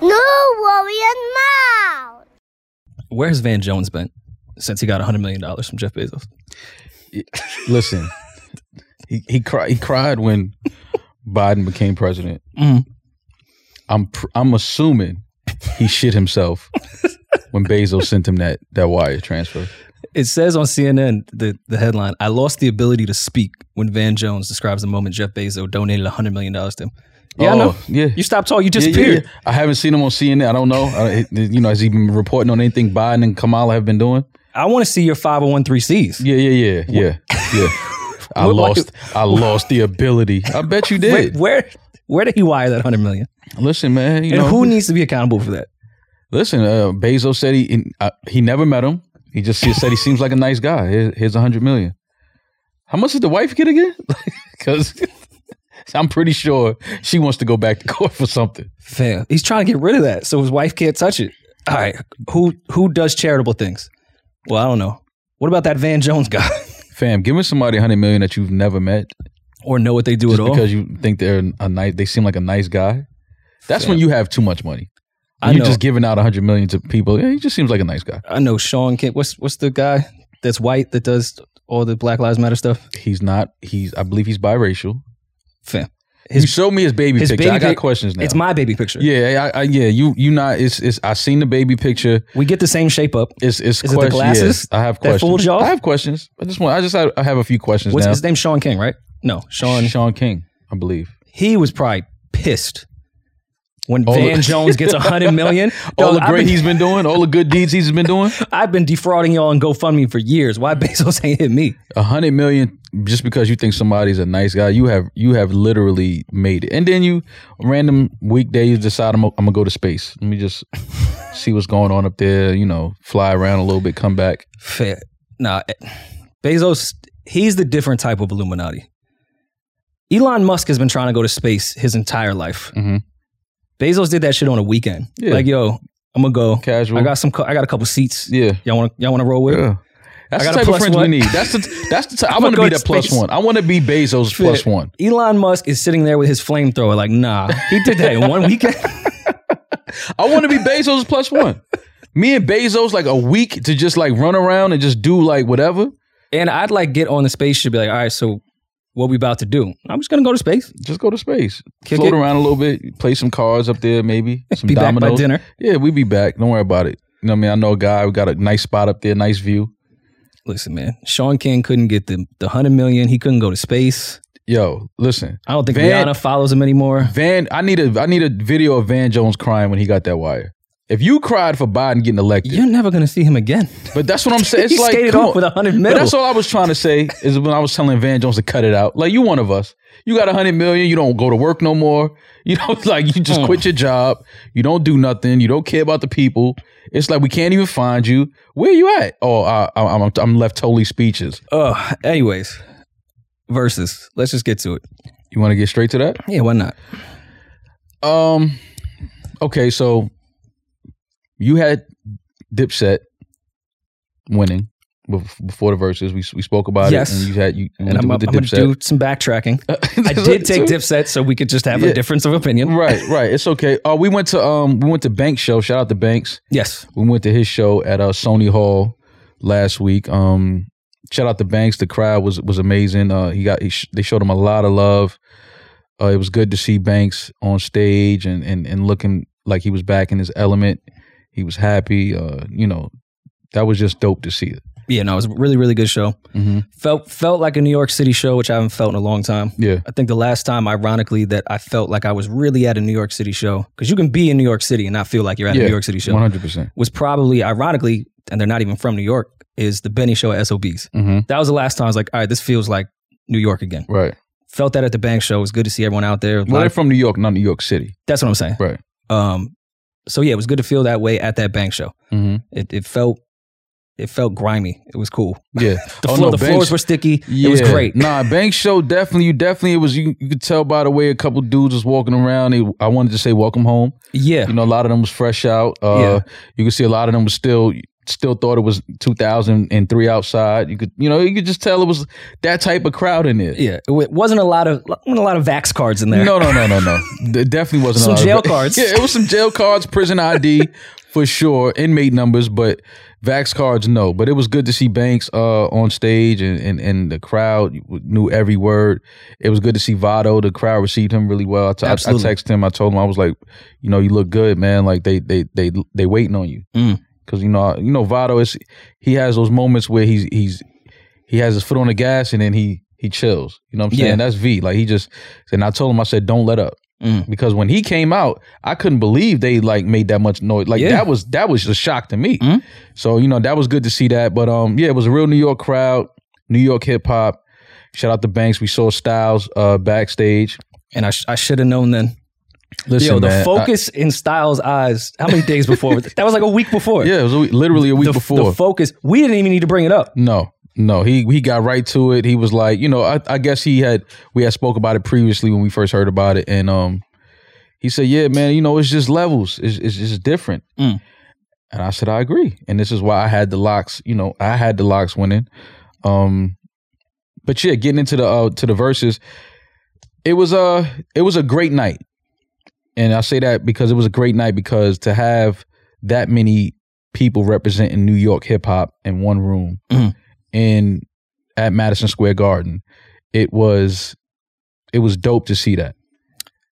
No worrying mouth. Where's Van Jones been since he got $100 million from Jeff Bezos? Listen, he he cried. He cried when Biden became president. Mhm. I'm pr- I'm assuming he shit himself when Bezos sent him that that wire transfer. It says on CNN, the, the headline, I lost the ability to speak when Van Jones describes the moment Jeff Bezos donated $100 million to him. Yeah, I know. Oh, Yeah. You stopped talking, you Yeah, yeah, disappeared. yeah. I haven't seen him on CNN. I don't know. I, you know, has he been reporting on anything Biden and Kamala have been doing? I want to see your 5013Cs. Yeah, yeah, yeah, yeah, yeah. I What- what- lost. I lost the ability. I bet you did. where where did he wire that 100 million? Listen, man. You and know who needs to be accountable for that? Listen, uh, Bezos said he uh, he never met him. He just said he seems like a nice guy. Here- Here's a hundred million. How much did the wife get again? Because I'm pretty sure she wants to go back to court for something. Fair. He's trying to get rid of that so his wife can't touch it. All right. Who who does charitable things? Well, I don't know. What about that Van Jones guy? Fam, giving somebody hundred million that you've never met or know what they do at all? because you think they're a nice, they seem like a nice guy. That's Fam. when you have too much money. I You're know. just giving out hundred million to people. Yeah, he just seems like a nice guy. I know Shaun King. What's what's the guy that's white that does all the Black Lives Matter stuff? He's not. He's. I believe he's biracial. Fam. you showed me his baby his picture. baby I got pic- questions now. It's my baby picture. Yeah, I, I, yeah. You, you not. It's, it's. I seen the baby picture. We get the same shape up. It's, it's. Is it the glasses yeah, I have that questions. fooled y'all? I have questions. I just want. I just. Have, I have a few questions What's now. his name? Shaun King, right? No, Shaun. Shaun King, I believe. He was probably pissed when All the- Jones gets a hundred million. all the great been- he's been doing, all the good deeds he's been doing. I've been defrauding y'all on GoFundMe for years. Why Bezos ain't hit me? A hundred million just because you think somebody's a nice guy. You have you have literally made it, and then you random weekday you decide I'm, I'm gonna go to space. Let me just see what's going on up there. You know, fly around a little bit, come back. Fair. Nah, eh, Bezos, he's the different type of Illuminati. Elon Musk has been trying to go to space his entire life. Mhm. Bezos did that shit on a weekend. Yeah. Like, yo, I'm gonna go. Casual. I got some. I got a couple seats. Yeah. Y'all want to? Y'all want to roll with? it? Yeah. That's I the got a type of plus friends one. we need. That's the that's the type. I want to be that space. one. I want to be Bezos plus one. Elon Musk is sitting there with his flamethrower. Like, nah, he did that in one weekend. I want to be Bezos plus one. Me and Bezos like a week to just like run around and just do like whatever. and I'd like get on the spaceship. Be like, all right, so what we about to do? I'm just gonna go to space. Just go to space, Kick float it. around a little bit, play some cards up there, maybe some Be back by dinner. Yeah, we be back. Don't worry about it. You know what I mean? I know a guy. We got a nice spot up there, nice view. Listen, man, Shaun King couldn't get the the hundred million. He couldn't go to space. Yo, listen. I don't think Van- Rihanna follows him anymore. Van, I need a I need a video of Van Jones crying when he got that wire. If you cried for Biden getting elected, You're never gonna see him again. but that's what I'm saying. It's he like skated off on. with a hundred But that's all I was trying to say is when I was telling Van Jones to cut it out. Like you one of us. You got a hundred million, you don't go to work no more. You don't like you just Hmm. quit your job. You don't do nothing. You don't care about the people. It's like we can't even find you. Where you at? Oh, I, I, I'm I'm left totally speechless. Oh, anyways, versus. Let's just get to it. You want to get straight to that? Yeah, why not? Um. Okay, so you had Dipset winning before the verses. We we spoke about Yes. it, and you had you And I'm, I'm gonna do some backtracking. I did take Dipset, so we could just have Yeah. a difference of opinion. Right, right. It's okay. Uh, we went to um we went to Banks show. Shout out to Banks. Yes. We went to his show at uh, Sony Hall last week. Um, shout out to Banks. The crowd was was amazing. Uh, he got he sh- they showed him a lot of love. Uh, it was good to see Banks on stage and and and looking like he was back in his element. He was happy. Uh, you know, that was just dope to see it. Yeah, no, it was a really, really good show. Mm-hmm. Felt felt like a New York City show, which I haven't felt in a long time. Yeah, I think the last time, ironically, that I felt like I was really at a New York City show, because you can be in New York City and not feel like you're at a New York City show, one hundred percent. was probably, ironically, and they're not even from New York, is the Benny show at SOBs. Mm-hmm. That was the last time I was like, all right, this feels like New York again. Right. Felt that at the Bank show. It was good to see everyone out there. Well, they're from New York, not New York City. That's what I'm saying. Right. Um, so yeah, it was good to feel that way at that Bank show. Mm-hmm. It, it felt it felt grimy. It was cool. Yeah. The, Oh, floor, no, the floors were sticky. It was great. Nah, Banks show definitely. You definitely. It was. You, you could tell by the way a couple dudes was walking around. They, I wanted to say welcome home. Yeah. You know, a lot of them was fresh out. Uh, Yeah. You could see a lot of them was still still thought it was 2003 outside. You could, you know, you could just tell it was that type of crowd in there. Yeah, it wasn't a lot of wasn't a lot of vax cards in there. No, no, no, no, no. There definitely wasn't Some a lot jail of, cards. Yeah, it was some jail cards, prison ID for sure, inmate numbers, but vax cards no. But it was good to see Banks uh, on stage and, and and the crowd knew every word. It was good to see Vado. The crowd received him really well. I, t- I, I Absolutely. texted him. I told him I was like, you know, you look good, man. Like they they they they waiting on you Mm. Because you know you know Vado is he has those moments where he's he's he has his foot on the gas and then he he chills. You know what I'm saying? Yeah. That's V. Like he just and I told him I said don't let up Mm. because when he came out, I couldn't believe they like made that much noise. Like Yeah. that was that was a shock to me. Mhm. So you know that was good to see that. But um, yeah, it was a real New York crowd, New York hip hop. Shout out to Banks. We saw Styles uh backstage. and I, sh- I should have known then. Listen, Yo, the man, I- focus in Styles' eyes. How many days before? that was like a week before. yeah, it was a week, literally a week the, before. the focus. We didn't even need to bring it up. No, no, he he got right to it. He was like, you know, I, I guess he had we had spoke about it previously when we first heard about it, and um, he said, yeah, man, you know, it's just levels, it's it's just different. Mm. And I said, I agree, and this is why I had the LOX. You know, I had the LOX winning. Um, but yeah, getting into the uh, to the verses, it was a it was a great night, and I say that because it was a great night because to have that many people representing New York hip hop in one room Mhm. in at Madison Square Garden, it was it was dope to see that.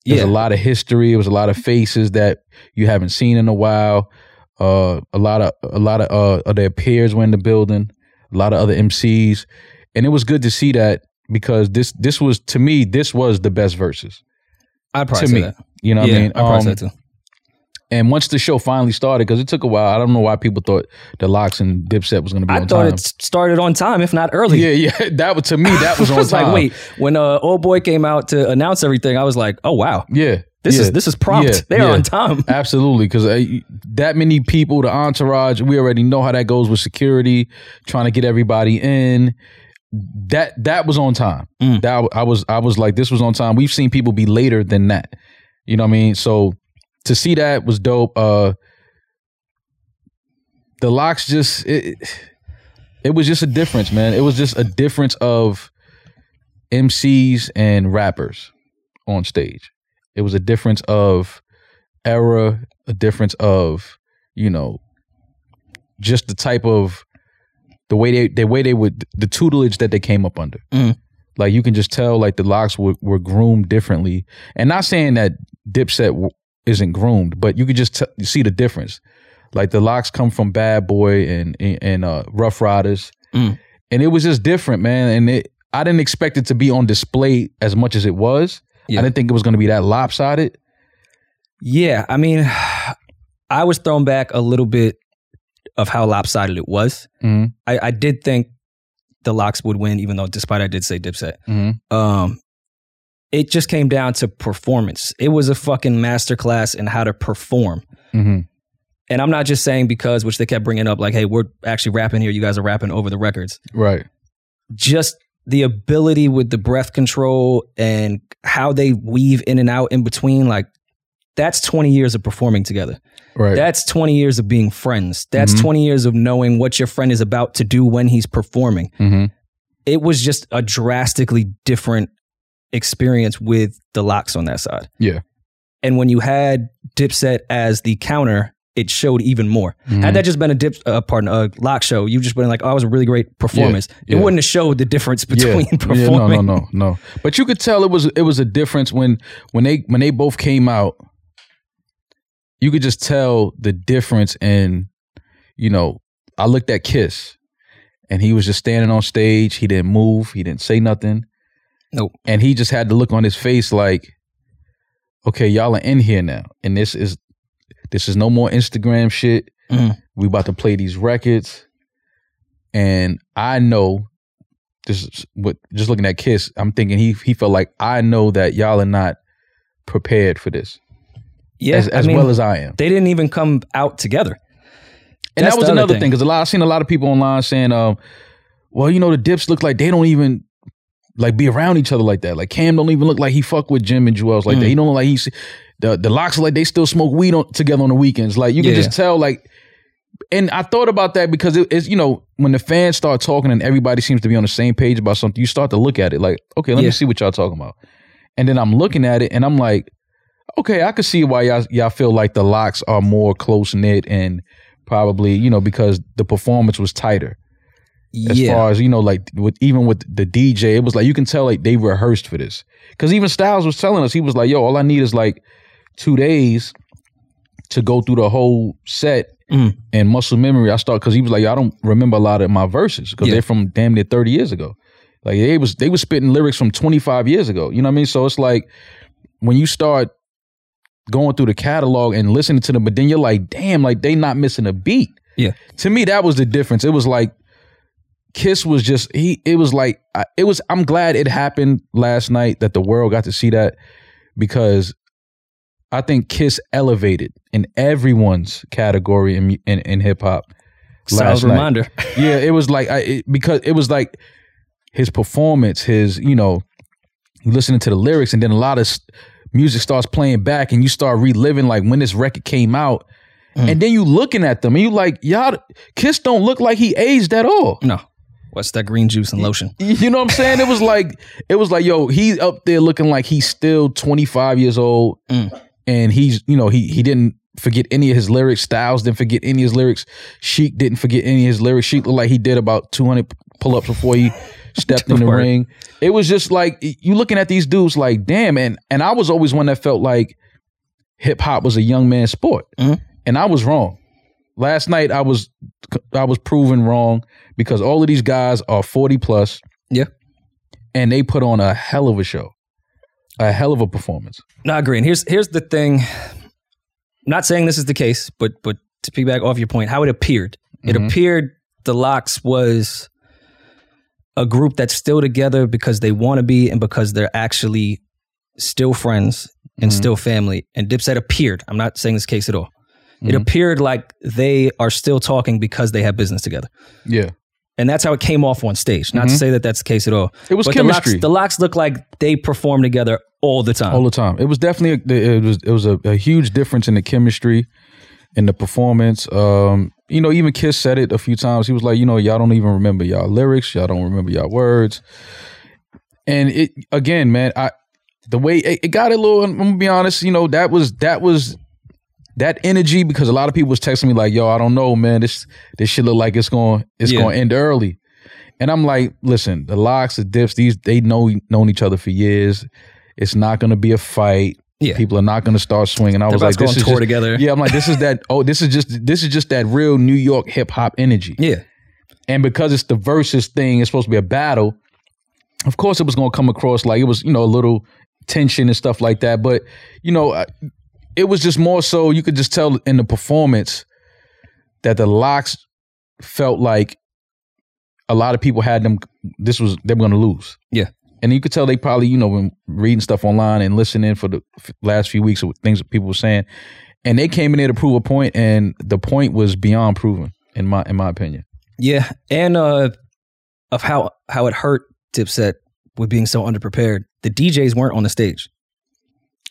There's Yeah. a lot of history. It was a lot of faces that you haven't seen in a while. Uh, a lot of a lot of uh, of their peers were in the building. A lot of other MCs, and it was good to see that because this this was to me this was the best verses I'd probably to say me. that. You know what yeah, I mean? I'd probably Um, that too. and once the show finally started, because it took a while, I don't know why people thought the LOX and Dipset was going to be on time. I on thought time. it started on time, if not early. yeah, yeah, that was to me that was I on was time. like, wait, when uh, old boy came out to announce everything, I was like, oh wow, yeah, this yeah. is this is prompt. Yeah, they are yeah. on time. Absolutely, because uh, that many people, the entourage, we already know how that goes with security, trying to get everybody in. That that was on time. Mm. That I was I was like, this was on time. We've seen people be later than that. You know what I mean? So to see that was dope. Uh, the LOX just it, it was just a difference, man. It was just a difference of MCs and rappers on stage. It was a difference of era, a difference of, you know, just the type of the way they the way they would the tutelage that they came up under. Mhm. Like you can just tell like the LOX were, were groomed differently. And not saying that Dipset w- isn't groomed, but you could just t- see the difference. Like the LOX come from Bad Boy and and, and uh, Ruff Ryders, Mm. and it was just different, man. And it I didn't expect it to be on display as much as it was. Yeah. I didn't think it was going to be that lopsided. Yeah, I mean, I was thrown back a little bit of how lopsided it was. Mhm. I, I did think the LOX would win, even though, despite I did say Dipset. Mm-hmm. Um, it just came down to performance. It was a fucking masterclass in how to perform. Mm-hmm. And I'm not just saying because, which they kept bringing up, like, hey, we're actually rapping here. You guys are rapping over the records. Right. Just the ability with the breath control and how they weave in and out in between, like, that's 20 years of performing together. Right. That's 20 years of being friends. That's Mhm. 20 years of knowing what your friend is about to do when he's performing. mm-hmm. It was just a drastically different experience with the LOX on that side. Yeah. And when you had Dipset as the counter, it showed even more. Mm-hmm. Had that just been a dip, uh, pardon, a lock show, you just been like, "Oh, it was a really great performance." yeah. It wouldn't have showed the difference between yeah. performing. Yeah, no, no, no, no. But you could tell it was it was a difference when when they when they both came out. You could just tell the difference in, you know, I looked at Kiss, and he was just standing on stage. He didn't move. He didn't say nothing. Nope. And he just had the look on his face like, okay, y'all are in here now, and this is this is no more Instagram shit. Mhm. We about to play these records, and I know this is what just looking at Kiss. I'm thinking he he felt like I know that y'all are not prepared for this Yeah, as, I mean, well as I am. they didn't even come out together. And That's that was another thing. because a lot I've seen a lot of people online saying, um, well, you know, the dips look like they don't even like be around each other like that. Like Cam don't even look like he fuck with Jim and Juelz like that. Mm. He don't look like he's the the LOX like they still smoke weed on, together on the weekends. Like you can Yeah. just tell like and I thought about that because it, it's you know when the fans start talking and everybody seems to be on the same page about something, you start to look at it like, okay, let Yeah. me see what y'all talking about, and then I'm looking at it and I'm like, okay, I can see why y'all y'all feel like the LOX are more close knit and probably you know because the performance was tighter as yeah. far as you know like with even with the DJ, it was like you can tell like they rehearsed for this because even Styles was telling us he was like, yo, all I need is like two days to go through the whole set Mm. and muscle memory. I start because he was like, I don't remember a lot of my verses because Yeah. they're from damn near thirty years ago. Like they was they was spitting lyrics from twenty five years ago. You know what I mean? So it's like when you start going through the catalog and listening to them, but then you're like, damn, like they not missing a beat. Yeah. To me, that was the difference. It was like Kiss was just he. It was like I- it was. I'm glad it happened last night that the world got to see that because I think Kiss elevated in everyone's category in in, in hip hop. Last night. reminder. Yeah, it was like I it, because it was like his performance, his you know, listening to the lyrics, and then a lot of music starts playing back, and you start reliving like when this record came out, Mm. and then you looking at them, and you like y'all, Kiss don't look like he aged at all. No. What's that green juice and lotion? You know what I'm saying? It was like it was like yo, he's up there looking like he's still 25 years old, Mm. and he's you know he he didn't forget any of his lyrics. Styles didn't forget any of his lyrics. Sheek didn't forget any of his lyrics. Sheek looked like he did about 200 pull ups before he stepped in the Word. ring. It was just like you looking at these dudes like damn, and and I was always one that felt like hip hop was a young man's sport, Mhm. and I was wrong. Last night I was I was proven wrong because all of these guys are 40 plus Yeah. and they put on a hell of a show, a hell of a performance. No, I agree. And here's here's the thing. not saying this is the case, but but to piggyback off your point, how it appeared. It Mhm. appeared the LOX was a group that's still together because they want to be and because they're actually still friends and Mhm. still family. And Dipset appeared. I'm not saying this case at all. It Mhm. appeared like they are still talking because they have business together. Yeah, And that's how it came off on stage. Not to Mhm. say that that's the case at all. it was but chemistry The LOX, the LOX look like they perform together all the time. all the time. It was definitely a, it was it was a, a huge difference in the chemistry, in the performance. Um, you know, even Kiss said it a few times. He was like, you know, y'all don't even remember y'all lyrics, y'all don't remember y'all words, and it again, man. I the way it, it got a little. I'm gonna be honest. You know, that was that was that energy because a lot of people was texting me like, "Yo, I don't know, man. This this shit look like it's going it's Yeah. going to end early." And I'm like, "Listen, the LOX, the dips, these they know known each other for years. It's not going to be a fight. Yeah. People are not going to start swinging." I They're was like, "This is tour just, together. yeah." I'm like, "This is that. Oh, this is just this is just that real New York hip hop energy." Yeah. And because it's the versus thing, it's supposed to be a battle. Of course, it was going to come across like it was, you know, a little tension and stuff like that. But you know, it was just more so you could just tell in the performance that the LOX felt like a lot of people had them. This was they were going to lose. Yeah. And you could tell they probably, you know, when reading stuff online and listening for the last few weeks of things that people were saying, and they came in there to prove a point, and the point was beyond proven in my in my opinion. Yeah, and uh, of how how it hurt Dipset with being so underprepared. The DJs weren't on the stage.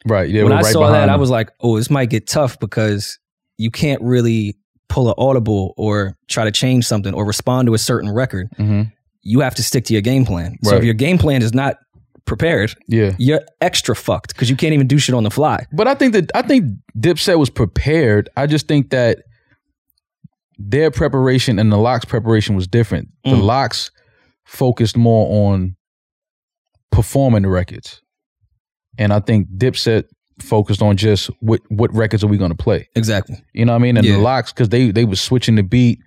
Right. They when I right saw that, I was like, "Oh, this might get tough because you can't really pull an audible or try to change something or respond to a certain record. Mhm. You have to stick to your game plan. So if your game plan is not prepared, Yeah. you're extra fucked because you can't even do shit on the fly. But I think that I think Dipset was prepared. I just think that their preparation and the LOX preparation was different. The Mm. LOX focused more on performing the records. And I think Dipset focused on just what what records are we going to play. Exactly. You know what I mean? And Yeah. the LOX because they they was switching the beat.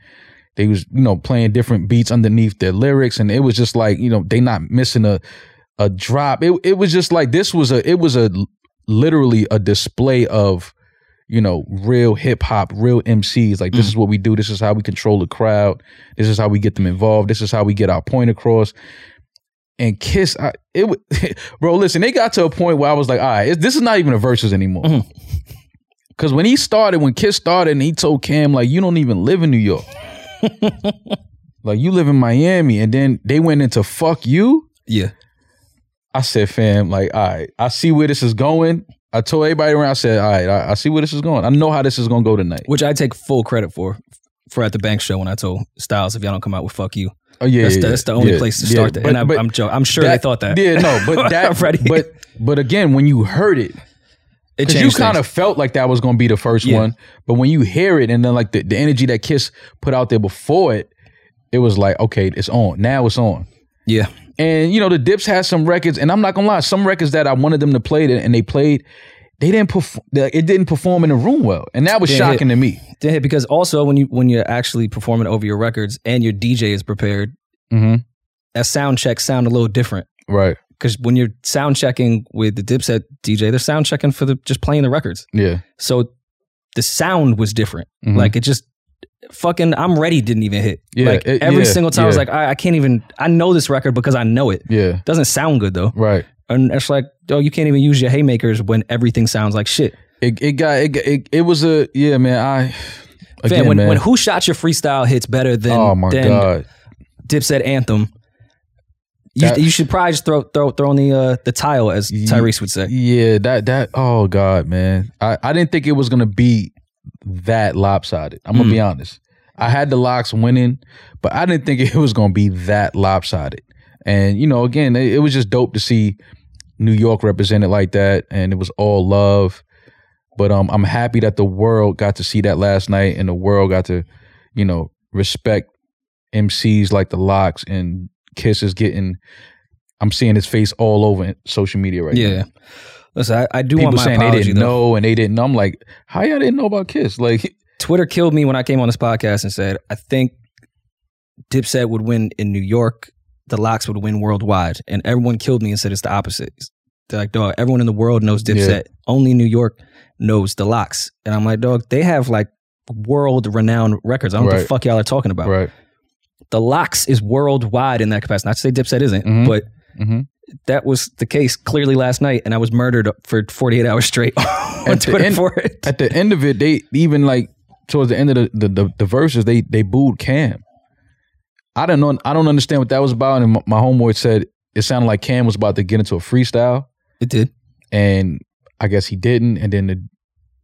They was you know playing different beats underneath their lyrics, and it was just like you know they not missing a a drop. It it was just like this was a it was a literally a display of you know real hip hop, real MCs. Like this Mm. is what we do. This is how we control the crowd. This is how we get them involved. This is how we get our point across. And Kiss, I, it would, bro. Listen, they got to a point where I was like, all right, it- this is not even a versus anymore. Mhm. Cause when he started, when Kiss started, and he told Cam like, "You don't even live in New York, like you live in Miami," and then they went into "fuck you." Yeah. I said, "Fam, like, all right, I see where this is going." I told everybody around, I said, "All right, I, I see where this is going. I know how this is gonna go tonight." Which I take full credit for. for at the bank show when I told Styles if y'all don't come out with "fuck you." Oh yeah, That's, yeah, the, that's the only Yeah, place to yeah. start that. But- and I, I'm joking. I'm sure that- they thought that. Yeah, no, but that, but but again, when you heard it, it you kind of felt like that was going to be the first Yeah. one, but when you hear it and then like the, the energy that Kiss put out there before it, it was like okay, it's on now. It's on. Yeah, And you know, the Dips has some records, and I'm not gonna lie, some records that I wanted them to play and they played, they didn't perform. It didn't perform in the room well, and that was Didn't hit. shocking to me. Didn't hit because also when you when you're actually performing over your records and your DJ is prepared, Mm-hmm. that sound check sound a little different. Right. Because when you're sound checking with the Dipset DJ, they're sound checking for the just playing the records. Yeah. So the sound was different. Mhm. Like it just fucking I'm ready didn't even hit. Yeah, like it- every yeah, single time I was like, I, I can't even I know this record because I know it. Yeah. Doesn't sound good though. Right. And it's like, oh, you can't even use your haymakers when everything sounds like shit. It it got it it, it was a yeah man. I again when, man. when Who Shot Your Freestyle hits better than, oh my than god. Dipset Anthem, you, That- you should probably just throw throw throw on the uh, the tile as Tyrese would say. Yeah, that that oh god, man. I I didn't think it was gonna be that lopsided. I'm gonna Mm. be honest. I had the LOX winning, but I didn't think it was gonna be that lopsided. And you know, again, it, it was just dope to see New York represented like that, and it was all love. But um, I'm happy that the world got to see that last night, and the world got to, you know, respect MCs like the LOX and Kiss is getting. I'm seeing his face all over social media right now Yeah. Listen, I, I do people want my saying they didn't though. know and they didn't know. I'm like, how y'all didn't know about Kiss? Like, Twitter killed me when I came on this podcast and said, I think Dipset would win in New York, the LOX would win worldwide. And everyone killed me and said it's the opposite. They're like, dog, everyone in the world knows Dipset. Yeah. Only New York knows the LOX. And I'm like, dog, they have like world renowned records. I don't know what the fuck y'all are talking about. right? The LOX is worldwide in that capacity. Not to say Dipset isn't, Mhm. but hmm that was the case clearly last night. And I was murdered for 48 hours straight on At the Twitter end- for it. At the end of it, they even like towards the end of the the, the, the verses, they they booed Cam. I don't know. I don't understand what that was about. And my, my homeboy said it sounded like Cam was about to get into a freestyle, it did. and I guess he didn't. And then the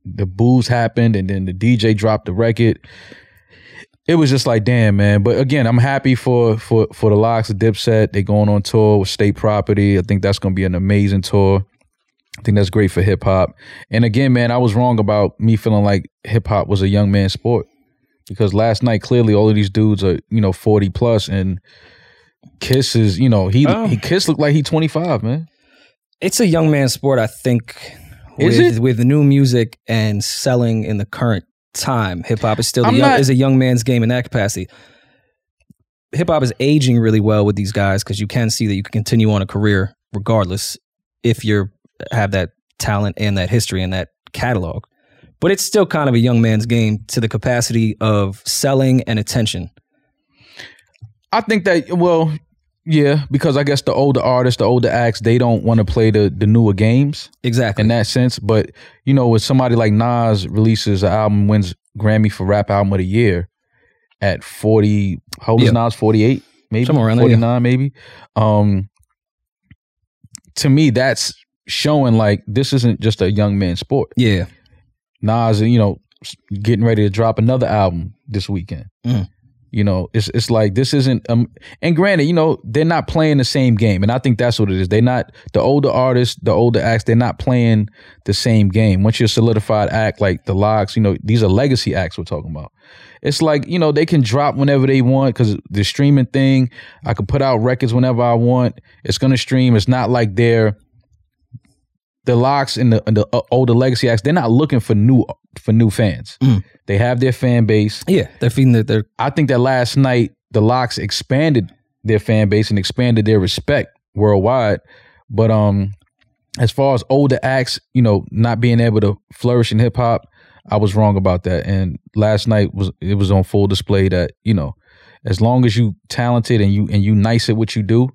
the booze happened, and then the DJ dropped the record. It was just like, damn, man. But again, I'm happy for for for the LOX of Dipset. They going on tour with State Property. I think that's gonna be an amazing tour. I think that's great for hip hop. And again, man, I was wrong about me feeling like hip hop was a young man's sport because last night clearly all of these dudes are you know 40 plus and Kiss is you know he Oh. he Kiss looked like he 25, man. it's a young man's sport, I think. Is with, it? with new music and selling in the current time, hip hop is still the young, not- is a young man's game in that capacity. Hip hop is aging really well with these guys because you can see that you can continue on a career regardless if you have that talent and that history and that catalog. But it's still kind of a young man's game to the capacity of selling and attention. I think that well, yeah, because I guess the older artists, the older acts, they don't want to play the the newer games Exactly. in that sense. But you know, when somebody like Nas releases an album, wins Grammy for Rap Album of the Year at forty, how old is Nas? Forty eight, maybe Somewhere around there, forty yeah. maybe. Um, to me, that's showing like this isn't just a young man sport. yeah. Nas, you know, getting ready to drop another album this weekend. Mm. You know, it's it's like this isn't um and granted, you know, they're not playing the same game. And I think that's what it is. They're not the older artists, the older acts, they're not playing the same game. Once you're a solidified act like the LOX, you know, these are legacy acts we're talking about. It's like, you know, they can drop whenever they want because the streaming thing, I can put out records whenever I want. It's gonna stream. It's not like they're the LOX and the, and the uh, older legacy acts, they're not looking for new for new fans. Mm. They have their fan base. Yeah. They're feeding their, their I think that last night the LOX expanded their fan base and expanded their respect worldwide. But um, as far as older acts, you know, not being able to flourish in hip hop, I was wrong about that. And last night was it was on full display that you know, as long as you talented and you and you nice at what you do,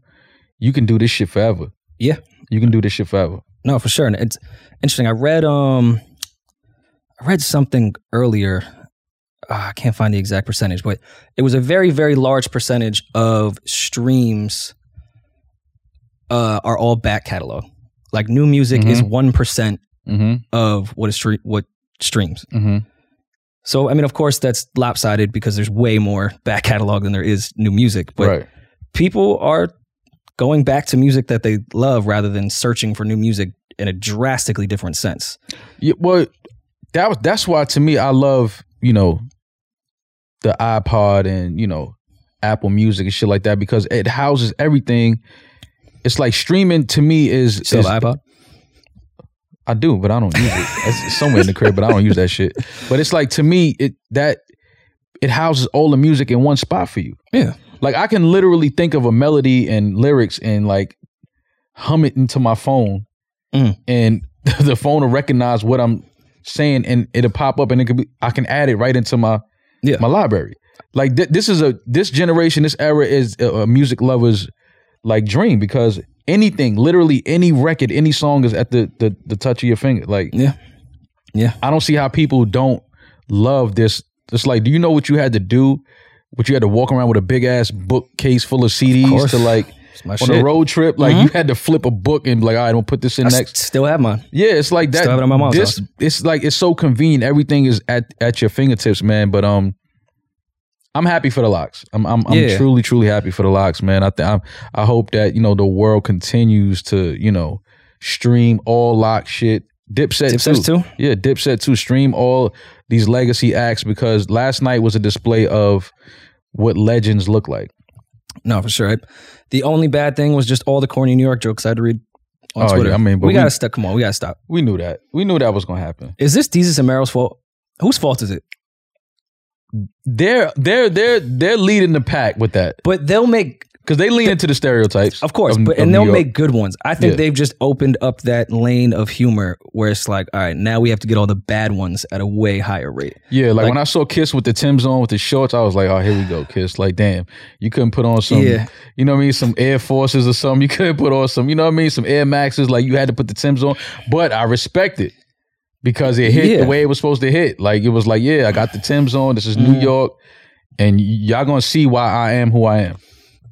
you can do this shit forever. Yeah. you can do this shit forever. No, for sure. And it's interesting. I read um I read something earlier. Uh, I can't find the exact percentage, but it was a very, very large percentage of streams uh, are all back catalog. Like new music is one Mm-hmm. of what is stre- what streams. Mm-hmm. So I mean, of course, that's lopsided because there's way more back catalog than there is new music. But right. people are going back to music that they love rather than searching for new music in a drastically different sense. Yeah, well, that was that's why to me I love you know the iPod and you know Apple Music and shit like that because it houses everything. It's like streaming to me is, Still iPod? I do, but I don't use it. It's somewhere in the crib, but I don't use that shit. But it's like to me, it that it houses all the music in one spot for you. Yeah. Like I can literally think of a melody and lyrics and like hum it into my phone, Mm. and the phone will recognize what I'm saying, and it'll pop up, and it can be I can add it right into my Yeah. my library. Like th- this is a this generation, this era is a, a music lover's like dream because anything, literally any record, any song is at the the, the touch of your finger. Like Yeah. Yeah. I don't see how people don't love this. It's like, do you know what you had to do? What you had to walk around with a big ass bookcase full of CDs course. to like on shit. a road trip? Like Mhm. you had to flip a book and be like, all right, I don't put this in I next. still have mine. Yeah, it's like that. Still have it at my mom's this, house. It's like it's so convenient. Everything is at at your fingertips, man. But um, I'm happy for the LOX. I'm I'm, I'm Yeah. truly truly happy for the LOX, man. I th- I'm, I hope that you know the world continues to you know stream all lock shit. Dipset Dipset too. too? Yeah, Dipset too. Stream all these legacy acts because last night was a display of what legends look like. No, for sure. I- the only bad thing was just all the corny New York jokes I had to read on Oh, Twitter. yeah, I mean, but we, we- gotta stop. Come on, we gotta stop. We knew that. We knew that was gonna happen. Is this Desus and Mero's fault? Whose fault is it? They're they're they're they're leading the pack with that. But they'll make, Because they lean into the stereotypes. of course, of- but and they'll make good ones. I think Yeah. they've just opened up that lane of humor where it's like, all right, now we have to get all the bad ones at a way higher rate. Yeah, like, like- when I saw Kiss with the Tim's on with the shorts, I was like, oh, here we go, Kiss. Like, damn, you couldn't put on some, Yeah. you know what I mean, some Air Forces or something. You couldn't put on some, you know what I mean, some Air Maxes. Like, you had to put the Tim's on. But I respect it because it hit Yeah. the way it was supposed to hit. Like, it was like, yeah, I got the Tim's on. This is New Mhm. York. And y- y'all gonna see why I am who I am.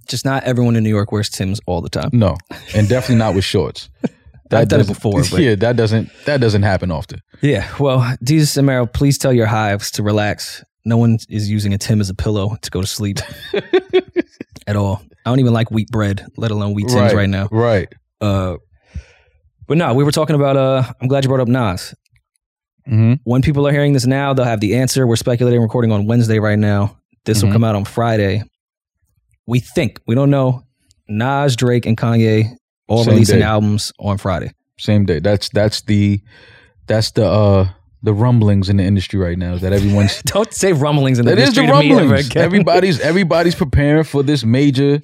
Just not everyone in New York wears Tim's all the time. No, and definitely not with shorts. I've done it before, but- yeah, that doesn't that doesn't happen often. Yeah. Well, Desus and Mero, please tell your hives to relax. No one is using a Tim as a pillow to go to sleep at all. I don't even like wheat bread, let alone wheat Tims right, now. Right. Uh, but no, we were talking about. Uh, I'm glad you brought up Nas. hmm When people are hearing this now, they'll have the answer. We're speculating, recording on Wednesday right now. This will Mhm. come out on Friday. We think we don't know. Nas, Drake, and Kanye all Same releasing day. albums on Friday. Same day. That's that's the that's the uh the rumblings in the industry right now. Is that everyone's Don't say rumblings in the is the industry ever rumblings. Everybody's everybody's preparing for this major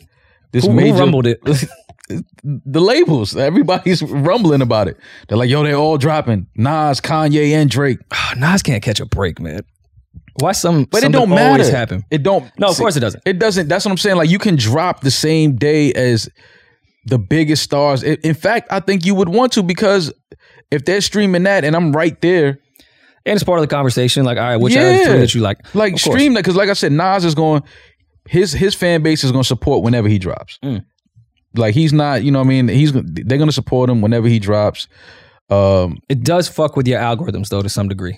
this who, who rumbled it? the labels. Everybody's rumbling about it. They're like, yo, they're all dropping. Nas, Kanye, and Drake. Nas can't catch a break, man. Why some? But it don't matter. Always happen. It don't No, of see, course it doesn't. It doesn't. That's what I'm saying. Like you can drop the same day as the biggest stars. In fact, I think you would want to because if they're streaming that and I'm right there, And it's part of the conversation. Like, all right, which Yeah. three that you like? like stream that because, like I said, Nas is going. His his fan base is going to support whenever he drops. Mm. Like he's not, you know, what I mean, he's they're going to support him whenever he drops. Um, It does fuck with your algorithms though to some degree.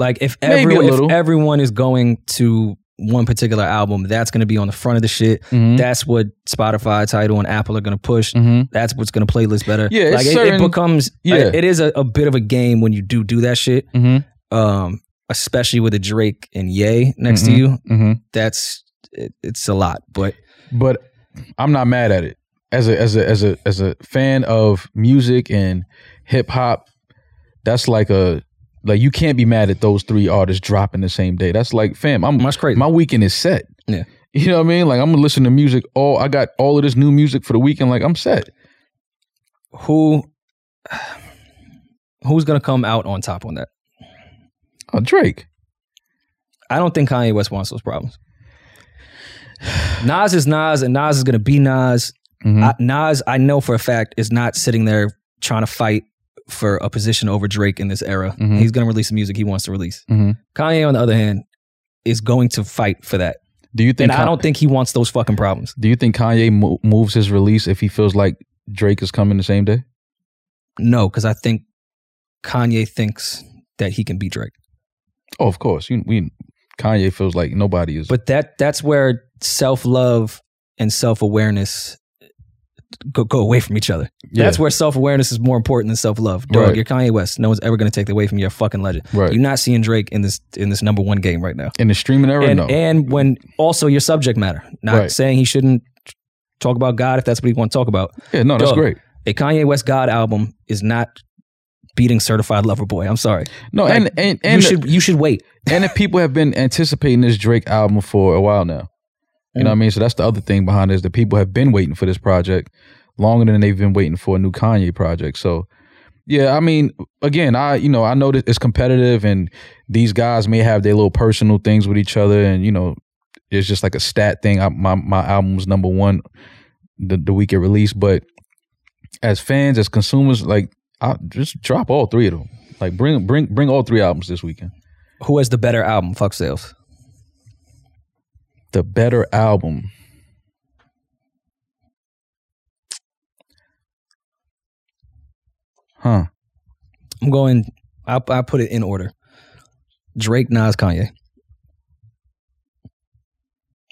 Like if everyone if everyone is going to one particular album, that's going to be on the front of the shit. mhm, That's what Spotify, Tidal, and Apple are going to push. mhm. That's what's going to playlist better. Yeah, like it, certain- it becomes. Yeah. Yeah, it is a, a bit of a game when you do do that shit. Mhm. Um, especially with a Drake and Ye next to you. Mhm. That's it, it's a lot, but but I'm not mad at it. As a as a as a as a fan of music and hip hop, that's like a like you can't be mad at those three artists dropping the same day. That's like, fam, I'm that's crazy. my weekend is set. Yeah. You know what I mean? Like I'm gonna listen to music all I got all of this new music for the weekend. Like I'm set. who who's going to come out on top on that? Oh, Drake. I don't think Kanye West wants those problems. Nas is Nas, and Nas is going to be Nas. Mhm. I, Nas, I know for a fact, is not sitting there trying to fight for a position over Drake in this era. Mhm. He's going to release the music he wants to release. Mhm. Kanye, on the other hand, is going to fight for that. Do you think And I don't think he wants those fucking problems. Do you think Kanye mo- moves his release if he feels like Drake is coming the same day? No, because I think Kanye thinks that he can beat Drake. Oh, of course. You, we Kanye feels like nobody is. But that that's where self love and self awareness go, go away from each other. Yeah. That's where self awareness is more important than self love. Dog, Right. you're Kanye West. No one's ever going to take that away from you. You're a fucking legend. Right. You're not seeing Drake in this in this number one game right now. in the streaming era, And no. and when also your subject matter. Not Right. saying he shouldn't talk about God if that's what he want to talk about. yeah, no, that's great. A Kanye West God album is not beating Certified Lover Boy. I'm sorry. No, Like, and and and you should you should wait. and if people have been anticipating this Drake album for a while now. You know what I mean? So that's the other thing behind this. that people have been waiting for this project longer than they've been waiting for a new Kanye project. So yeah, I mean, again, I you know, I know that it's competitive and these guys may have their little personal things with each other and you know, it's just like a stat thing. I, my my album was number one the, the week it released, but as fans, as consumers, like I just drop all three of them. Like bring bring bring all three albums this weekend. Who has the better album? Fuck sales. The better album. Huh. I'm going. I I put it in order. Drake, Nas, Kanye.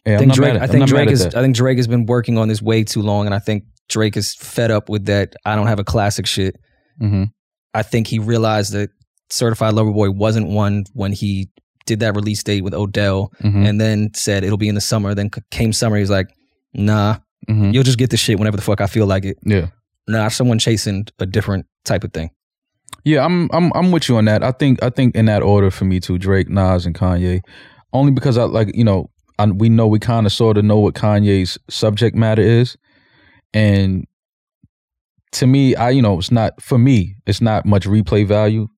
Yeah, I think Drake. I think Drake is. that. I think Drake has been working on this way too long, and I think Drake is fed up with that. I don't have a classic shit. Mhm. I think he realized that Certified Lover Boy wasn't one when he did that release date with Odell, Mhm. and then said it'll be in the summer. Then came summer, he's like, Nah, Mhm. you'll just get the shit whenever the fuck I feel like it. Yeah. Nah, someone chasing a different type of thing. Yeah, I'm I'm I'm with you on that. I think I think in that order for me too, Drake, Nas, and Kanye. Only because I like you know I, we know we kind of sort of know what Kanye's subject matter is, and to me, I you know it's not for me. It's not much replay value.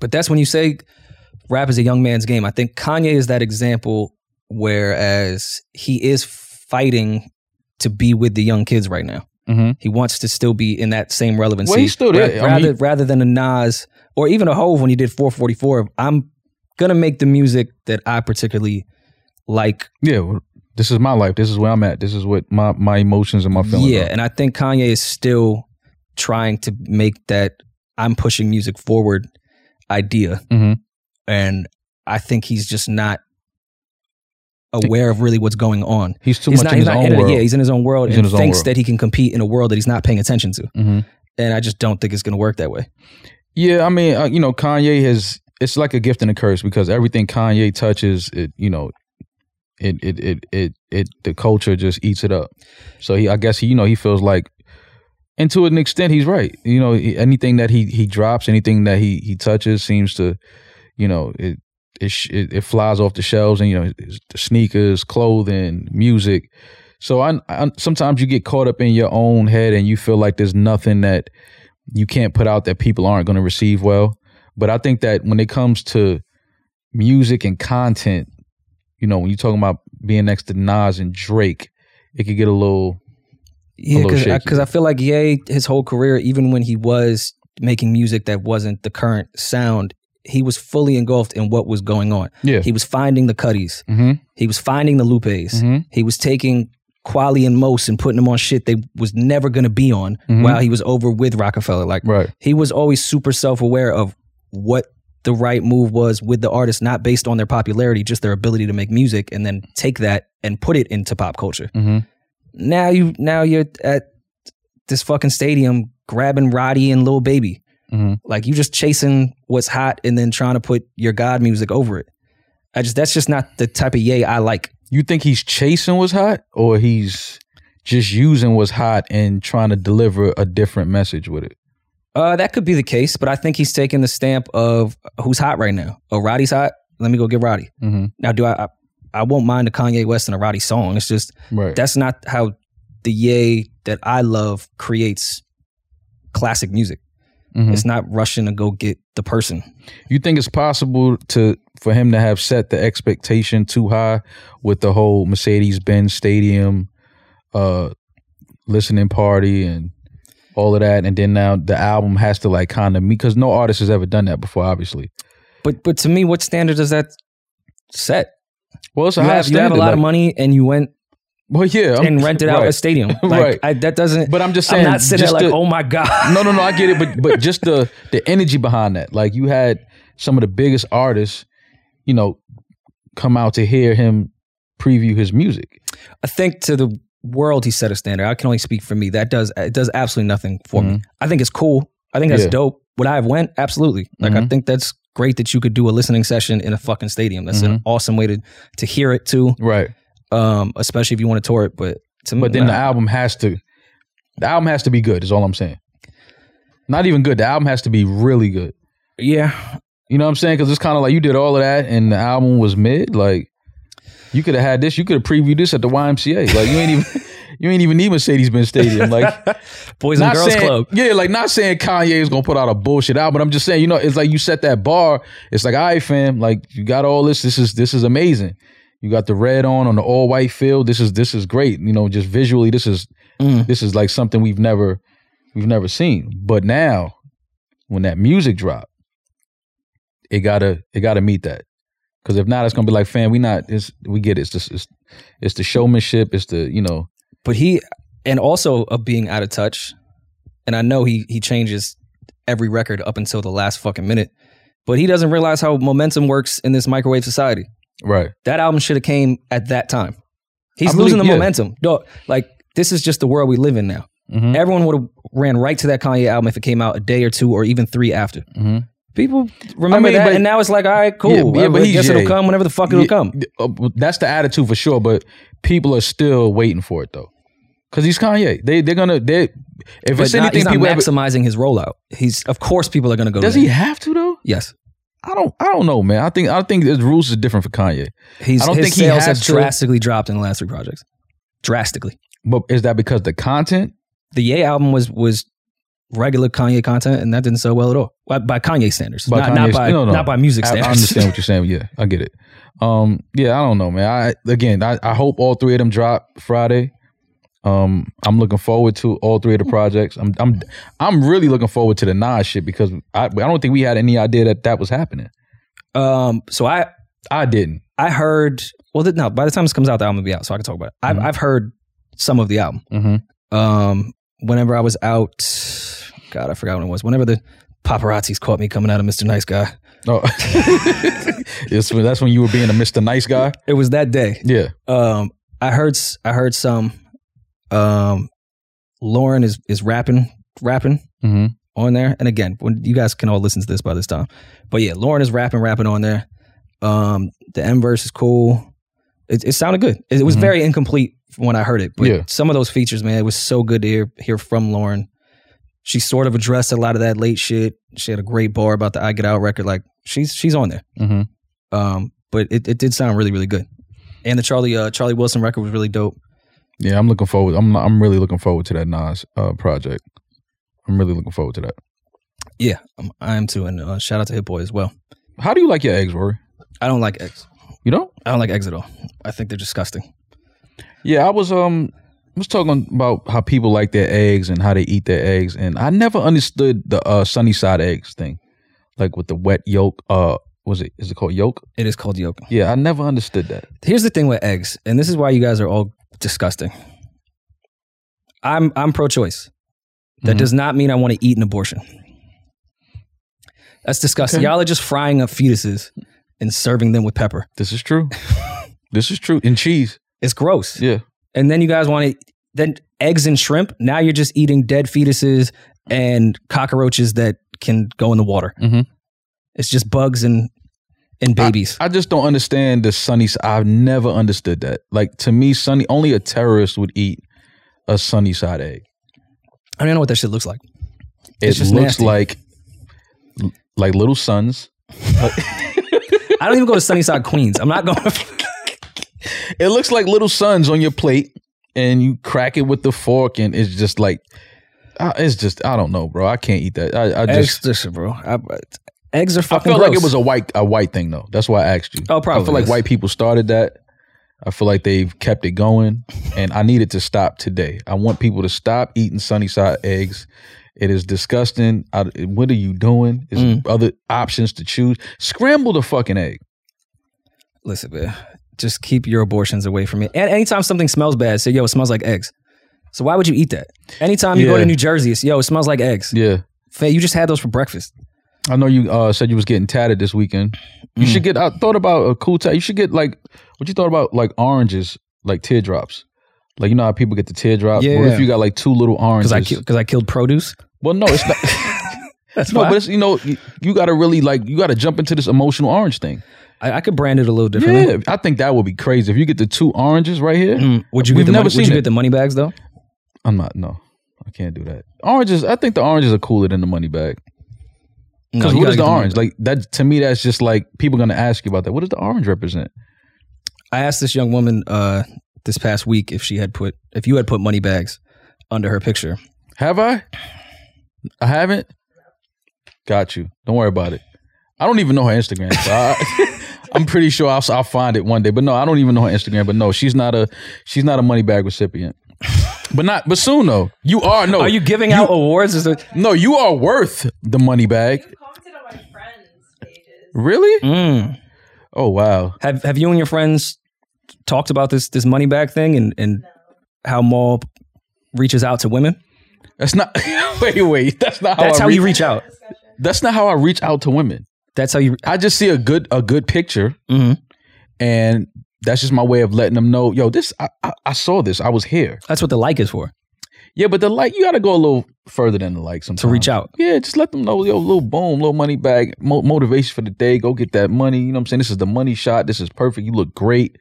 But that's when you say rap is a young man's game. I think Kanye is that example, whereas he is fighting to be with the young kids right now. Mhm. He wants to still be in that same relevancy. Well, he's still there. Ra- I mean- rather, rather than a Nas or even a Hove when he did 444. I'm gonna make the music that I particularly like. Yeah, well, this is my life. This is where I'm at. This is what my my emotions and my feelings. yeah, are. and I think Kanye is still trying to make that I'm pushing music forward idea. Mhm. And I think he's just not aware of really what's going on. He's too he's much not, in his own in it. world. Yeah, he's in his own world He's in and thinks world. that he can compete in a world that he's not paying attention to. hmm And I just don't think it's going to work that way. Yeah, I mean, uh, you know, Kanye has. It's like a gift and a curse because everything Kanye touches, it you know, it it it it, it the culture just eats it up. So he, I guess he, you know, he feels like, and to an extent, he's right. You know, anything that he he drops, anything that he he touches, seems to, you know, it it sh- it, it flies off the shelves, and you know, sneakers, clothing, music. So I, I sometimes you get caught up in your own head, and you feel like there's nothing that you can't put out that people aren't going to receive well. But I think that when it comes to music and content, you know, when you're talking about being next to Nas and Drake, it could get a little. Yeah, because I, feel like Ye, his whole career, even when he was making music that wasn't the current sound, he was fully engulfed in what was going on. Yeah. He was finding the Cudis. Mm-hmm. He was finding the Lupes. Mhm. He was taking Kweli and Mos and putting them on shit they was never gonna be on Mhm. while he was over with Roc-A-Fella. Like Right. he was always super self aware of what the right move was with the artist, not based on their popularity, just their ability to make music and then take that and put it into pop culture. Mm-hmm. Now you now you're at this fucking stadium grabbing Roddy and Lil Baby. Mhm. Like you just chasing what's hot and then trying to put your God music over it. I just that's just not the type of Ye I like. You think he's chasing what's hot, or he's just using what's hot and trying to deliver a different message with it? Uh, that could be the case, but I think he's taking the stamp of who's hot right now. Oh, Roddy's hot. Let me go get Roddy. Mm-hmm. Now, do I? I, I won't mind a Kanye West and a Roddy song. It's just Right. that's not how the Ye that I love creates classic music. Mhm. It's not rushing to go get the person. You think it's possible to for him to have set the expectation too high with the whole Mercedes Benz Stadium uh listening party and all of that and then now the album has to like kind of meet because no artist has ever done that before obviously But but to me, what standard does that set? well it's a You high have, you have a standard, lot of money and you went well yeah I'm- and rented out a stadium. Like, Right. I, that doesn't. but i'm just saying I'm not sitting there like, the- oh my god. no no no i get it but but just the the energy behind that like you had some of the biggest artists you know, come out to hear him preview his music. I think to the world he set a standard. I can only speak for me. That does it does absolutely nothing for me. Mhm. I think it's cool. I think that's Yeah. dope. Would I have went? Absolutely. Like I Mhm. think that's great that you could do a listening session in a fucking stadium. That's an Mhm. awesome way to to hear it too. Right. Um, especially if you want to tour it. But to me, But then the album has to the album has to be good, is all I'm saying. Not even good. The album has to be really good. yeah, You know what I'm saying? Because it's kind of like you did all of that and the album was mid. Like you could have had this. You could have previewed this at the YMCA. Like you ain't even you ain't even need Mercedes Benz Stadium. Like Boys and Girls saying, Club. Yeah, like not saying Kanye is gonna put out a bullshit album. But I'm just saying, you know, it's like you set that bar. It's like, all right, fam, like you got all this. This is this is amazing. You got the red on on the all white field. This is this is great. You know, just visually, this is Mm. this is like something we've never we've never seen. But now, when that music drop, it gotta it gotta meet that. Because if not, it's gonna be like, fam, we not. It's, we get it. It's just it's, it's the showmanship. It's the you know. But he and also of being out of touch. And I know he he changes every record up until the last fucking minute. But he doesn't realize how momentum works in this microwave society. Right. That album should have came at that time. He's I believe- losing the yeah. momentum. Dog, like this is just the world we live in now. Mhm. Everyone would have ran right to that Kanye album if it came out a day or two or even three after. Mhm. People remember I mean, that, but- and now it's like, all right, cool. Yeah, yeah, I but he's guess it'll come whenever the fuck it'll come. uh, that's the attitude for sure. But people are still waiting for it though, because he's Kanye. They they're gonna they if But it's not, anything he's not people ever, maximizing his rollout. He's of course people are to go. does he have to though? Yes, I don't I don't know, man. I think I think the rules is different for Kanye. he's. I don't his think he has have to- drastically dropped in the last three projects. Drastically. But is that because the content? The Ye album was was regular Kanye content, and that didn't sell well at all by, by Kanye standards, By not, not by no, no. not by music I, I understand what you're saying. Yeah, I get it. Um, yeah, I don't know, man. I again, I, I hope all three of them drop Friday. Um, I'm looking forward to all three of the projects. I'm I'm I'm really looking forward to the Nas shit because I I don't think we had any idea that that was happening. um, so I I didn't. I heard. Well, no. By the time this comes out, the album will be out, so I can talk about it. I've Mhm. I've heard some of the album. Mm-hmm. Um, whenever I was out, God, I forgot when it was. Whenever the paparazzis caught me coming out of Mr. Nice Guy, Oh, that's when you were being a Mr. Nice Guy. it was that day. Yeah. Um, I heard I heard some. Um, Lauryn is is rapping rapping Mm-hmm. on there, and again, when you guys can all listen to this by this time, but yeah, Lauryn is rapping rapping on there. Um, the M verse is cool. It, it sounded good. It, it was Mhm. very incomplete when I heard it, but Yeah. some of those features, man, it was so good to hear hear from Lauryn. She sort of addressed a lot of that late shit. She had a great bar about the I Get Out record. Like she's she's on there. Mm-hmm. Um, but it, it did sound really really good. And the Charlie uh, Charlie Wilson record was really dope. Yeah, I'm looking forward. I'm I'm really looking forward to that Nas uh, project. I'm really looking forward to that. Yeah, um, I am too. And uh, shout out to Hit Boy as well. How do you like your eggs, Rory? I don't like eggs. You don't? I don't like eggs at all. I think they're disgusting. Yeah, I was um I was talking about how people like their eggs and how they eat their eggs, and I never understood the uh, sunny side eggs thing, like with the wet yolk. Uh, was it is it called yolk? It is called yolk. Yeah, I never understood that. Here's the thing with eggs, and this is why you guys are all disgusting. I'm I'm pro-choice. That Mhm. does not mean I want to eat an abortion. That's disgusting. Okay. Y'all are just frying up fetuses and serving them with pepper. This is true. this is true. And cheese. It's gross. Yeah. And then you guys want to then eggs and shrimp. Now you're just eating dead fetuses and cockroaches that can go in the water. Mhm. It's just bugs and and babies. I just don't understand the sunny. I've never understood that. Like to me, sunny only a terrorist would eat a sunny side egg. I don't know what that shit looks like. It It's just looks nasty. like like little suns. I don't even go to Sunnyside Queens. I'm not going. It looks like little suns on your plate, and you crack it with the fork, and it's just like, uh, it's just I don't know, bro. I can't eat that. I, I just listen, bro. I, eggs are fucking. I felt like it was a white a white thing though. That's why I asked you. Oh, probably. I feel like is. white people started that. I feel like they've kept it going, and I need it to stop today. I want people to stop eating sunny side eggs. It is disgusting. I, what are you doing? Is Mm. other options to choose? Scramble the fucking egg. Listen, man. Just keep your abortions away from me. And anytime something smells bad, say, "Yo, it smells like eggs." So why would you eat that? Anytime you go to New Jersey, it's yo, it smells like eggs. Yeah, Faye, you just had those for breakfast. I know you uh, said you was getting tatted this weekend. You Mm. should get. I thought about a cool tag. You should get like what you thought about like oranges, like teardrops. Like you know how people get the teardrop. What if you got like two little oranges? Because I because I killed produce. well, no, it's not. That's no, why. but it's, you know you, you got to really like you got to jump into this emotional orange thing. I, I could brand it a little differently. Yeah, I think that would be crazy if you get the two oranges right here. Mm, Would you We've never money, seen Would you it. get the money bags though? I'm not. No, I can't do that. Oranges. I think the oranges are cooler than the money bag. No, Because you what gotta is get the orange? Like that to me, that's just like people gonna ask you about that. What does the orange represent? I asked this young woman uh, this past week if she had put if you had put money bags under her picture. Have I? I haven't. Got you. Don't worry about it. I don't even know her Instagram. So I, I'm pretty sure I'll, I'll find it one day. But no, I don't even know her Instagram. But no, she's not a she's not a money bag recipient. But not. But soon though, you are. No, Are you giving out awards? Is it? no, you are worth the money bag. commented on my friends' pages. Really? Mm. Oh wow. Have Have you and your friends talked about this this money bag thing and and how Maul reaches out to women? That's not. wait, wait. That's not how. That's I how reach, you reach out. That's not how I reach out to women. That's how you. I just see a good a good picture, Mhm. and that's just my way of letting them know. Yo, this I, I, I saw this. I was here. That's what the like is for Yeah, but the like you got to go a little further than the like sometimes to reach out. Yeah, just let them know. Yo, little boom, little money bag, mo- motivation for the day. Go get that money. You know what I'm saying? This is the money shot. This is perfect. You look great,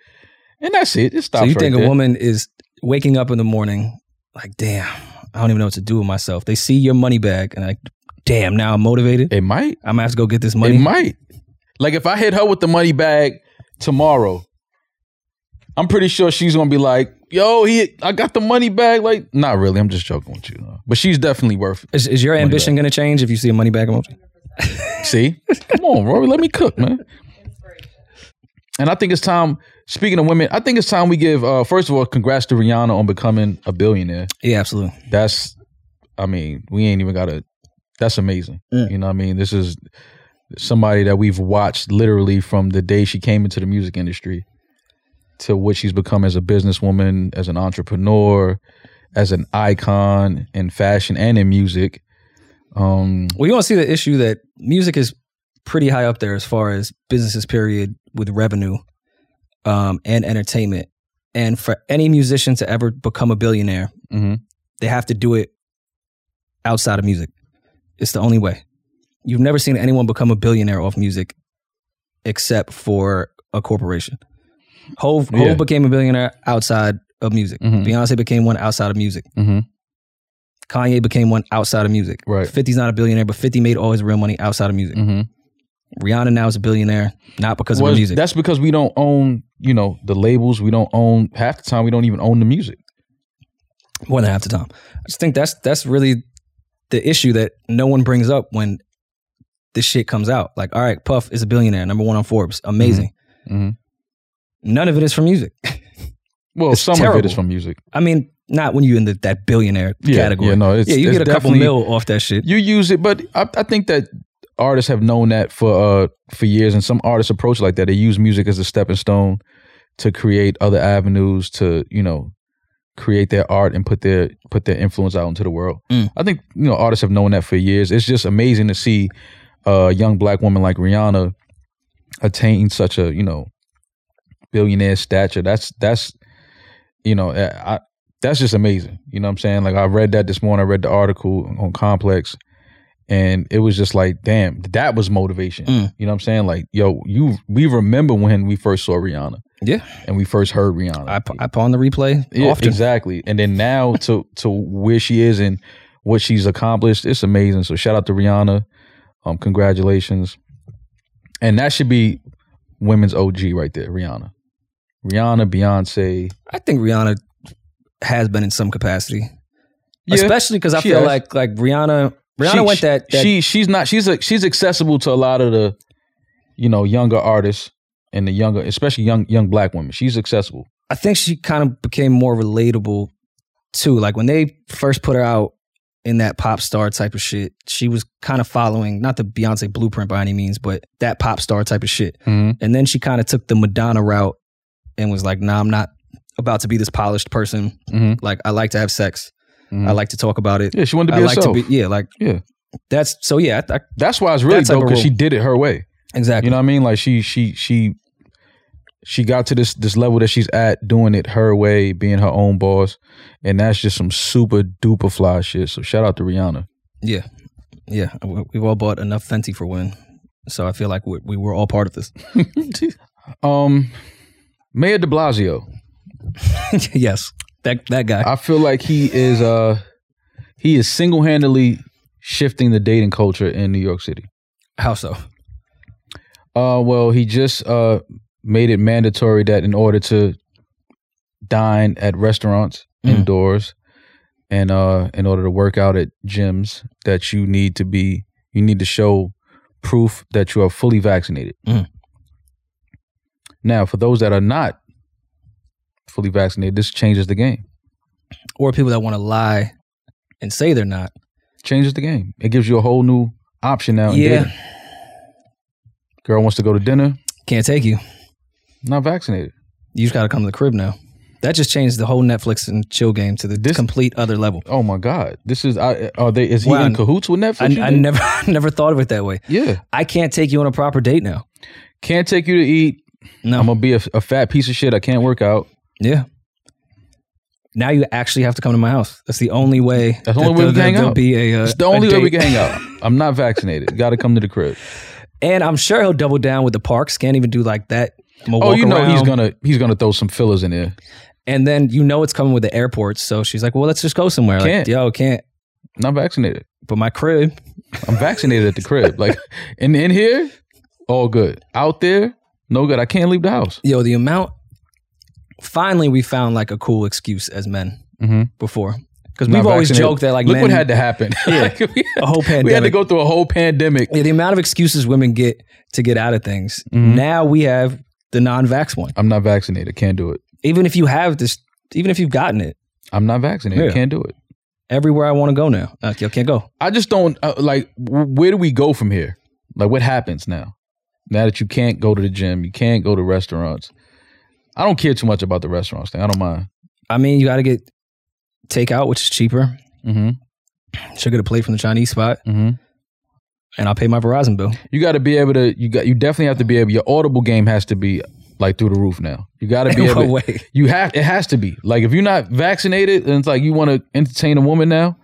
and that's it. It stops. So you right think there. a woman is waking up in the morning like, damn, I don't even know what to do with myself. They see your money bag and like, damn, now I'm motivated. It might. I'm gonna have to go get this money. It might. Like if I hit her with the money bag tomorrow, I'm pretty sure she's gonna be like, "Yo, he, I got the money bag." Like, not really. I'm just joking with you, but she's definitely worth it. Is, is your ambition going to change if you see a money bag emoji? See, come on, Rory, let me cook, man. And I think it's time. Speaking of women, I think it's time we give. uh First of all, congrats to Rihanna on becoming a billionaire. Yeah, absolutely. That's, I mean, we ain't even got to. That's amazing. Mm. You know, what I mean, this is somebody that we've watched literally from the day she came into the music industry to what she's become as a businesswoman, as an entrepreneur, as an icon in fashion and in music. Um, Well, you want to see the issue that music is pretty high up there as far as businesses, period, with revenue um, and entertainment. And for any musician to ever become a billionaire, mhm. they have to do it outside of music. It's the only way. You've never seen anyone become a billionaire off music except for a corporation. Hove, Yeah. Hove became a billionaire outside of music. Mhm. Beyonce became one outside of music. Mhm. Kanye became one outside of music. Right. 50's not a billionaire, but 50 made all his real money outside of music. Mhm. Rihanna now is a billionaire, not because of Well, her music. That's because we don't own, you know, the labels. We don't own half the time. We don't even own the music. More than half the time. I just think that's that's really the issue that no one brings up when this shit comes out. Like, all right, Puff is a billionaire, number one on Forbes, amazing. Mhm. None of it is from music. Well, It's some of it is terrible. from music. I mean, not when you're in the, that billionaire Yeah, category. yeah, no, it's- yeah, you it's get a couple mil off that shit. You use it, but I, I think that artists have known that for uh for years, and some artists approach it like that. They use music as a stepping stone to create other avenues to you know create their art and put their put their influence out into the world. Mm. I think you know artists have known that for years. It's just amazing to see a young black woman like Rihanna attain such a you know billionaire stature. That's that's you know I, that's just amazing. You know what I'm saying? Like I read that this morning. I read the article on Complex, and it was just like, damn, that was motivation. Mm. You know what I'm saying? Like, yo, you we remember when we first saw Rihanna Yeah, and we first heard Rihanna. I, I Pon de Replay Yeah, often. exactly. And then now to to where she is and what she's accomplished, it's amazing. So shout out to Rihanna. Um, congratulations. And that should be women's OG right there, Rihanna. Rihanna, Beyonce. I think Rihanna has been in some capacity, Yeah, especially because I feel has. like like Rihanna. Rihanna She- went that, that she she's not she's a, she's accessible to a lot of the you know younger artists and the younger especially young young black women. She's accessible. I think she kind of became more relatable too. Like when they first put her out in that pop star type of shit, she was kind of following not the Beyonce blueprint by any means, but that pop star type of shit. Mhm. And then she kind of took the Madonna route and was like, "Nah, I'm not about to be this polished person. Mhm. Like I like to have sex. Mhm. I like to talk about it. Yeah, she wanted to I be like herself. to be yeah, like Yeah. that's so yeah. I, I, That's why it's really dope because she did it her way. Exactly. You know what I mean? Like she she she she got to this this level that she's at doing it her way, being her own boss, and that's just some super duper fly shit. So shout out to Rihanna. yeah. Yeah. We- We've all bought enough Fenty for Win. So I feel like we, we were all part of this. Um, Mayor De Blasio. yes. That that guy. I feel like he is uh he is single handedly shifting the dating culture in New York City. How so? Uh, well, he just uh made it mandatory that in order to dine at restaurants Mm. indoors and uh in order to work out at gyms that you need to be you need to show proof that you are fully vaccinated. Mm. Now, for those that are not fully vaccinated, this changes the game. Or people that want to lie and say they're not. Changes the game. It gives you a whole new option now. Yeah. dating. Girl wants to go to dinner, Can't take you. not vaccinated. You just got to come to the crib now. That just changed the whole Netflix and chill game to the This- complete other level. Oh my God! This is I, are they? Is he Wow. in cahoots with Netflix? I, I never never thought of it that way. yeah, I can't take you on a proper date now. can't take you to eat. No. I'm gonna be a, a fat piece of shit. I can't work out. yeah. Now you actually have to come to my house. That's the only way. That's the only way we can hang out. Be a, uh, It's the only way we can hang out. I'm not vaccinated. Got to come to the crib. And I'm sure he'll double down with the parks. Can't even do like that. I'm Oh, you know he's gonna he's gonna throw some fillers in there. And then you know it's coming with the airports. So she's like, "Well, let's just go somewhere." Like, Can't. Yo, can't. Not vaccinated. But my crib. I'm vaccinated at the crib. Like in in here, all good. Out there, no good. I can't leave the house. Yo, the amount. Finally, we found like a cool excuse as men Mm-hmm. before because we've always joked that like look men, what had to happen. Yeah. Like, we, a whole pandemic. we had to go through a whole pandemic. Yeah, the amount of excuses women get to get out of things. Mhm. Now we have the non-vax one. I'm not vaccinated. Can't do it. Even if you have this, even if you've gotten it, I'm not vaccinated. Yeah. Can't do it. everywhere I want to go now, yo, can't go. I just don't uh, like. Where do we go from here? Like, what happens now? Now that you can't go to the gym, you can't go to restaurants. I don't care too much about the restaurants thing. I don't mind. I mean, you got to get takeout, which is cheaper. Mm-hmm. She'll get a plate from the Chinese spot, Mm-hmm. and I'll pay my Verizon bill. You got to be able to. You got. You definitely have to be able. Your audible game has to be like through the roof now. You got to be able. to- way? You have. It has to be. Like if you're not vaccinated, and it's like you want to entertain a woman now,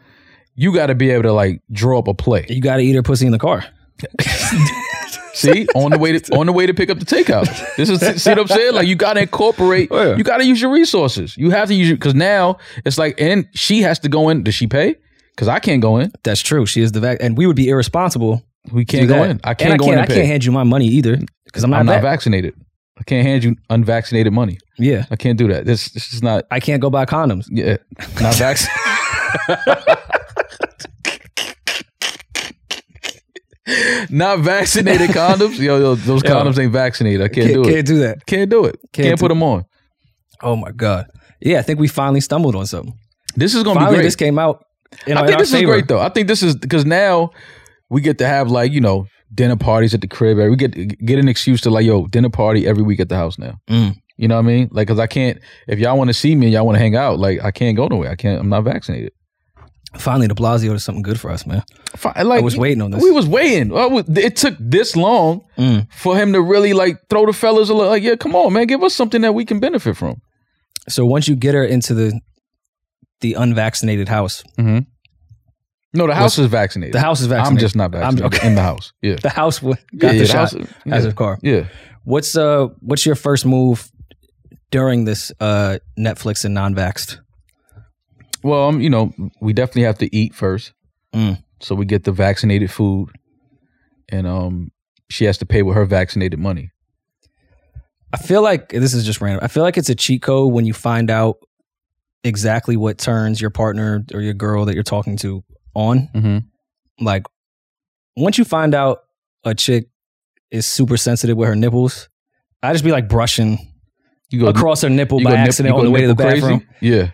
you got to be able to like draw up a play. You got to eat her pussy in the car. See, on the way to on the way to pick up the takeout. This is see what I'm saying. Like you got to incorporate. Oh, yeah. You got to use your resources. You have to use because now it's like, and she has to go in. Does she pay? Because I can't go in. That's true. She is the vac, and we would be irresponsible. We can't go in. I can't I go can't, in I can't hand you my money either because I'm not. I'm not vac- vaccinated. I can't hand you unvaccinated money. Yeah, I can't do that. This this is not. I can't go buy condoms. Yeah, not vaccinated. not vaccinated condoms. Yo, yo those Yo. condoms ain't vaccinated. I can't, Can't, do it. can't do that. Can't do it. Can't Can't, put them on. Oh my god. Yeah, I think we finally stumbled on something. This is gonna Finally, be great. this came out. Know, I in think this favor. is great though. I think this is because now we get to have like you know dinner parties at the crib. We get get an excuse to like yo dinner party every week at the house now. Mm. You know what I mean? Like because I can't if y'all want to see me and y'all want to hang out like I can't go nowhere. I can't. I'm not vaccinated. Finally, De Blasio does something good for us, man. Like I was waiting on this. We was waiting. Was- It took this long Mm. for him to really like throw the fellas a little like yeah come on man give us something that we can benefit from. So once you get her into the the unvaccinated house, No, the house is vaccinated. the house is vaccinated. I'm just not vaccinated okay. in the house. Yeah. the house Yeah, got yeah, the the shot house- as yeah. a car. Yeah. What's uh what's your first move during this uh Netflix and non-vaxxed? Well, um, you know, we definitely have to eat first. Mm. So we get the vaccinated food, and um, she has to pay with her vaccinated money. I feel like this is just random. I feel like it's a cheat code when you find out exactly what turns your partner or your girl that you're talking to on. Mm-hmm. Like once you find out a chick is super sensitive with her nipples, I just be like brushing You go across her nipple by nip- accident on the way to the crazy? bathroom. Yeah.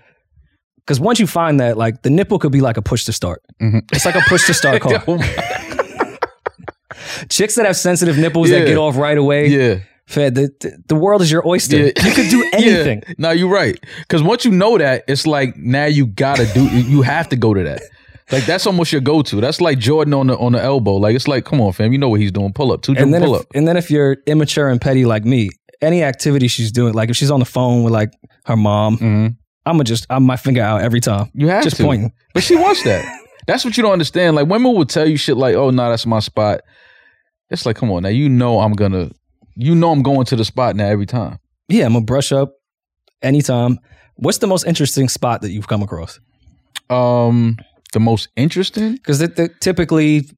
Because once you find that, like the nipple could be like a push to start. Mhm. It's like a push to start car. Chicks that have sensitive nipples Yeah. that get off right away. yeah. Fed, the, the, world is your oyster. Yeah. You could do anything. Yeah. No, you're right. Because once you know that, it's like now you gotta do. You have to go to that. Like that's almost your go-to. That's like Jordan on the on the elbow. Like it's like, come on, fam, you know what he's doing. Pull up, two and pull if, up. and then if you're immature and petty like me, any activity she's doing, like if she's on the phone with like her mom, hmm I'm gonna just I'm my finger out every time, You have just to. pointing. But she wants that. That's what you don't understand. Like women will tell you shit like, "Oh, no, that's my spot." It's like, come on, now you know I'm gonna, you know I'm going to the spot now every time. Yeah, I'm gonna brush up anytime. What's the most interesting spot that you've come across? Um, the most interesting. Because typically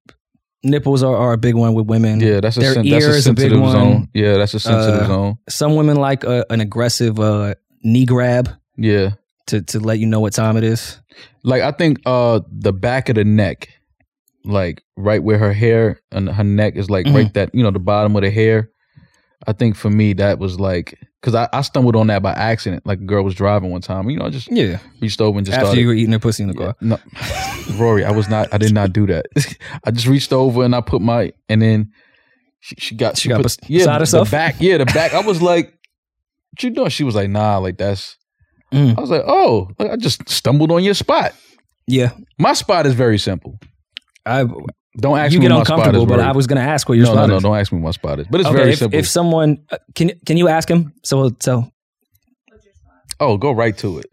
nipples are, are a big one with women. Yeah, that's a Their sen- ear that's a is a big sensitive one. zone. Yeah, that's a sensitive Uh, zone. Some women like a, an aggressive uh, knee grab Yeah, to to let you know what time it is. like I think uh the back of the neck, like right where her hair and her neck is like Mhm. right that you know the bottom of the hair. I think for me that was like because I, I stumbled on that by accident. Like a girl was driving one time, you know, I just Yeah, reached over and just after started. you were eating her pussy in the car. No, Rory, I was not. I did not do that. I just reached over and I put my and then she, she got She got put, bes- yeah beside the herself? back yeah the back. I was like, "What you doing?" She was like, "Nah, like that's." Mm. I was like, "Oh, I just stumbled on your spot." Yeah, My spot is very simple. I Don't ask you me get what my spot uncomfortable, is. but Rory. I was gonna ask what your no, spot no, no. is. Don't ask me what my spot is. But it's okay, very if, simple. if someone uh, can can you ask him? So so oh, go right to it.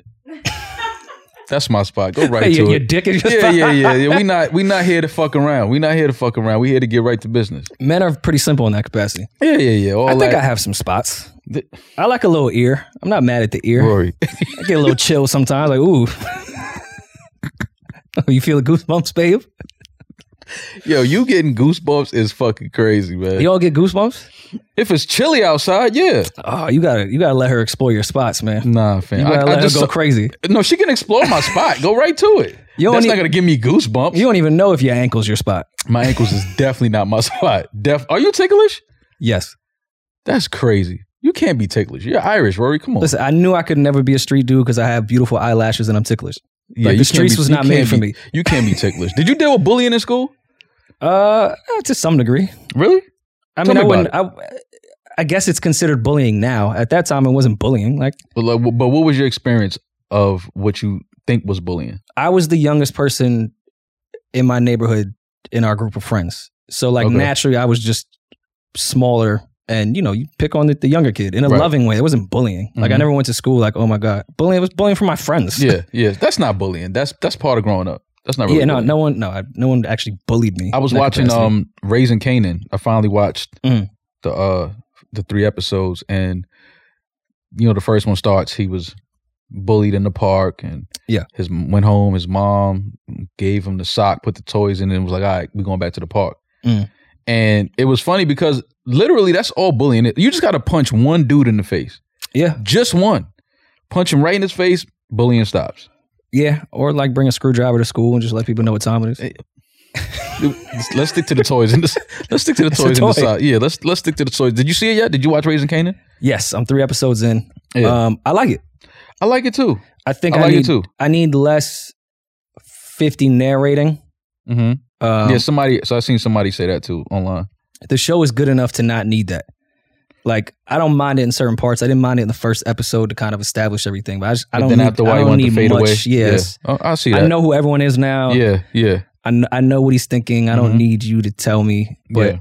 That's my spot. Go right Hey, to your, your it. dick in your Yeah, spot? yeah, yeah, yeah. We not we not here to fuck around. We not here to fuck around. We here to get right to business. Men are pretty simple in that capacity. Yeah, yeah, yeah. All I think that. I have some spots. Th- I like a little ear. I'm not mad at the ear. Rory. I get a little chill sometimes. Like ooh, Oh, you feel the goosebumps, babe? Yo, you getting goosebumps is fucking crazy, man. You all get goosebumps? if it's chilly outside, yeah. Oh, you gotta you gotta let her explore your spots, man. Nah, fam. You I, gotta I let just her go crazy. no. She can explore my spot. Go right to it. You That's need- not gonna give me goosebumps. You don't even know if your ankle's your spot. my ankles is definitely not my spot. Def. Are you ticklish? Yes. That's crazy. You can't be ticklish. You're Irish, Rory. Come on. Listen, I knew I could never be a street dude because I have beautiful eyelashes and I'm ticklish. yeah, like, the streets be- was not made can't for me. You can't be ticklish. Did you deal with bullying in school? Uh, to some degree. Really? I Tell mean, I me wouldn't. I, I guess it's considered bullying now. At that time, it wasn't bullying. Like But, like, but what was your experience of what you think was bullying? I was the youngest person in my neighborhood in our group of friends. So like Okay. naturally, I was just smaller. And you know, you pick on the, the younger kid in a Right. loving way. It wasn't bullying. Like I Mhm. never went to school like, oh my god, bullying. It was bullying for my friends. Yeah, yeah. That's not bullying. That's that's part of growing up. That's not really. yeah. No, bullying. no one, no, I, no one actually bullied me. I was watching capacity. um Raising Kanan. I finally watched Mm. the uh the three episodes and you know the first one starts he was bullied in the park and Yeah. his went home his mom gave him the sock put the toys in and was like all right we're going back to the park Mm. And it was funny because literally that's all bullying you just got to punch one dude in the face Yeah, just one punch him right in his face bullying stops yeah. Or like bring a screwdriver to school and just let people know what time it is. Dude, let's stick to the toys and let's stick to the It's a toys and the side. Yeah, let's let's stick to the toys. Did you see it yet? Did you watch Raising Kanan? Yes, I'm three episodes in. Yeah. Um, I like it. I like it too. I think I I, like it too. I need less fifty narrating. Mm-hmm. Um, yeah, somebody. So I seen somebody say that too online. the show is good enough to not need that. Like I don't mind it in certain parts. I didn't mind it in the first episode to kind of establish everything, but I, just, I don't then need, after I don't to need fade much. away. Yes, Yeah. Oh, I see that. I know who everyone is now. Yeah, yeah, I, kn- I know what he's thinking. I don't Mhm. need you to tell me. But yeah.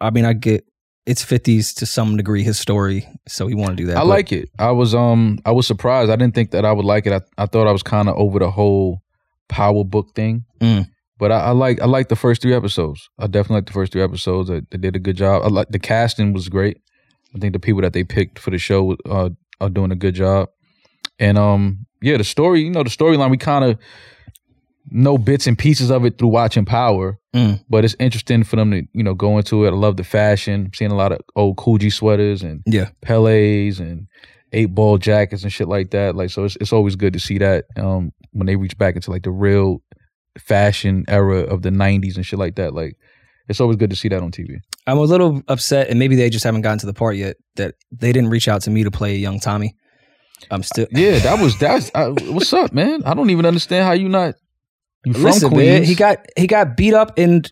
I mean, I get it's fifties to some degree his story, so he want to do that. I But like it. I was um I was surprised. I didn't think that I would like it. I, I thought I was kind of over the whole power book thing. Mm. But I, I like I like the first three episodes. I definitely like the first three episodes. They, they did a good job. I like the casting was great. I think the people that they picked for the show uh, are doing a good job. And um yeah, the story, you know, the storyline we kind of know bits and pieces of it through watching Power. Mm. But it's interesting for them to, you know, go into it. I love the fashion. I'm seeing a lot of old Coogi sweaters and Yeah. Pelle's and eight ball jackets and shit like that. Like so it's it's always good to see that um when they reach back into like the real fashion era of the nineties and shit like that. Like it's always good to see that on TV. I'm a little upset, and maybe they just haven't gotten to the part yet that they didn't reach out to me to play young Tommy. I'm still Yeah, that was that's uh, what's up, man. I don't even understand how you not you from listen, Queens. man. He got he got beat up in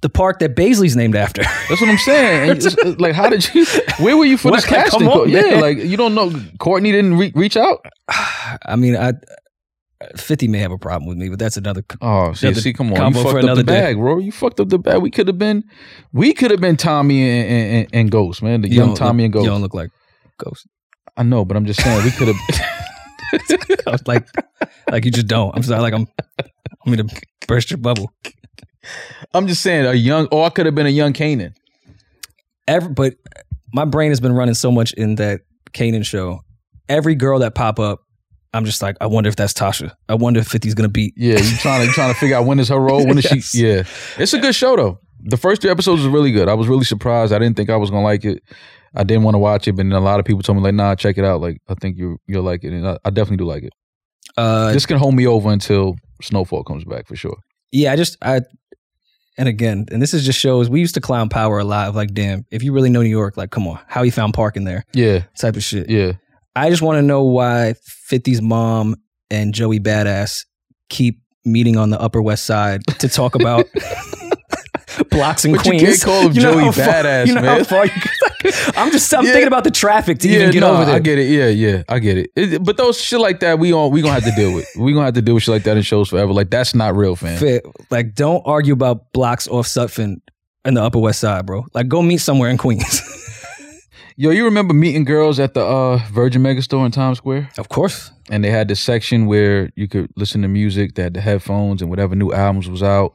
the park that Baisley's named after. That's what I'm saying. Like, how did you? Where were you for this What? casting? Come on, yeah, man. like you don't know. Courtney didn't re- reach out. I mean, I Fifty may have a problem with me, but that's another. Oh, see, Another see, come on, you fucked up the day. bag, bro. You fucked up the bag. We could have been, we could have been Tommy and, and, and, Ghost, man. The you young Tommy look, and Ghost. You don't look like Ghost. I know, but I'm just saying we could have. I was like, like you just don't. I'm sorry. Like I'm. I'm gonna burst your bubble. I'm just saying a young, or I could have been a young Kanan. Every, but my brain has been running so much in that Kanan show. Every girl that pop up, I'm just like, I wonder if that's Tasha. I wonder if 50's gonna beat. Yeah, you're trying to trying to figure out when is her role? When is Yes. she? Yeah, it's a good show though. The first three episodes was really good. I was really surprised. I didn't think I was gonna like it. I didn't want to watch it, but then a lot of people told me like, "Nah, check it out. Like, I think you you'll like it." And I, I definitely do like it. Uh, this can hold me over until Snowfall comes back for sure. yeah, I just I. And again, and this is just shows we used to clown Power a lot of like, damn, if you really know New York, like, come on, how he found parking there, Yeah, type of shit. yeah. I just want to know why 50's mom and Joey Badass keep meeting on the Upper West Side to talk about blocks and But you queens. can't call him know Joey far- Badass, you know man. I'm just I'm Yeah. thinking about the traffic to yeah, even get no, over there. I get it. Yeah, yeah, I get it. It- But those shit like that, we on we gonna have to deal with. We gonna have to deal with shit like that in shows forever. Like that's not real, fam. Fit. Like, don't argue about blocks off Sutphin in the Upper West Side, bro. Like, go meet somewhere in Queens. Yo, you remember meeting girls at the uh, Virgin Megastore in Times Square? of course. and they had this section where you could listen to music. They had the headphones and whatever new albums was out,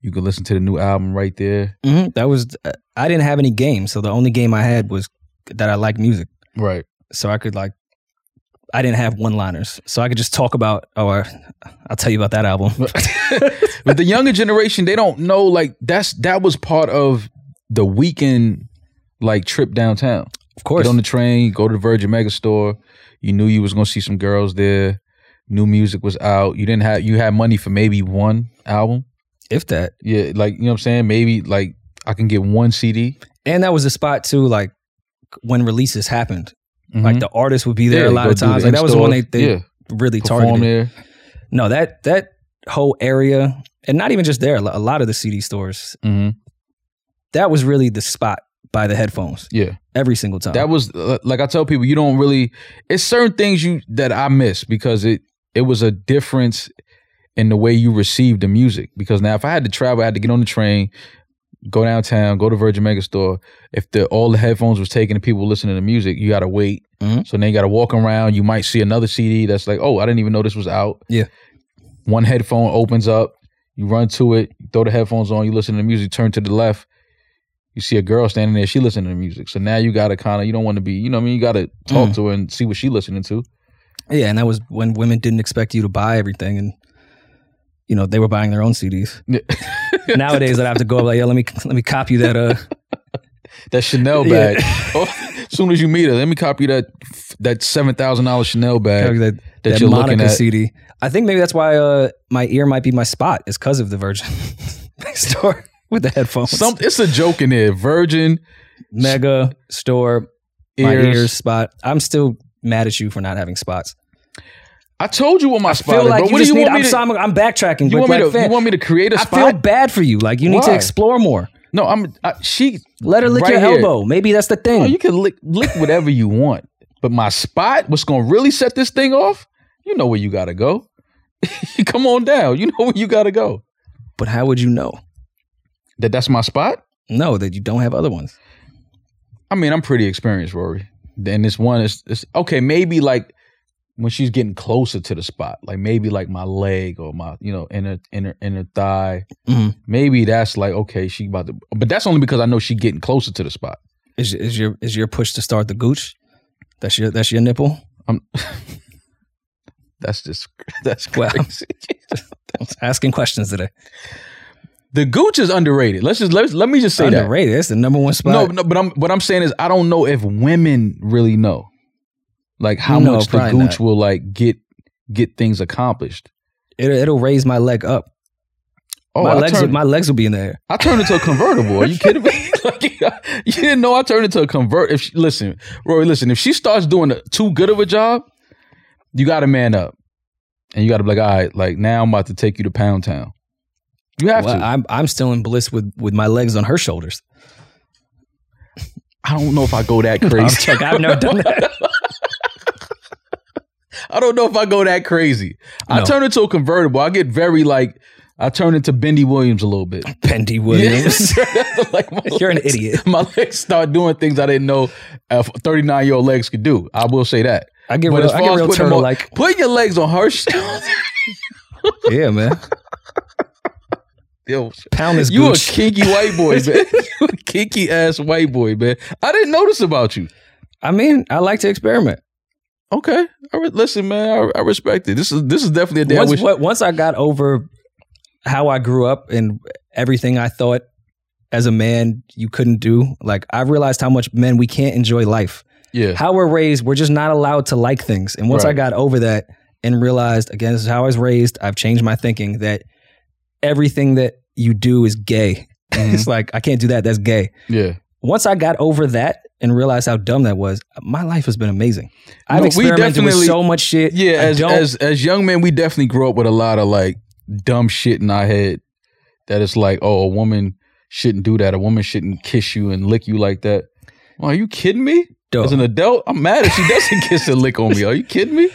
you could listen to the new album right there. hmm That was. I didn't have any games, so the only game I had was that I like music. Right. so I could like I didn't have one liners, so I could just talk about. Oh, I- I'll tell you about that album. but the younger generation, they don't know like that's that was part of the weekend like trip downtown. Of course, Get on the train, go to the Virgin Megastore. You knew you was gonna see some girls there. New music was out. You didn't have you had money for maybe one album. if that, Yeah, like you know what I'm saying. Maybe like I can get one CD. and that was the spot too. Like when releases happened, Mhm. like the artists would be there Yeah, a lot of times. Like that was the one they, they yeah, really perform targeted. there. No, that that whole area, and not even just there. A lot of the CD stores. hmm That was really the spot by the headphones Yeah. Every single time. That was uh, like I tell people, you don't really. It's certain things you that I miss because it it was a difference in the way you received the music. Because now, if I had to travel, I had to get on the train, go downtown, go to Virgin Megastore. If the all the headphones was taken and people were listening to music, you got to wait. Mhm. So then you got to walk around. You might see another CD that's like, oh, I didn't even know this was out. Yeah. One headphone opens up. You run to it, throw the headphones on, you listen to the music, turn to the left. You see a girl standing there, she listening to music. So now you gotta kind of, you don't want to be, you know what I mean? You gotta talk Mm. to her and see what she listening to. yeah, and that was when women didn't expect you to buy everything, and you know they were buying their own CDs. Nowadays, I'd have to go like, yo, let me let me copy that. Uh, that Chanel Yeah. bag. oh, as soon as you meet her, let me copy that that seven thousand dollars Chanel bag that, that, that you're Monica looking at. CD. I think maybe that's why uh, my ear might be my spot. Is because of the Virgin store with the headphones. Some, it's a joke in there. Virgin mega store, my ears. ears spot. I'm still mad at you for not having spots. I told you what my spot feel is, like you What do you need. want me I'm, to? sorry, I'm, backtracking. You want me to? fam, You want me to create a spot? I feel bad for you. Like you need to explore more. no, I'm. I, she. Let her lick Right your here. elbow. Maybe that's the thing. Oh, you can lick lick whatever you want, but my spot, what's gonna really set this thing off? You know where you gotta go. Come on down. You know where you gotta go. but how would you know? That that's my spot. No, that you don't have other ones. I mean, I'm pretty experienced, Rory. And this one is, is okay. Maybe like when she's getting closer to the spot, like maybe like my leg or my, you know, inner inner inner thigh. Mhm. Maybe that's like okay, she about to. But that's only because I know she's getting closer to the spot. Is is your is your push to start the gooch? That's your that's your nipple. I'm. that's just that's crazy. I'm asking questions today. The gooch is underrated. Let's just let let me just say that. Underrated. That's the number one spot. No, no, but I'm what I'm saying is I don't know if women really know, like how No, much the gooch not. will like get get things accomplished. It, it'll raise my leg up. Oh, my I legs, turned, my legs will be in the air. I turned into a convertible. Are you kidding me? like, you didn't know I turned into a convert. If she, listen, Rory, listen, if she starts doing a, too good of a job, you got to man up, and you got to be like, all right, like now I'm about to take you to Pound Town. You have Well, to. I'm I'm still in bliss with with my legs on her shoulders. I don't know if I go that crazy. I've never done that. I don't know if I go that crazy. I turn into a convertible. I get very like I turn into Bendy Williams a little bit. Bendy Williams. like my You're an idiot. My legs start doing things I didn't know 39 year old legs could do. I will say that. I get But real, as I far get as real putting on- like. Putting your legs on her sh- Yeah, man. Yo, Pound this you a kinky white boy, man. you a kinky ass white boy, man. I didn't notice about you. I mean, I like to experiment. Okay, I re- listen, man. I, I respect it. This is this is definitely a day I Once, wish. what- once I got over how I grew up and everything I thought as a man you couldn't do, like I realized how much men we can't enjoy life. Yeah, How we're raised, we're just not allowed to like things. And once I got over that and realized, again, this is how I was raised, I've changed my thinking that everything that you do is gay. Mhm. it's like I can't do that. That's gay. yeah. Once I got over that and realized how dumb that was, my life has been amazing. I've No, we experimented with definitely- so much shit. Yeah, as as as young men, we definitely grew up with a lot of like dumb shit in our head. That it's like, oh, a woman shouldn't do that. A woman shouldn't kiss you and lick you like that. Well, are you kidding me? Duh. As an adult, I'm mad if she doesn't kiss and lick on me. Are you kidding me?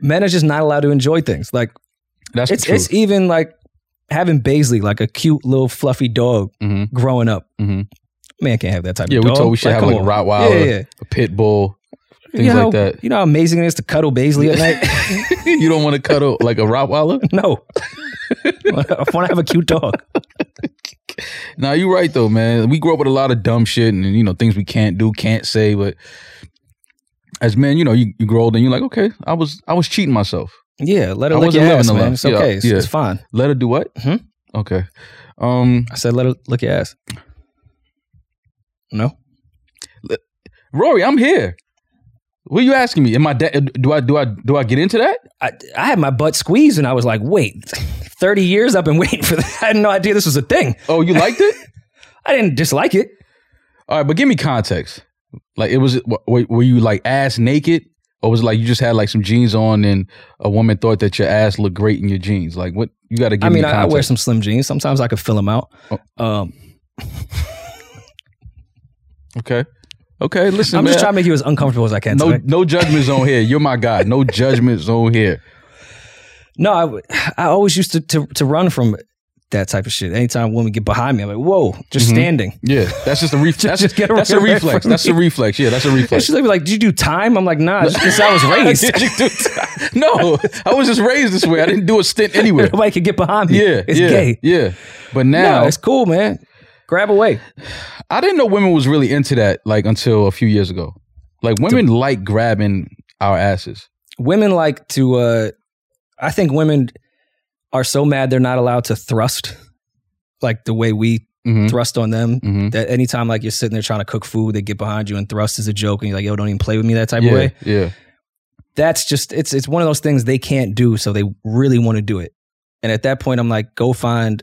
men are just not allowed to enjoy things. Like That's it's it's even like having Baisley, like a cute little fluffy dog hmm growing up. hmm Man can't have that type Yeah, of dog. Yeah, we told we should have come like a on. Rottweiler, Yeah, yeah. a pit bull, things you know, like that. You know how amazing it is to cuddle Baisley at night? you don't want to cuddle like a Rottweiler? no. I want to have a cute dog. Now you're right though, man. We grew up with a lot of dumb shit and you know things we can't do, can't say. But as men, you know, you, you grow older and you're like, okay, I was I was cheating myself. Yeah, let her I lick your ass, man. It's Yeah, okay. It's, yeah. it's fine. Let her do what? Mhm. Okay. Um, I said let her lick your ass. No? Rory, I'm here. What are you asking me? Am I de- do I do I do I get into that? I, I had my butt squeezed and I was like, wait, 30 years I've been waiting for that. I had no idea this was a thing. Oh, you liked it? I didn't dislike it. All right, but give me context. Like, it was were you like ass naked, or was it like you just had like some jeans on and a woman thought that your ass looked great in your jeans? Like, what you got to give me. I mean, me I, I wear some slim jeans. Sometimes I could fill them out. Oh. Um, okay, okay. Listen, I'm man. just trying to make you as uncomfortable as I can. no, today. no judgments on here. You're my guy. No judgments on here. No, I, I always used to, to to run from that type of shit. Anytime a woman get behind me, I'm like, whoa, just Mhm. standing. Yeah, that's just a reflex. That's, just get that's a reflex. That's a reflex. Yeah, that's a reflex. she's like, "Did you do time?" I'm like, "Nah, just I was raised. Did you do t- no, I was just raised this way. I didn't do a stint anywhere. Nobody could get behind me. Yeah, it's yeah, gay. Yeah, but No, now it's cool, man. Grab away. I didn't know women was really into that like until a few years ago. Like women like grabbing our asses. Women like to. uh I think women are so mad they're not allowed to thrust, like the way we Mm-hmm. thrust on them. Mm-hmm. That anytime like you're sitting there trying to cook food, they get behind you and thrust is a joke, and you're like, "Yo, don't even play with me." That type of way. yeah. that's just it's it's one of those things they can't do, so they really want to do it. And at that point, I'm like, go find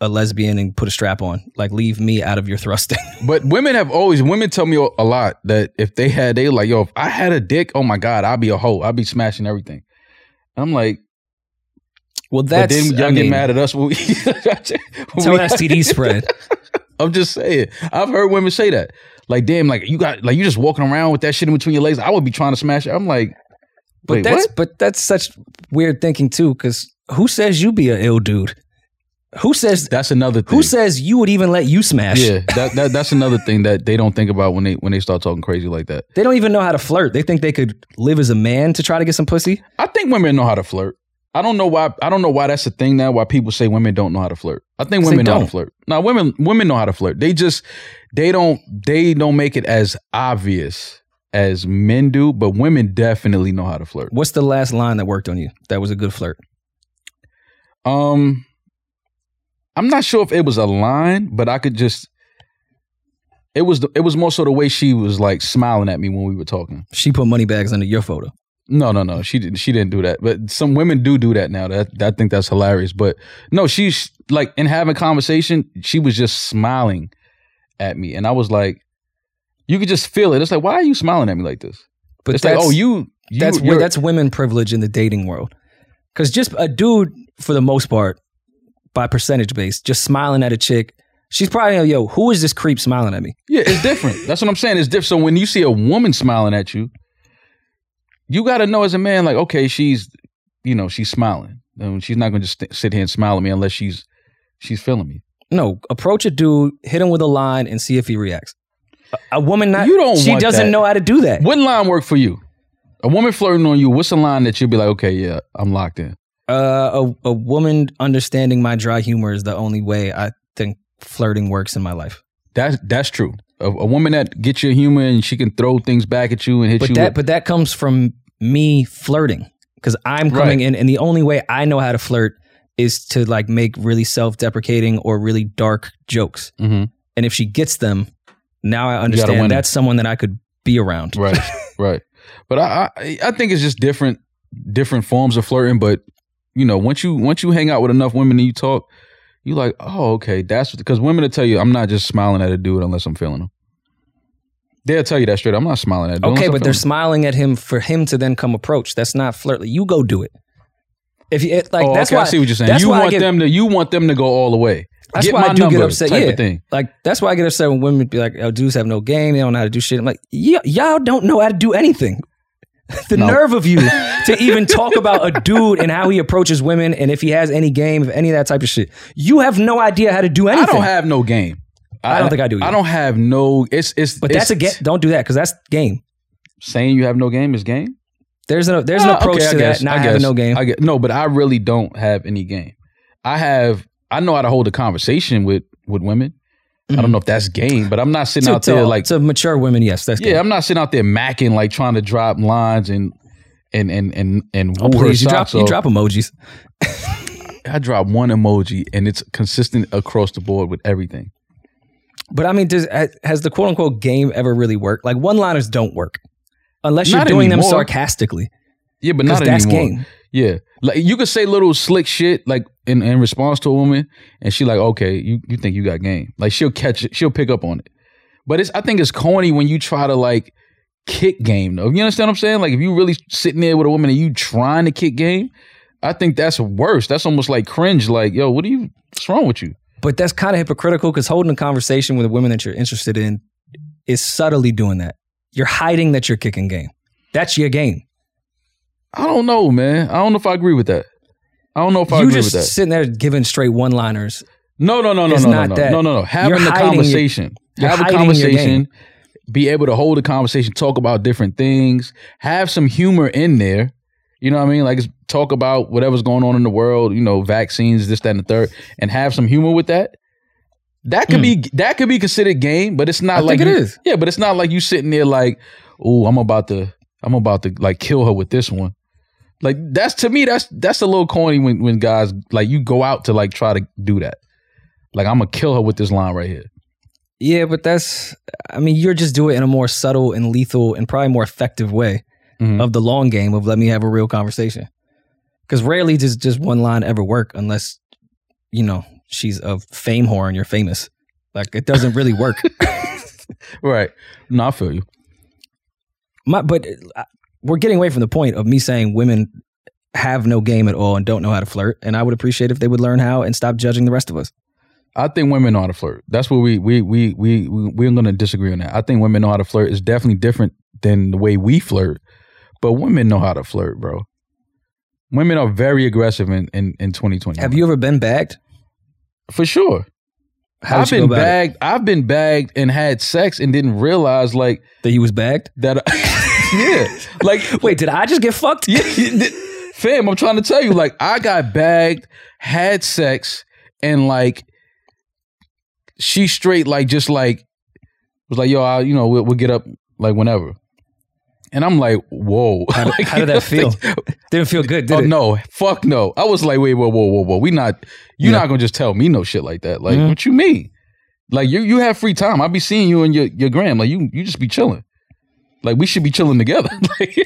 a lesbian and put a strap on. Like, leave me out of your thrusting. But women have always women tell me a lot that if they had they like yo if I had a dick oh my god I'd be a hoe I'd be smashing everything. I'm like, well, but that's then y'all I get mean, mad at us when we. When we- STD spread. I'm just saying. I've heard women say that. Like, damn, like you got like you just walking around with that shit in between your legs. I would be trying to smash it. I'm like, But that's what? but that's such weird thinking too. Because who says you be a ill dude? Who says That's another thing. who says you would even let you smash? Yeah, that, that that's another thing that they don't think about when they when they start talking crazy like that. They don't even know how to flirt. They think they could live as a man to try to get some pussy. I think women know how to flirt. I don't know why. I don't know why that's a thing now. Why people say women don't know how to flirt. I think women know how to don't. flirt. Now, women women know how to flirt. They just they don't they don't make it as obvious as men do. But women definitely know how to flirt. What's the last line that worked on you? That was a good flirt. Um, I'm not sure if it was a line, but I could just. It was the, it was more so the way she was like smiling at me when we were talking. She put money bags under your photo. No, no, no. She didn't. She didn't do that. But some women do do that now. That I think that's hilarious. But no, she's like in having conversation. She was just smiling at me, and I was like, you could just feel it. It's like, why are you smiling at me like this? But it's like, oh, that's, oh, you. you that's that's women privilege in the dating world. Because just a dude, for the most part, by percentage base, just smiling at a chick, she's probably like, yo, who is this creep smiling at me? Yeah, it's different. That's what I'm saying. It's different. So when you see a woman smiling at you, you got to know as a man, like, okay, she's, you know, she's smiling. And she's not going to just st- sit here and smile at me unless she's she's feeling me. No, approach a dude, hit him with a line, and see if he reacts. A, a woman not You don't she doesn't that. know how to do that. What line work for you? A woman flirting on you. What's a line that you'll be like, okay, yeah, I'm locked in. Uh, a a woman understanding my dry humor is the only way I think flirting works in my life. That's that's true. A, a woman that gets your humor and she can throw things back at you and hit But you. that with- but that comes from me flirting because I'm coming Right. in, and the only way I know how to flirt is to like make really self deprecating or really dark jokes. Mhm. And if she gets them, now I understand that's someone that I could be around. Right, right. But I, I I think it's just different different forms of flirting. But you know, once you once you hang out with enough women and you talk, you like, oh, okay, that's because women will tell you, I'm not just smiling at a dude unless I'm feeling him. They'll tell you that straight. I'm not smiling at. a dude unless Okay, but they're him. smiling at him for him to then come approach. That's not flirt. You go do it. If you it, like, oh, that's okay, why I see what you're saying. You want get, them to you want them to go all the way. That's Get why my I do number get upset. Yeah, like that's why I get upset when women be like, "Oh, dudes have no game. They don't know how to do shit." I'm like, y- y'all don't know how to do anything. the No. nerve of you to even talk about a dude and how he approaches women and if he has any game, if any of that type of shit. You have no idea how to do anything. I don't have no game. I don't think I do I don't have no. It's it's. but it's, that's a game. Don't do that because that's game. Saying you have no game is game. There's a there's an Ah, approach okay, I to guess, that. Not I having guess, no game. I get no, but I really don't have any game. I have. I know how to hold a conversation with with women. I don't know mm-hmm. if that's game, but I'm not sitting to, out there to- like to mature women, yes, that's game. yeah. game. I'm not sitting out there macking like trying to drop lines and and and and and Oh, please, you drop you drop emojis. I drop one emoji and it's consistent across the board with everything. But I mean, does has the quote unquote game ever really worked? Like one liners don't work unless you're Not doing them sarcastically. Yeah, but not that's anymore. game. Yeah, like you could say little slick shit like in, in response to a woman, and she like, okay, you you think you got game? Like she'll catch it, she'll pick up on it. But it's I think it's corny when you try to like kick game though. You understand what I'm saying? Like if you really sitting there with a woman and you trying to kick game, I think that's worse. That's almost like cringe. Like yo, what are you? What's wrong with you? But that's kind of hypocritical because holding a conversation with a woman that you're interested in is subtly doing that. You're hiding that you're kicking game. That's your game. I don't know, man. I don't know if I agree with that. I don't know if I you agree with that. You just sitting there giving straight one liners. No, no, no, no, no, not no, that. no, no, no. Having the hiding your- conversation. have a conversation. Be able to hold a conversation. Talk about different things. Have some humor in there. You know what I mean? Like talk about whatever's going on in the world. You know, vaccines, this, that, and the third, and have some humor with that. That could hmm. be that could be considered game, but it's not. I like think it you- is. Yeah, but it's not like you sitting there like, oh, I'm about to, I'm about to like kill her with this one. Like that's to me, that's that's a little corny when when guys like you go out to like try to do that. Like I'm gonna kill her with this line right here. Yeah, but that's, I mean, you're just doing it in a more subtle and lethal and probably more effective way Mhm. of the long game of let me have a real conversation. Because rarely does just one line ever work unless, you know, she's a fame whore and you're famous. Like it doesn't really work. Right. No, I feel you. My, but uh, we're getting away from the point of me saying women have no game at all and don't know how to flirt. And I would appreciate if they would learn how and stop judging the rest of us. I think women know how to flirt. That's what we we we we we we're gonna disagree on that. I think women know how to flirt. It's definitely different than the way we flirt, but women know how to flirt, bro. Women are very aggressive in in, in 2020. Have you ever been bagged? For sure. How I've did you go been about it? bagged. I've been bagged and had sex and didn't realize like That he was bagged? that. yeah, like Wait, did I just get fucked? yeah, yeah, fam. I'm trying to tell you, like I got bagged, had sex, and like she straight like just like was like, yo, I, you know, we'll, we'll get up like whenever. And I'm like, whoa. How did, Like, how did that feel? Didn't feel good, did oh it? no, fuck no. I was like, wait, whoa, whoa, whoa, whoa. We not you're Yeah. not gonna just tell me no shit like that. Like, Mhm. what you mean? Like you you have free time. I'll be seeing you and your your gram. Like you you just be chilling. Like we should be chilling together. like,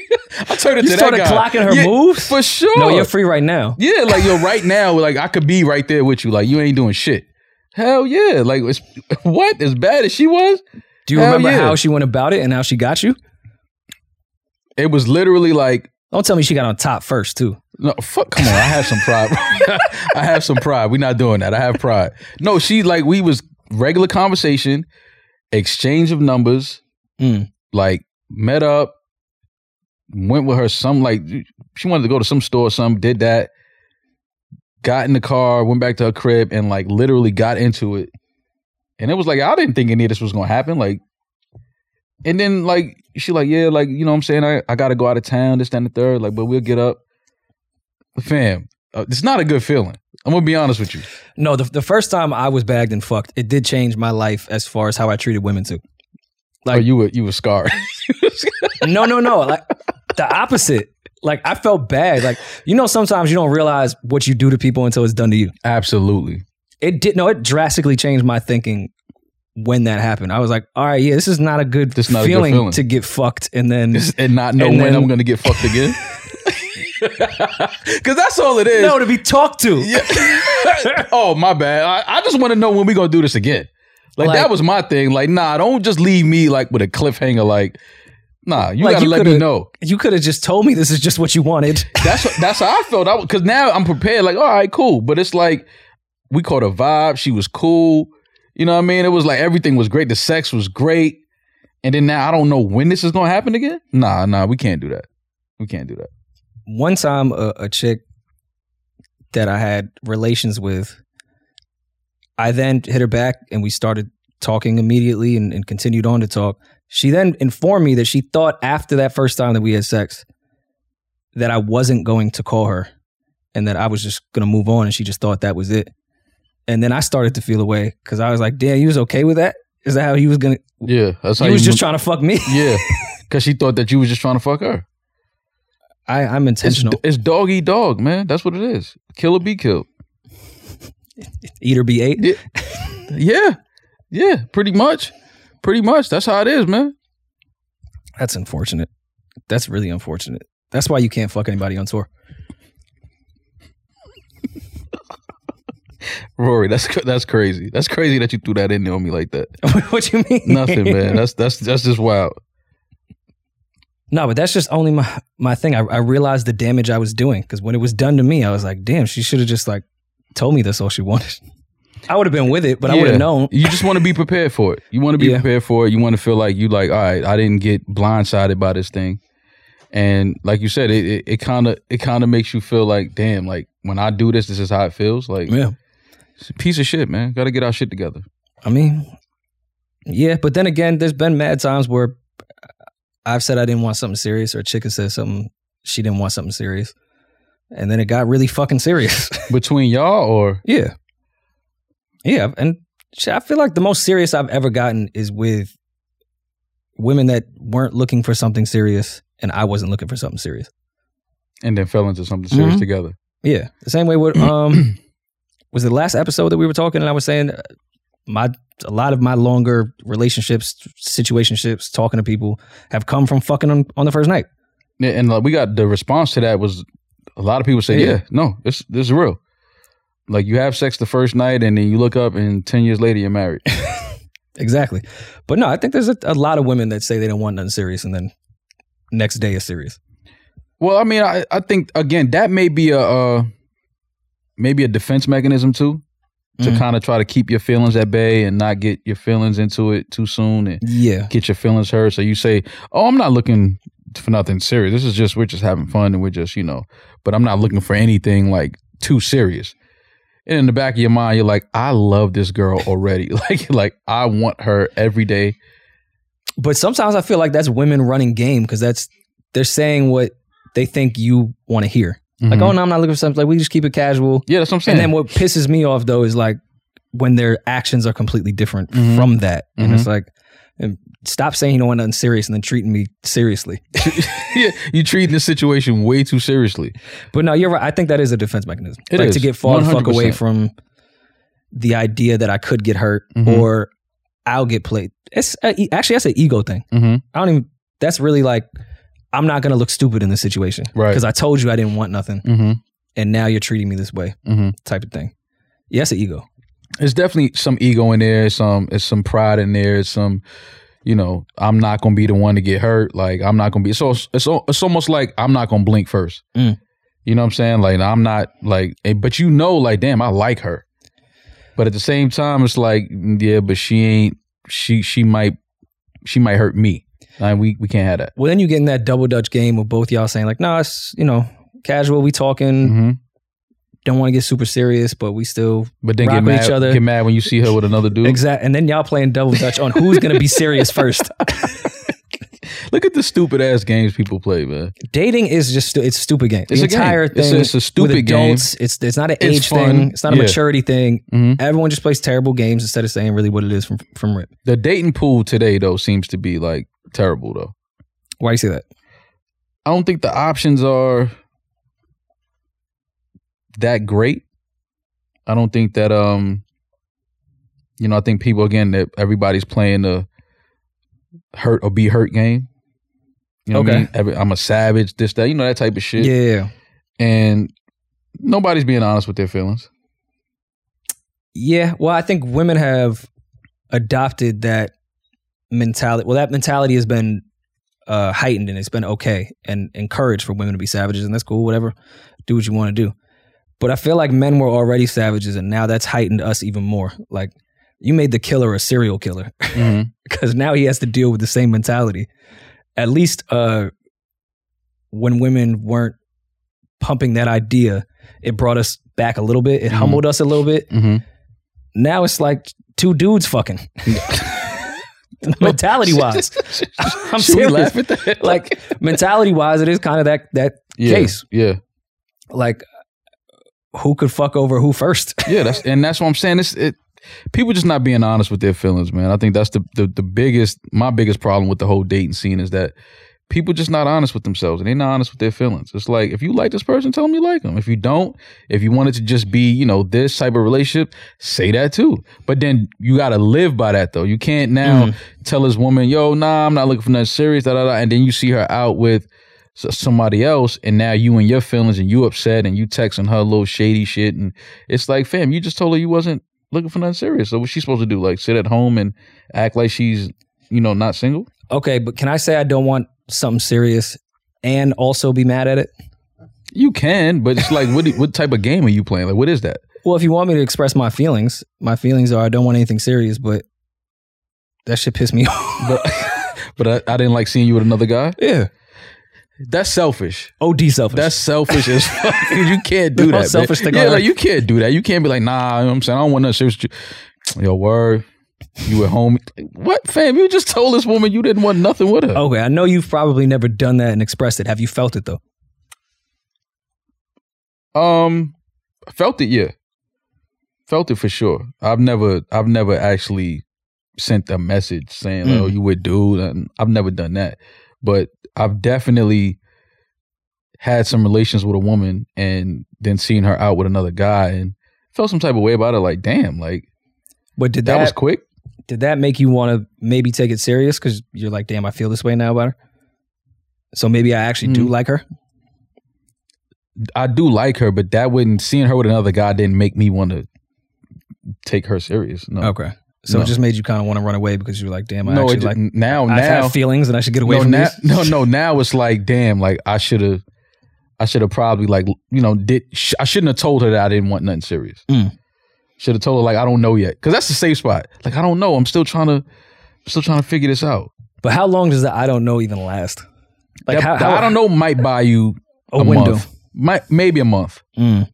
I turned it You to started that guy. clocking her Yeah, moves? for sure. No, you're free right now. Yeah, like yo, right now, like I could be right there with you. Like you ain't doing shit. Hell yeah! Like it's, what as bad as she was, Do you Hell remember yeah. how she went about it and how she got you? it was literally like Don't tell me she got on top first, too. no fuck. Come on, I have some pride. I have some pride. We're not doing that. I have pride. No, she like we was regular conversation, exchange of numbers, Mm. like met up, went with her some like she wanted to go to some store or something, did that, got in the car, went back to her crib, and like literally got into it. And it was like I didn't think any of this was gonna happen. Like, and then like she like yeah like you know what I'm saying I I got to go out of town this that, and the third like but we'll get up. Fam, uh, it's not a good feeling. I'm gonna be honest with you. No, the the first time I was bagged and fucked, it did change my life as far as how I treated women too. Like oh, you were you were scarred. no, no, no. Like the opposite. Like I felt bad. Like you know, sometimes you don't realize what you do to people until it's done to you. Absolutely. It did. No, it drastically changed my thinking when that happened. I was like, all right, yeah, this is not a good, This not a good feeling, feeling. to get fucked and then and not know And when then- I'm gonna get fucked again. Cause that's all it is. no to be talked to. Yeah. oh my bad. I, I just want to know when we gonna do this again. Like, Like- that was my thing. Like, nah, don't just leave me like with a cliffhanger. Like, nah, you Like, gotta you let me know. You could have just told me this is just what you wanted. That's that's how I felt. I, Cause now I'm prepared. Like, all right, cool. But it's like we caught a vibe. She was cool. You know what I mean? It was like everything was great. The sex was great. And then now I don't know when this is gonna happen again. Nah, nah, we can't do that. We can't do that. One time, a, a chick that I had relations with, I then hit her back and we started talking immediately and, and continued on to talk. She then informed me that she thought after that first time that we had sex that I wasn't going to call her and that I was just going to move on and she just thought that was it. And then I started to feel away because I was like, damn, you was okay with that? Is that how he was going to? Yeah, that's how He was you- just trying to fuck me. Yeah, because she thought that you was just trying to fuck her. I, I'm It's, intentional. it's dog eat dog, man. That's what it is. Kill or be killed. Eat or be ate. Yeah, yeah, yeah. Pretty much, pretty much. That's how it is, man. That's unfortunate. That's really unfortunate. That's why you can't fuck anybody on tour. Rory, that's that's crazy. That's crazy that you threw that in there on me like that. what you mean? Nothing, man. That's that's that's just wild. No, but that's just only my my thing. I, I realized the damage I was doing because when it was done to me, I was like, damn, she should have just like told me that's all she wanted. I would have been with it, but I would have known. You just want to be prepared for it. You want to be Yeah. prepared for it. You want to feel like you like, all right, I didn't get blindsided by this thing. And like you said, it it kind of it kind of makes you feel like, damn, like when I do this, this is how it feels. Like Yeah. it's a piece of shit, man. Got to get our shit together. I mean, yeah, but then again, there's been mad times where I've said I didn't want something serious, or a chick has said something she didn't want something serious, and then it got really fucking serious. Between y'all or Yeah. Yeah. And shit, I feel like the most serious I've ever gotten is with women that weren't looking for something serious and I wasn't looking for something serious. and then fell into something serious Mhm. together. Yeah. The same way with um was the last episode that we were talking and I was saying uh, my a lot of my longer relationships, situationships, talking to people have come from fucking on, on the first night. Yeah, and like we got the response to that was a lot of people say, Yeah. "Yeah, no, this this is real." Like you have sex the first night, and then you look up, and ten years later you're married. Exactly. But no, I think there's a, a lot of women that say they don't want nothing serious and then next day is serious. well, I mean, I I think again that may be a uh, maybe a defense mechanism too, to Mhm. kind of try to keep your feelings at bay and not get your feelings into it too soon and Yeah. get your feelings hurt. So you say, "Oh, I'm not looking for nothing serious. This is just we're just having fun and we're just you know, but I'm not looking for anything like too serious." And in the back of your mind, you're like, "I love this girl already. like, like I want her every day." But sometimes I feel like that's women running game because that's they're saying what they think you want to hear. Like, Mhm. oh no, I'm not looking for something. Like, we just keep it casual. yeah, that's what I'm saying. And then what pisses me off though is like when their actions are completely different Mhm. from that, and Mhm. it's like, and stop saying you don't want nothing serious and then treating me seriously. yeah, you treating this situation way too seriously. But no, you're right. I think that is a defense mechanism. It like is. to get far the fuck away from the idea that I could get hurt Mhm. or I'll get played. It's actually that's an ego thing. Mm-hmm. I don't even. That's really like I'm not gonna look stupid in this situation, Right. Because I told you I didn't want nothing, Mm-hmm. and now you're treating me this way, Mm-hmm. type of thing. Yeah, that's an ego. There's definitely some ego in there. Some it's some pride in there. It's some, you know, I'm not gonna be the one to get hurt. Like I'm not gonna be. So it's al- it's almost like I'm not gonna blink first. Mm. You know what I'm saying? Like I'm not like, but you know, like damn, I like her. But at the same time, it's like, yeah, but she ain't. She she might she might hurt me. Like, we we can't have that. Well, then you get in that double dutch game with both y'all saying like, "No, it's you know casual. We talking. hmm Don't want to get super serious, but we still But then get mad, each other. get mad when you see her with another dude. exactly, And then y'all playing double dutch on who's gonna be serious first. Look at the stupid ass games people play, man. Dating is just stu- it's a stupid game. The It's a game. entire It's a- thing. it's a stupid with game. It's it's not an It's age fun. thing. It's not a Yeah. maturity thing. Mhm. Everyone just plays terrible games instead of saying really what it is from from rip. The dating pool today though seems to be like terrible though. Why do you say that? I don't think the options are that great. I don't think that um you know, I think people again that everybody's playing the hurt or be hurt game. You know what I mean? Every, I'm a savage, this, that, you know, that type of shit. Yeah, And nobody's being honest with their feelings. yeah. Well, I think women have adopted that mentality. Well, that mentality has been uh, heightened and it's been okay and encouraged for women to be savages, and that's cool. Whatever, do what you want to do. But I feel like men were already savages, and now that's heightened us even more. Like you made the killer a serial killer. Because now he has to deal with the same mentality. At least uh, when women weren't pumping that idea, it brought us back a little bit. It Mhm. humbled us a little bit. Mm-hmm. Now it's like two dudes fucking. mentality wise, I'm serious. that? like mentality wise, it is kind of that that yeah, case. Yeah. like who could fuck over who first. Yeah, that's and that's what I'm saying. It's it people just not being honest with their feelings, man. I think that's the, the the biggest my biggest problem with the whole dating scene is that people just not honest with themselves and they're not honest with their feelings. It's like if you like this person, tell them you like them. If you don't, if you want it to just be, you know, this type of relationship, say that too. But then you gotta live by that though. You can't now mm-hmm. tell this woman, yo, nah, I'm not looking for nothing serious, da da da, and then you see her out with somebody else and now you and your feelings and you upset and you texting her a little shady shit and it's like fam you just told her you wasn't looking for nothing serious so what's she supposed to do like sit at home and act like she's you know not single okay, but can I say I don't want something serious and also be mad at it? you can but it's like what what type of game are you playing like what is that Well, if you want me to express my feelings, my feelings are I don't want anything serious, but that shit pissed me off. but but I, I didn't like seeing you with another guy yeah. That's selfish OD selfish. that's selfish as fuck. you can't do that. selfish man. thing Yeah, like you can't do that. You can't be like, nah, you know what I'm saying? I don't want nothing serious with you. Yo, word. You at home. What, fam? You just told this woman you didn't want nothing with her. okay. I know you've probably never done that and expressed it. Have you felt it though? Um, felt it, yeah. Felt it for sure. I've never, I've never actually sent a message saying, Mm. "Oh, you would do." I've never done that, but I've definitely had some relations with a woman and then seeing her out with another guy and felt some type of way about it. Like, damn, like But did that, that, was quick. did that make you want to maybe take it serious because you're like, damn, I feel this way now about her. So maybe I actually do Mm. like her. I do like her, but that wouldn't seeing her with another guy didn't make me want to take her serious. No, Okay. So No. it just made you kind of want to run away because you're like, damn, I no. actually It, like. now, I've now, feelings and I should get away no, from now, these. no, no. Now it's like, damn, like I should have, I should have probably like, you know, did sh- I shouldn't have told her that I didn't want nothing serious. Mm. Should have told her like I don't know yet, because that's the safe spot. Like I don't know. I'm still trying to, still trying to figure this out. But how long does that I don't know even last? Like That- how, the how I don't know might buy you a, a, window. month, might maybe a month. Mm.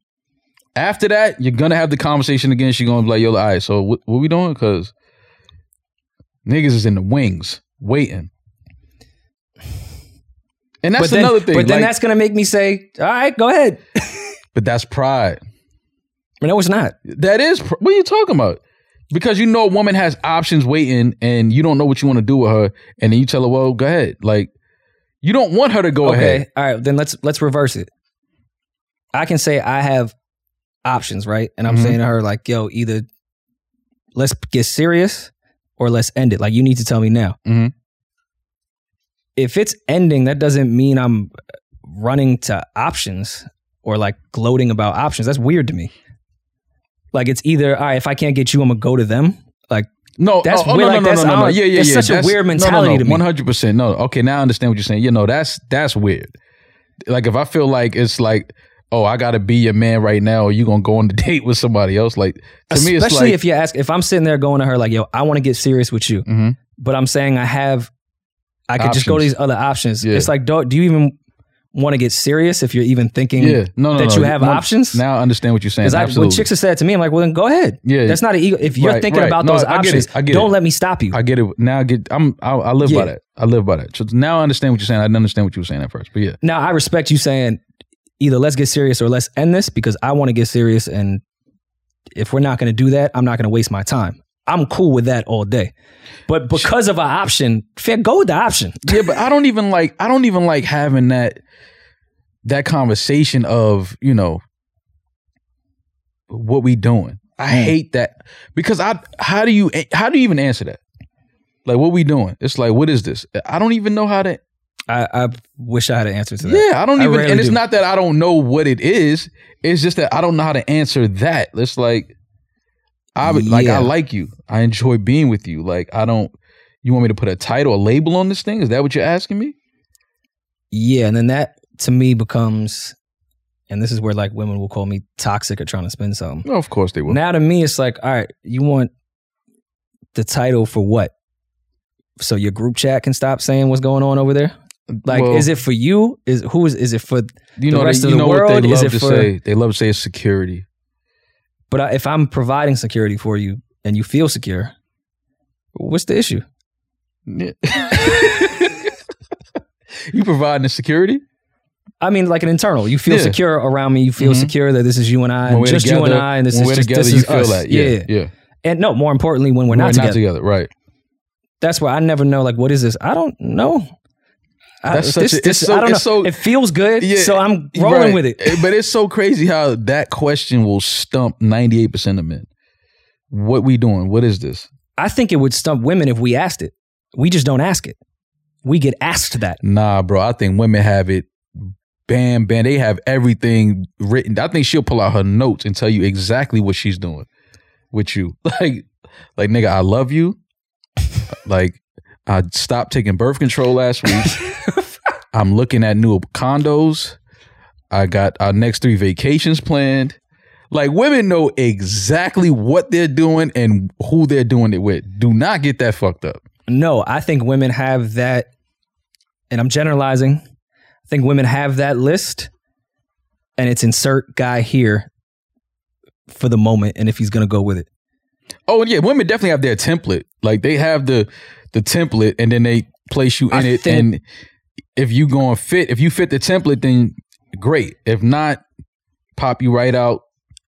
After that, you're gonna have the conversation again. She's gonna be like, "Yo, all right, so what, what we doing?" Because niggas is in the wings waiting, and that's then, another thing. But then like- that's gonna make me say, all right, go ahead. but that's pride. no, it's not. That is pr- what are you talking about? Because you know a woman has options waiting, and you don't know what you want to do with her, and then you tell her, "Well, go ahead." Like you don't want her to go okay, ahead. all right. Then let's let's reverse it. I can say I have options, right? And I'm Mhm. saying to her like, yo, either let's get serious or let's end it. Like you need to tell me now. Mhm. If it's ending, that doesn't mean I'm running to options or like gloating about options. That's weird to me. Like it's either all right. If I can't get you, I'm gonna go to them. Like No, That's oh, oh, weird, no, like, no, that's- no, no, no, yeah, yeah, that's yeah. such a weird mentality to me. One hundred percent. No, okay, now I understand what you're saying. You know, that's that's weird. Like if I feel like it's like, oh, I got to be your man right now, or you gonna go on the date with somebody else. Like to me, especially like, if you ask, if I'm sitting there going to her like, yo, I want to get serious with you, Mhm. but I'm saying I have I could just go to these other options. Yeah. It's like, do, do you even want to get serious if you're even thinking Yeah, no, no, that no. you have options? Now I understand what you're saying. Because when chicks have said to me, I'm like, well, then go ahead. Yeah. That's not an ego. If you're Right, thinking right. about those I get options, it. I get don't it. let me stop you. I get it. Now I get. I'm. I, I live by that. I live by that. So now I understand what you're saying. I didn't understand what you were saying at first. But yeah, now, I respect you saying either let's get serious or let's end this because I want to get serious. And if we're not going to do that, I'm not going to waste my time. I'm cool with that all day. But because of an option, fair, go with the option. yeah. But I don't even like. I don't even like having that. That conversation of you know. What we doing? I Mm. hate that because I. How do you? How do you even answer that? Like what we doing? It's like what is this? I don't even know how to. I, I wish I had an answer to that. Yeah, I don't even. rarely and it's do. not that I don't know what it is. It's just that I don't know how to answer that. It's like, I would- like I like you. I enjoy being with you. Like I don't. You want me to put a title, a label on this thing? Is that what you're asking me? Yeah, and then that to me becomes, and this is where like women will call me toxic or trying to spin something. No, of course they will. Now to me, it's like, all right, you want the title for what? So your group chat can stop saying what's going on over there. Like, Well, is it for you? Is who is is it for? you the know rest they, of the world? they Is it to for- say? They love to say it's security. But I- if I'm providing security for you and you feel secure, what's the issue? Yeah. you providing the security? I mean, like an internal. You feel Yeah. secure around me. You feel Mhm. secure that this is you and I, and just you and I, and this is just together, this you is feel us. that. Yeah, yeah. yeah. And no, more importantly, when we're, We're not, together. right? That's why I never know. Like, what is this? I don't know. I, That's such this, a- it's this- so- I don't know. so- it feels good, Yeah, so I'm rolling Right. with it. But it's so crazy how that question will stump 98% of men. What we doing? What is this? I think it would stump women if we asked it. We just don't ask it. We get asked that. Nah, bro. I think women have it bam, bam. They have everything written. I think she'll pull out her notes and tell you exactly what she's doing with you. Like, like nigga, I love you. like, I stopped taking birth control last week. I'm looking at new condos. I got our next three vacations planned. Like women know exactly what they're doing and who they're doing it with. Do not get that fucked up. No, I think women have that, and I'm generalizing. I think women have that list, and it's insert guy here for the moment, and if he's gonna go with it. Oh yeah, women definitely have their template. Like they have the the template, and then they place you in I it. think- and if you going fit, if you fit the template, then great. If not, pop you right out.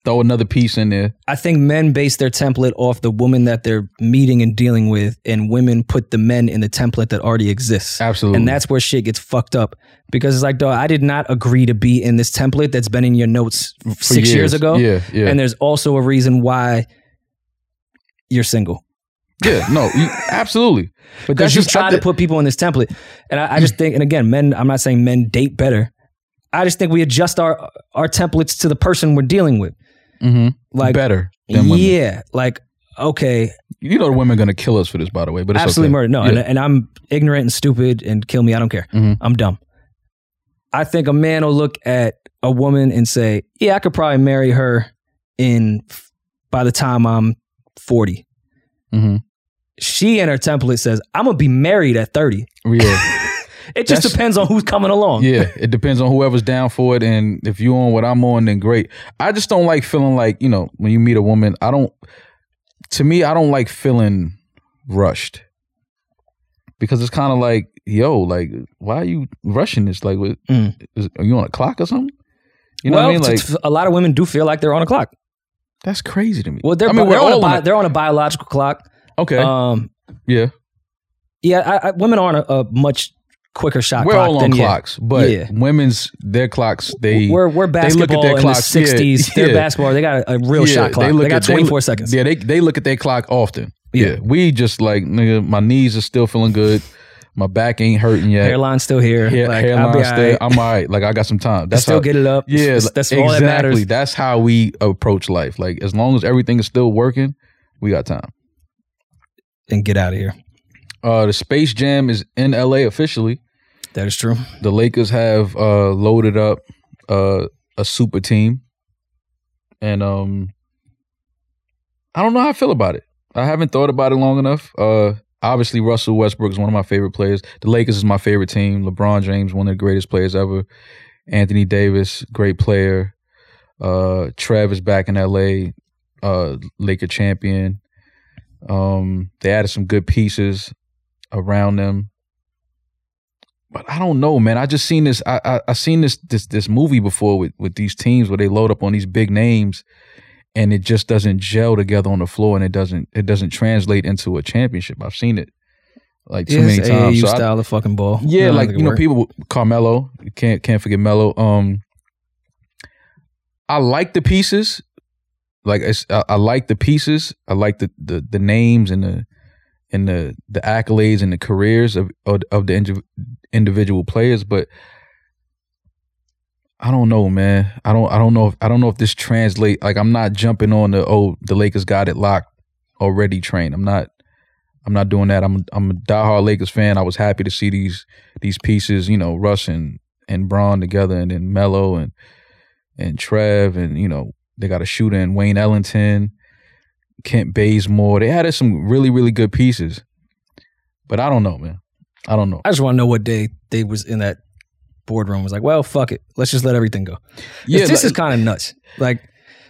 Throw another piece in there. I think men base their template off the woman that they're meeting and dealing with, and women put the men in the template that already exists. Absolutely. And that's where shit gets fucked up because it's like, dog, I did not agree to be in this template that's been in your notes For six years, ago. Yeah, yeah, And there's also a reason why you're single yeah. No, you, absolutely. But because that's you just I try to put people in this template. And I, I just think, and again, men, I'm not saying men date better. I just think we adjust our our templates to the person we're dealing with. Mhm. Like, better than women. yeah, like okay, You know the women are gonna kill us for this, by the way. But it's absolutely okay. murder. No, Yeah. and, and I'm ignorant and stupid and kill me. I don't care. Mhm. I'm dumb. I think a man will look at a woman and say, "Yeah, I could probably marry her in by the time I'm 40." Mhm. She in her template says, "I'm gonna be married at 30." Yeah, It just That's- depends on who's coming along. yeah. It depends on whoever's down for it, and if you on what I'm on, then great. I just don't like feeling like you know when you meet a woman. I don't. To me, I don't like feeling rushed because it's kind of like, yo, like, why are you rushing this? Like, what, Mm. is, are you on a clock or something? You know well, what I mean? Like, a lot of women do feel like they're on a clock. that's crazy to me. Well, they're, I mean, they're, on, a bi- a- they're on a biological clock. Okay. Um, yeah, yeah, I, I, women aren't a, a much quicker shot we're clock all on yeah. clocks, but Yeah. women's their clocks they we're we're they look at basketball their in clocks, the yeah, sixties. They're yeah. basketball. They got a, a real Yeah, shot clock. They, look got at- they twenty look- four seconds. Yeah, they they look at their clock often. Yeah. Yeah. we just like nigga, my knees are still feeling good. My back ain't hurting yet. Hairline still here. Hair, like, hairline still. I'm all right. Like I got some time. That's still how, get it up. Yeah, That's- that's all exactly. that matters. That's how we approach life. Like as long as everything is still working, we got time. And get out of here. Uh, the Space Jam is in LA officially. That is true. The Lakers have uh, loaded up uh, a super team, and um, I don't know how I feel about it. I haven't thought about it long enough. Uh, obviously Russell Westbrook is one of my favorite players. The Lakers is my favorite team. LeBron James, one of the greatest players ever. Anthony Davis, great player. Uh, Trev is back in LA, uh, Laker champion. Um, they added some good pieces around them. But I don't know, man. I just seen this. I I, I seen this this this movie before with with these teams where they load up on these big names, and it just doesn't gel together on the floor, and it doesn't it doesn't translate into a championship. I've seen it like too many times. AAU So I- style of fucking ball. yeah, I like you know, work. people Carmelo can't can't forget Melo. Um, I like the pieces. Like it's, I, I like the pieces. I like the, the the names and the and the the accolades and the careers of of, of the indiv- individual players, but I don't know, man. I don't I don't know if I don't know if this translate. Like I'm not jumping on the oh the Lakers got it locked already train. I'm not. I'm not doing that. I'm I'm a diehard Lakers fan. I was happy to see these these pieces, you know, Russ and and Bron together, and then Melo and and Trev, and you know they got a shooter in Wayne Ellington, Kent Bazemore. They added some really really good pieces, but I don't know, man. I don't know. I just want to know what day they was in that boardroom. Was like, well, fuck it. Let's just let everything go. 'Cause this like- is kind of nuts. Like,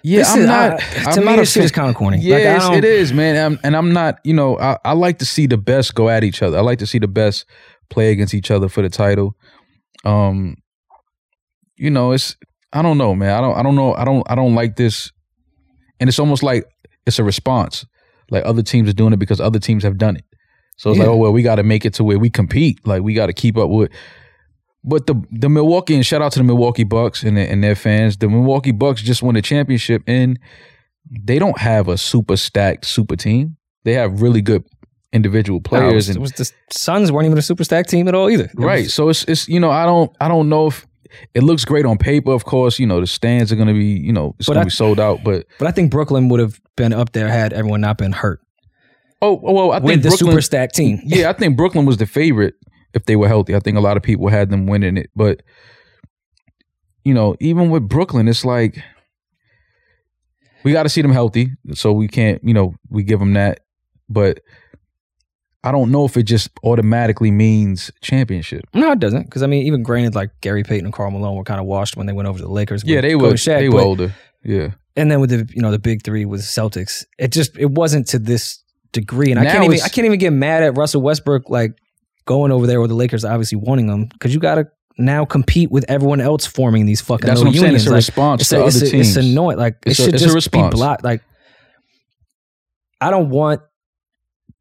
yeah. this I'm is- not. I- to I'm me, not this shit is kind of corny. Like, Yes, don't- it is, man. I'm, and I'm not, you know, I, I like to see the best go at each other. I like to see the best play against each other for the title. Um, you know, it's I don't know, man. I don't I don't know. I don't I don't like this. And it's almost like it's a response. Like other teams are doing it because other teams have done it. So it's Yeah. like, oh well, we got to make it to where we compete. Like we got to keep up with. But the the Milwaukee and shout out to the Milwaukee Bucks and their, and their fans. The Milwaukee Bucks just won the championship and they don't have a super stacked super team. They have really good individual No, players was, and it was the Suns weren't even a super stack team at all either. It right. was- so it's it's you know I don't I don't know if it looks great on paper. Of course, you know the stands are going to be you know it's going to be sold out. But but I think Brooklyn would have been up there had everyone not been hurt oh oh, well, I with think the Brooklyn. super stack team. yeah, I think Brooklyn was the favorite if they were healthy. I think a lot of people had them winning it, but you know even with Brooklyn, it's like we got to see them healthy. So we can't you know we give them that, but. I don't know if it just automatically means championship. No, it doesn't. Because I mean, even granted, like Gary Payton and Karl Malone were kind of washed when they went over to the Lakers. Yeah, they were Shaq, they were but- older. Yeah. and then with the you know the big three with Celtics, it just it wasn't to this degree. And I can't even I can't even get mad at Russell Westbrook like going over there with the Lakers obviously wanting them because you got to now compete with everyone else forming these fucking That's what I'm saying. It's a Like, response it's, to a, it's, other a- teams. it's annoying. Like It's it a- should a just be blocked. Like I don't want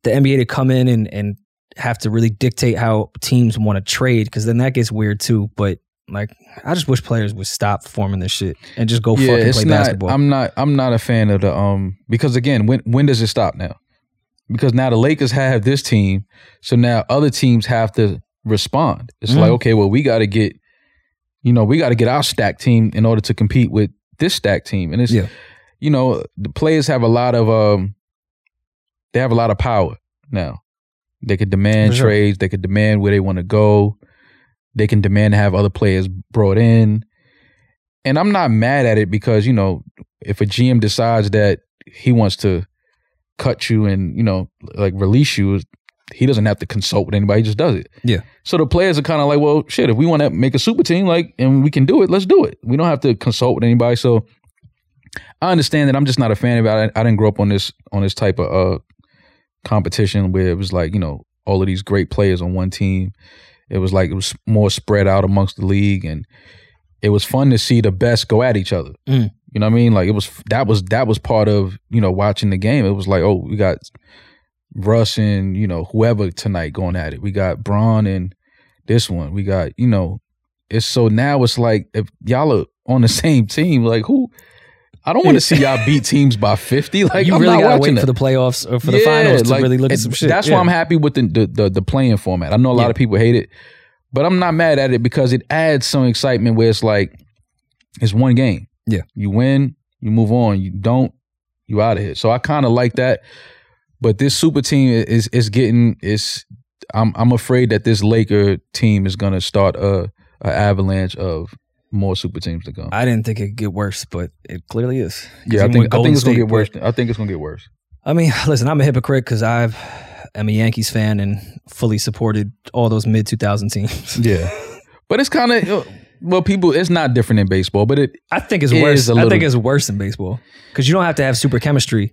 the NBA to come in and and have to really dictate how teams want to trade because then that gets weird too. But like, I just wish players would stop forming this shit and just go yeah, fucking play not. basketball. I'm not. I'm not a fan of the um because again, when when does it stop now? Because now the Lakers have this team, so now other teams have to respond. It's Mhm. like okay, well, we got to get, you know, we got to get our stack team in order to compete with this stack team, and it's Yeah. you know the players have a lot of um they have a lot of power now. They could demand sure. trades. They could demand where they want to go. They can demand to have other players brought in. And I'm not mad at it because, you know, if a GM decides that he wants to cut you and, you know, like release you, he doesn't have to consult with anybody, he just does it. Yeah. So the players are kind of like, well, shit, if we want to make a super team, like, and we can do it, let's do it. We don't have to consult with anybody. So I understand that I'm just not a fan of it. I, I didn't grow up on this on this type of uh competition where it was like, you know, all of these great players on one team. It was like it was more spread out amongst the league and it was fun to see the best go at each other. Mm. You know what I mean? Like it was that was that was part of, you know, watching the game. It was like, oh, we got Russ and, you know, whoever tonight going at it. We got Bron and this one. We got, you know, it's so now it's like if y'all are on the same team, like who I don't want to see y'all beat teams by 50. Like you I'm really gotta wait that. for the playoffs or for the finals to like, really look at some shit. That's Yeah. why I'm happy with the the, the, the playing format. I know a lot Yeah. of people hate it, but I'm not mad at it because it adds some excitement where it's like it's one game. Yeah. You win, you move on. You don't, you out of here. So I kind of like that. But this super team is is getting is I'm I'm afraid that this Laker team is gonna start a, a avalanche of more super teams to come. I didn't think it'd get worse, but it clearly is. yeah, I think I think it's gonna get worse. I think it's gonna get worse. I mean, listen, I'm a hypocrite because I've I'm a Yankees fan and fully supported all those mid 2000 teams. Yeah, but it's kind of uh, well, people. It's not different in baseball, but it I think it's It worse. a I little- think it's worse in baseball because you don't have to have super chemistry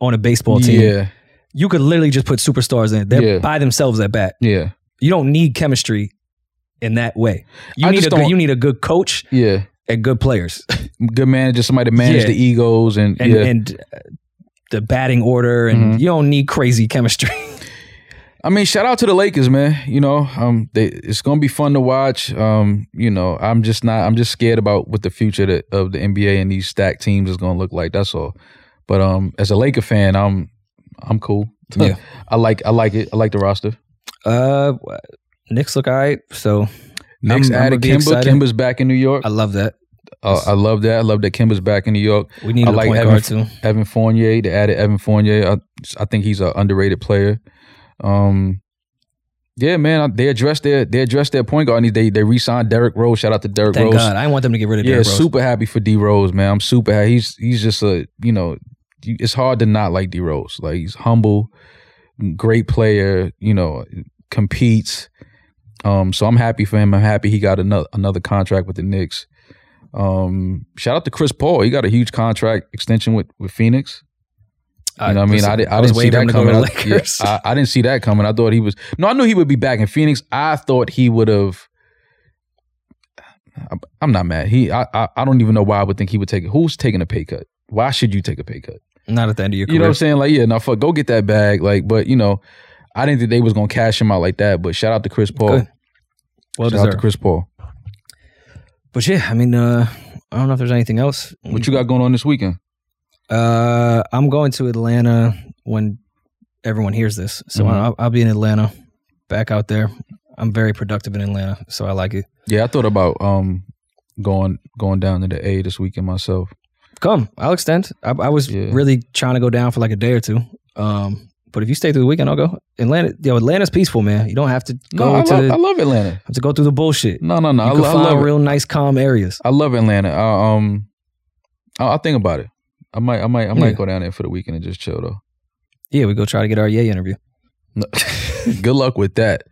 on a baseball team. yeah, You could literally just put superstars in. They're Yeah. by themselves at bat. yeah, You don't need chemistry in that way. You I need a good, you need a good coach yeah. and good players Good manager, somebody to manage Yeah. the egos and, and yeah. and uh, the batting order and Mhm. you don't need crazy chemistry. I mean, shout out to the Lakers, man. You know, um, they, it's gonna be fun to watch. Um, you know, I'm just not. I'm just scared about what the future of the, of the NBA and these stacked teams is gonna look like. That's all. But um, as a Laker fan, I'm I'm cool. Yeah. I like I like it. I like the roster. uh, Knicks look all right, so Next I'm- I'm added be Kemba. excited. Kemba's back in New York. I love that. Uh, I love that. I love that Kemba's back in New York. We need I a like point Evan, guard too. Evan Fournier. They added Evan Fournier. I, I think he's an underrated player. Um, yeah, man. They addressed their they addressed their point guard. They they re-signed Derrick Rose. Shout out to Derrick Rose. Thank Rose. God. I didn't want them to get rid of Yeah, Derrick Rose. Yeah. Super happy for D Rose, man. I'm super happy. He's he's just a you know, it's hard to not like D Rose. Like he's humble, great player. You know, competes. Um, so I'm happy for him. I'm happy he got another another contract with the Knicks. Um, shout out to Chris Paul. He got a huge contract extension with with Phoenix. You know what I mean? I, did, I was didn't see waiting for that him to go coming. I, yeah. I, I didn't see that coming. I thought he was. No, I knew he would be back in Phoenix. I thought he would have. I'm- I'm not mad. He, I, I, I don't even know why I would think he would take it. Who's taking a pay cut? Why should you take a pay cut? Not at the end of your career. You know what I'm saying? Like, yeah, now fuck, go get that bag. Like, but you know, I didn't think they was gonna cash him out like that. But shout out to Chris Paul. Good. Well shout out to. Chris Paul. But yeah, I mean, uh, I don't know if there's anything else. What you got going on this weekend? Uh, I'm going to Atlanta when everyone hears this, so Mhm. I'll, I'll be in Atlanta, back out there. I'm very productive in Atlanta, so I like it. Yeah, I thought about um going going down to the A this weekend myself. Come, I'll extend. I, I was Yeah. really trying to go down for like a day or two. Um, but if you stay through the weekend, I'll go. Atlanta, yo, Atlanta's peaceful, man. You don't have to go No, I, to love, the, I love Atlanta. have to go through the bullshit. No, no, no. You I, can lo- I find love it. real nice, calm areas. I love Atlanta. I, um, I'll, I'll think about it. I might, I might, I Yeah. might go down there for the weekend and just chill though. Yeah, we go try to get our Ye interview. No. Good luck with that.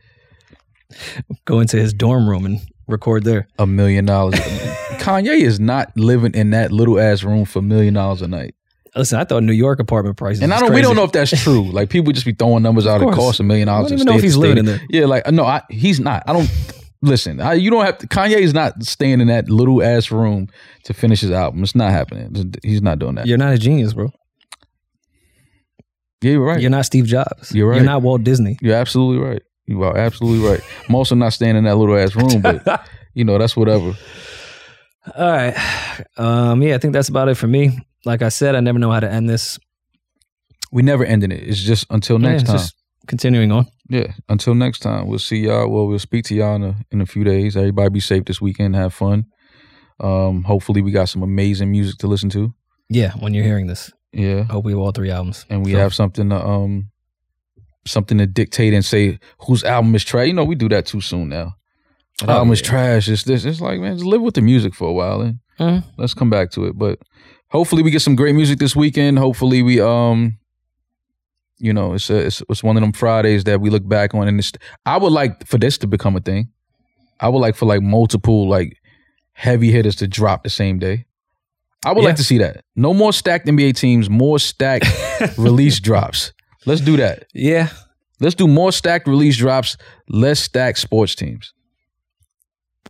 Go into his dorm room and record there. A million dollars. Kanye is not living in that little ass room for a million dollars a night. Listen, I thought New York apartment prices. And I don't. We don't know if that's true. Like people just be throwing numbers out. It costs a million I dollars. don't even know if he's living in there. Yeah, like no, I, he's not. I don't. Listen, I, you don't have to. Kanye is not staying in that little ass room to finish his album. It's not happening. He's not doing that. You're not a genius, bro. Yeah, you're right. You're not Steve Jobs. You're right. You're not Walt Disney. You're absolutely right. You are absolutely right. I'm also not staying in that little ass room, but you know that's whatever. All right. Um, yeah, I think that's about it for me. Like I said, I never know how to end this. We never ending it. It's just until Yeah, next it's time. Just continuing on. yeah, until next time. We'll see y'all. Well, we'll speak to y'all in a, in a few days. Everybody be safe this weekend. Have fun. Um, hopefully we got some amazing music to listen to. Yeah, when you're hearing this, Yeah, hope we have all three albums. and we So, have something to um something to dictate and say whose album is trash. You know, we do that too soon now. Oh, album is trash. It's this. It's like man, just live with the music for a while and Mhm. let's come back to it. But hopefully we get some great music this weekend. Hopefully we um you know it's a, it's it's one of them Fridays that we look back on and it's I would like for this to become a thing. I would like for like multiple like heavy hitters to drop the same day. I would Yeah. like to see that. No more stacked NBA teams, more stacked release drops. Let's do that. Yeah. Let's do more stacked release drops, less stacked sports teams.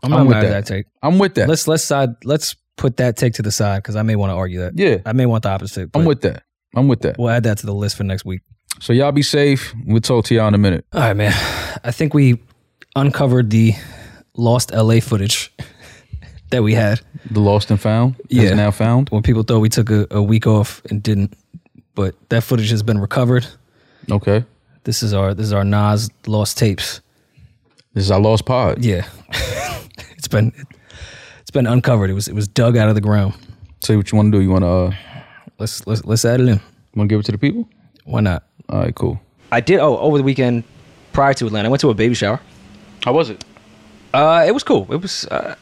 I'm I'm not with that. that take. I'm with that. Let's let's side let's put that take to the side because I may want to argue that. yeah, I may want the opposite. I'm with that. I'm with that. We'll add that to the list for next week. So y'all be safe. We'll talk to y'all in a minute. All right, man. I think we uncovered the lost LA footage that we had The lost and found Yeah. is now found. when people thought we took a, a week off and didn't. But that footage has been recovered. Okay. This is our this is our Nas lost tapes. This is our lost pod. Yeah, it's been been uncovered. It was it was dug out of the ground. Say what you want to do. You want to uh, Let's let's let's add it in. want to give it to the people? Why not? All right, cool. I did. Oh, over the weekend prior to Atlanta, I went to a baby shower. How was it? Uh, it was cool. It was. Uh,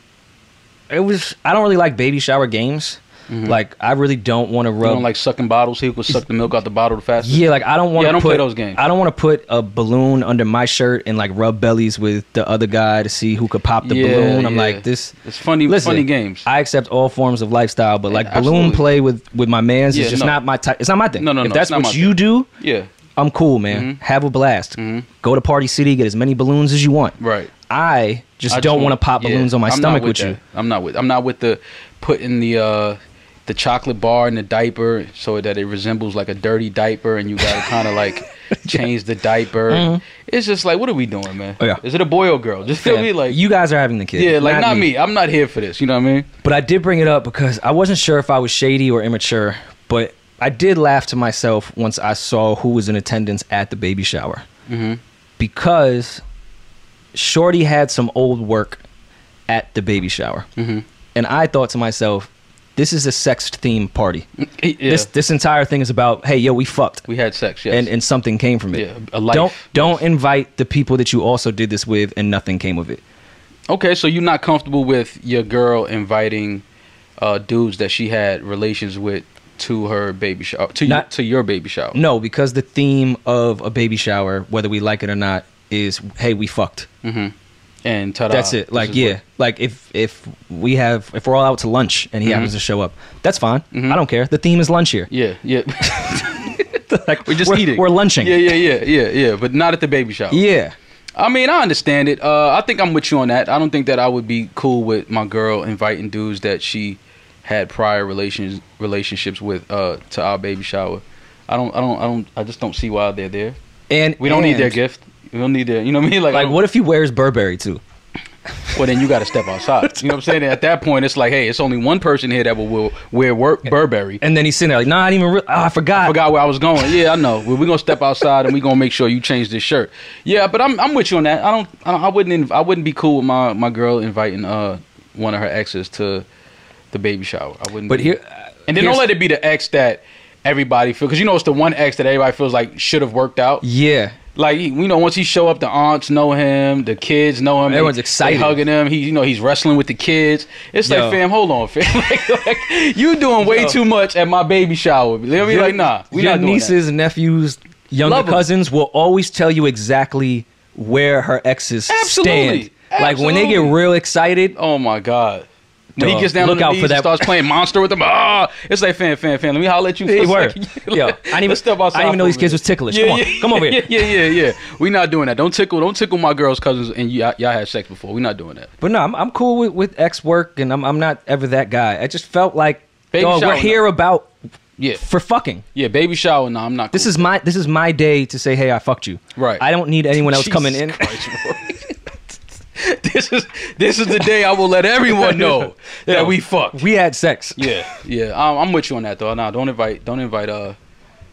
it was. I don't really like baby shower games Like I really don't want to You rub don't like sucking bottles. He could suck the milk out the bottle the fastest. Yeah, like I don't want Yeah, I don't put play those games. I don't want to put a balloon under my shirt and like rub bellies with the other guy to see who could pop the Yeah, balloon. I'm yeah. like this. It's funny, Listen, funny games. I accept all forms of lifestyle, but like balloon absolutely. play with with my man's Yeah, is just no. not my type. It's not my thing. No, no, If no, that's what you do, yeah, I'm cool, man. Mm-hmm. Have a blast. Go to Party City, get as many balloons as you want. right. I just I don't want to pop yeah, balloons on my I'm stomach with, that. you. I'm not with. I'm not with the putting the uh the chocolate bar and the diaper so that it resembles like a dirty diaper, and you gotta kind of like change the diaper. It's just like, what are we doing, man? Mm-hmm. Oh, yeah. Is it a boy or girl? Just feel Yeah, me like you guys are having the kid. Yeah, like not, me. I'm not here for this. You know what I mean? But I did bring it up because I wasn't sure if I was shady or immature, but I did laugh to myself once I saw who was in attendance at the baby shower. Mhm. Because Shorty had some old work at the baby shower. Mhm. And I thought to myself, this is a sex themed party. Yeah. This this entire thing is about, hey, yo, we fucked. we had sex. Yes. And and something came from it. Yeah, a life. Don't don't invite the people that you also did this with and nothing came of it. Okay, so you're not comfortable with your girl inviting uh, dudes that she had relations with to her baby shower, to Not- you, to your baby shower. No, because the theme of a baby shower, whether we like it or not, is hey, we fucked. And ta-da, That's it. Like yeah, like if if we have if we're all out to lunch and he happens to show up, that's fine. I don't care. The theme is lunch here. yeah, yeah. like We're just we're, eating. We're lunching. yeah, yeah, yeah, yeah, yeah. But not at the baby shower. Yeah. I mean, I understand it. Uh, I think I'm with you on that. I don't think that I would be cool with my girl inviting dudes that she had prior relations relationships with uh, to our baby shower. I don't, I don't, I don't, I just don't see why they're there. And We don't need their gift. We don't need their, you know what I mean? Like, Like what if he wears Burberry too? Well, then you got to step outside. You know what I'm saying? At that point, it's like, hey, it's only one person here that will, will wear work Burberry. And then he's sitting there like, nah, I didn't even. Re- oh, I forgot. I forgot where I was going. Yeah, I know. We're gonna step outside and we're gonna make sure you change this shirt. Yeah, but I'm I'm with you on that. I don't. I, I wouldn't. Inv- I wouldn't be cool with my my girl inviting uh one of her exes to the baby shower. I wouldn't. But be- here, and then don't let it be the ex that everybody feels because you know it's the one ex that everybody feels like should have worked out. Yeah. Like he- you know, once he show up, the aunts know him, the kids know him. Everyone's they excited. hugging him. He, you know, he's wrestling with the kids. It's Yo. like, fam, hold on, fam. like, like, you doing way Yo. too much at my baby shower. Let me Your- like, nah, we your not doing that. nieces, nephews, younger Love 'em. cousins will always tell you exactly where her exes Absolutely. stand. Like when they get real excited, Oh my god. When he gets down look on the knees for and starts playing monster with them, ah, it's like fan, fan, fan. Let me holler at you. for word. second. Yo, I didn't even- Let's step outside I didn't even know for a these kids was ticklish. Yeah, Come on, yeah, come over here. Yeah, yeah, yeah. We not doing that. Don't tickle. Don't tickle my girl's cousins and y'all, y'all had sex before. We not doing that. but no, I'm, I'm cool with, with ex work, and I'm I'm not ever that guy. I just felt like, Baby dog, shower, we're here about Yeah, for fucking. yeah. Baby shower. No, I'm not. This cool. is my this is my day to say, hey, I fucked you. Right. I don't need anyone else coming in. Christ, Rory. this is this is the day I will let everyone know that Yo, we fucked. We had sex. Yeah, yeah. I'm, I'm with you on that though. Nah, don't invite, don't invite, uh,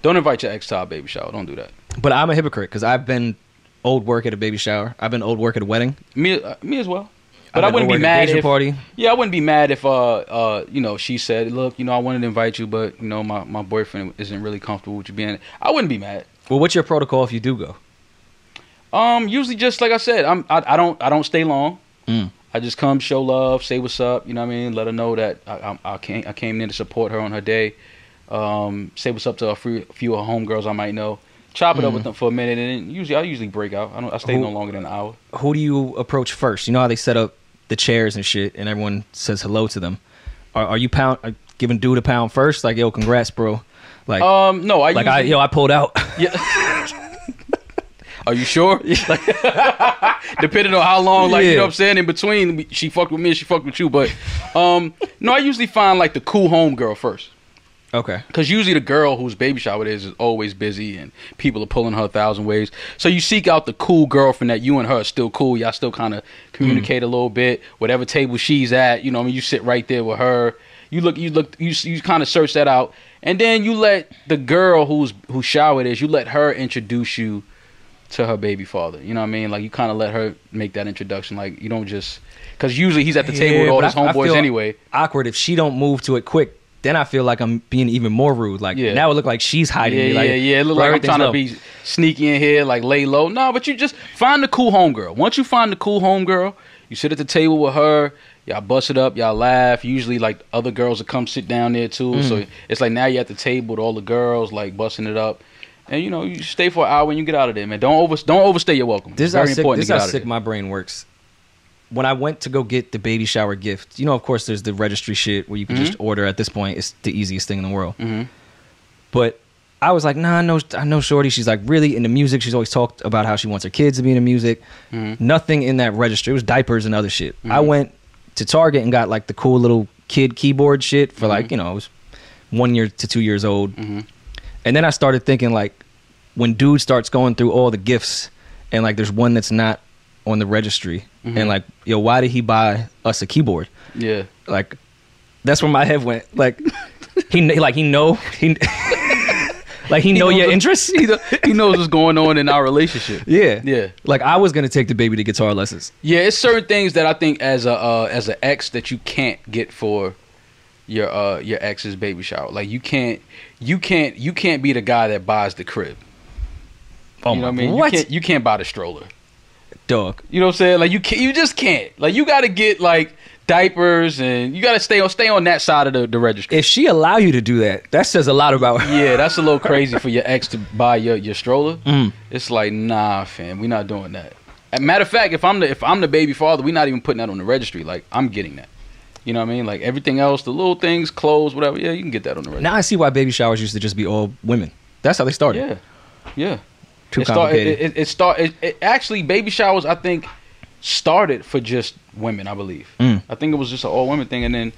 don't invite your ex to our baby shower. Don't do that. But I'm a hypocrite because I've been old work at a baby shower. I've been old work at a wedding. Me, uh, me as well. But I've I wouldn't be a mad if, party. yeah, I wouldn't be mad if, uh, uh, you know, she said, look, you know, I wanted to invite you, but you know, my my boyfriend isn't really comfortable with you being. I wouldn't be mad. Well, what's your protocol if you do go? Um, usually just like I said, I'm I, I don't I don't stay long. Mm. I just come show love, say what's up. You know what I mean? Let her know that I I, I came I came in to support her on her day. Um, say what's up to a few, a few of her homegirls I might know. Chop it up with them for a minute, and then usually I usually break out. I don't I stay Who- no longer than an hour. Who do you approach first? You know how they set up the chairs and shit, and everyone says hello to them. Are, are you pound are giving dude a pound first? Like, yo, congrats, bro. Like, Um, no, I like usually, I yo, I pulled out. Yeah. Are you sure? Like, depending on how long, like you know what I'm saying, in between, she fucked with me, and she fucked with you. But um, no, I usually find like the cool home girl first. okay. Because usually the girl whose baby shower it is is always busy and people are pulling her a thousand ways. So you seek out the cool girlfriend that you and her are still cool. Y'all still kind of communicate a little bit. Whatever table she's at, you know, I mean, you sit right there with her. You look, you look, you you kind of search that out, and then you let the girl who's who showered it is, you let her introduce you to her baby father. You know what I mean? Like you kind of let her make that introduction. Like you don't just because usually he's at the table with all his I- I homeboys feel anyway. Awkward if she don't move to it quick. Then I feel like I'm being even more rude. Like Yeah. now it look like she's hiding Yeah, me. Like, yeah, yeah. It look bro, like I'm trying to be sneaky in here, like lay low. No, but you just find the cool homegirl. Once you find the cool homegirl, you sit at the table with her. Y'all bust it up, y'all laugh. Usually, like other girls will come sit down there too. Mm. So it's like now you're at the table with all the girls, like busting it up, and you know you stay for an hour when you get out of there, man. Don't over don't overstay your welcome. This is how very sick, important this is how sick my brain works. When I went to go get the baby shower gift, you know, of course, there's the registry shit where you can just order at this point. It's the easiest thing in the world. Mhm. But I was like, nah, I know, I know Shorty. She's like really into music. She's always talked about how she wants her kids to be into music. Mm-hmm. Nothing in that registry. It was diapers and other shit. I went to Target and got like the cool little kid keyboard shit for Mm-hmm. like, you know, I was one year to two years old. And then I started thinking like, when dude starts going through all the gifts and like there's one that's not on the registry Mm-hmm. and like, yo, why did he buy us a keyboard? Yeah. like that's where my head went like he like he know he like he know knows your what- interests He, he knows what's going on in our relationship. yeah Yeah. like i was gonna take the baby to guitar lessons Yeah, it's certain things that I think as a uh, as an ex that you can't get for your uh your ex's baby shower. Like you can't you can't you can't be the guy that buys the crib. oh you know my what I mean? what You can't you can't buy the stroller. dog You know what I'm saying? Like you can't you just can't. Like you got to get like diapers and you got to stay on stay on that side of the, the registry. if she allow you to do that that says a lot about her yeah, that's a little crazy for your ex to buy your your stroller. Mm. It's like, nah, fam, we're not doing that. As a matter of fact, if I'm the if I'm the baby father, we're not even putting that on the registry. Like I'm getting that. You know what I mean? Like everything else, the little things, clothes, whatever. Yeah, you can get that on the registry. now i see why baby showers used to just be all women that's how they started yeah, yeah. too it start, complicated it, it, it start. It, it actually baby showers. I think started for just women. I believe. Mm. I think it was just an all women thing, and then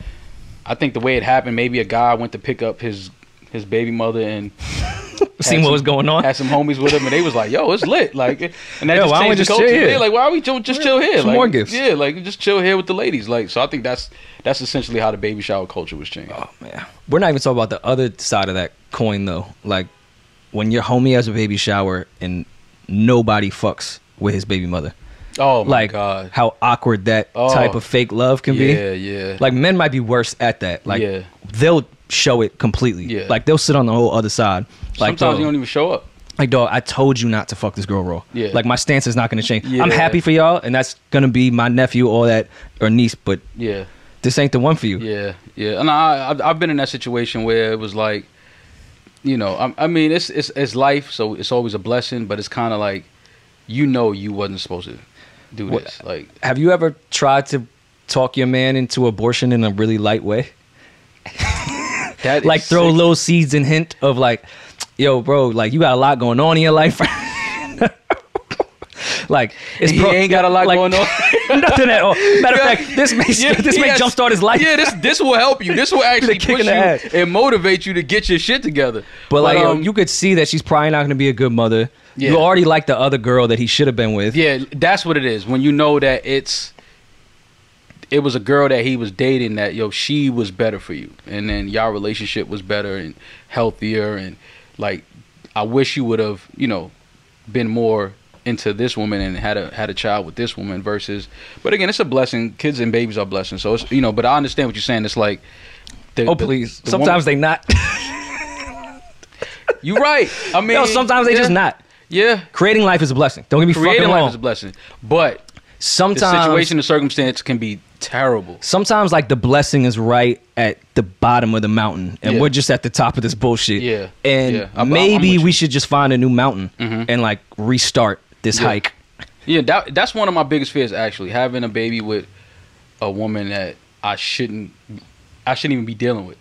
I think the way it happened, maybe a guy went to pick up his his baby mother and seeing had what was going on Had some homies with him, and they was like, "Yo, it's lit!" Like, and that Yo, just why don't we changed the just culture. chill here? Like, why are we ju- just chill here? Some like, more gifts. Yeah, like just chill here with the ladies. Like, so I think that's that's essentially how the baby shower culture was changed. oh man we're not even talking about the other side of that coin though like when your homie has a baby shower and nobody fucks with his baby mother Oh my like god. how awkward that Oh. type of fake love can be. Yeah, yeah. Like men might be worse at that. Like Yeah. they'll show it completely. Yeah. Like they'll sit on the whole other side. Like Sometimes dog, you uh, don't even show up. like dog, I told you not to fuck this girl raw. Yeah. Like my stance is not gonna change. I'm happy for y'all, and that's gonna be my nephew or that or niece, but Yeah. this ain't the one for you. Yeah, yeah, and I I've, I've been in that situation where it was like, you know, I, I mean, it's it's it's life, so it's always a blessing, but it's kind of like, you know, you wasn't supposed to do What- this. Like, Have you ever tried to talk your man into abortion in a really light way? that like throw sick. little seeds and hint of like, yo, bro, like you got a lot going on in your life. like it's He pro- ain't got a lot like, going on. nothing at all. Matter Yeah. of fact, this may Yeah, this may has- jumpstart his life. Yeah, this this will help you. This will actually kick push in you the ass. and motivate you to get your shit together. But like yo, um, you could see that she's probably not going to be a good mother. Yeah. You already like the other girl that he should have been with. Yeah, that's what it is. When you know that it's it was a girl that he was dating that yo she was better for you and then y'all relationship was better and healthier and like I wish you would have, you know, been more into this woman and had a had a child with this woman versus but again it's a blessing. Kids and babies are blessings. So it's you know, but I understand what you're saying. It's like the, Oh the- please. the Sometimes woman- they not. you right. I mean no, sometimes they yeah, just not. Yeah. Creating life is a blessing. Don't get me Creating fucking life is a blessing. But sometimes the situation, the circumstance can be terrible. sometimes like the blessing is right at the bottom of the mountain and Yeah. we're just at the top of this bullshit Yeah. and Yeah. I'm- I'm maybe we should just find a new mountain Mhm. and like restart this Yeah. hike Yeah, that, that's one of my biggest fears actually, having a baby with a woman that I shouldn't I shouldn't even be dealing with.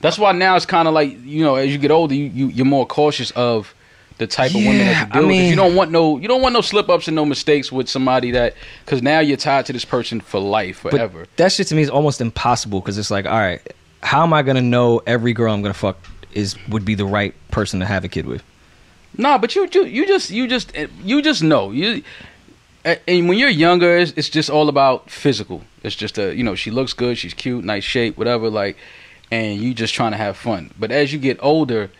That's why now it's kind of like, you know, as you get older, you, you you're more cautious of the type of women that you I deal with. 'cause mean- You don't want no you don't want no slip ups and no mistakes with somebody that cuz now you're tied to this person for life, but forever. that shit to me is almost impossible because it's like all right how am i gonna know every girl i'm gonna fuck is would be the right person to have a kid with Nah, but you you you just you just eh, you just know you. Eh, and when you're younger, it's, it's just all about physical. It's just a you know she looks good, she's cute, nice shape, whatever. Like, and you just trying to have fun. But as you get older,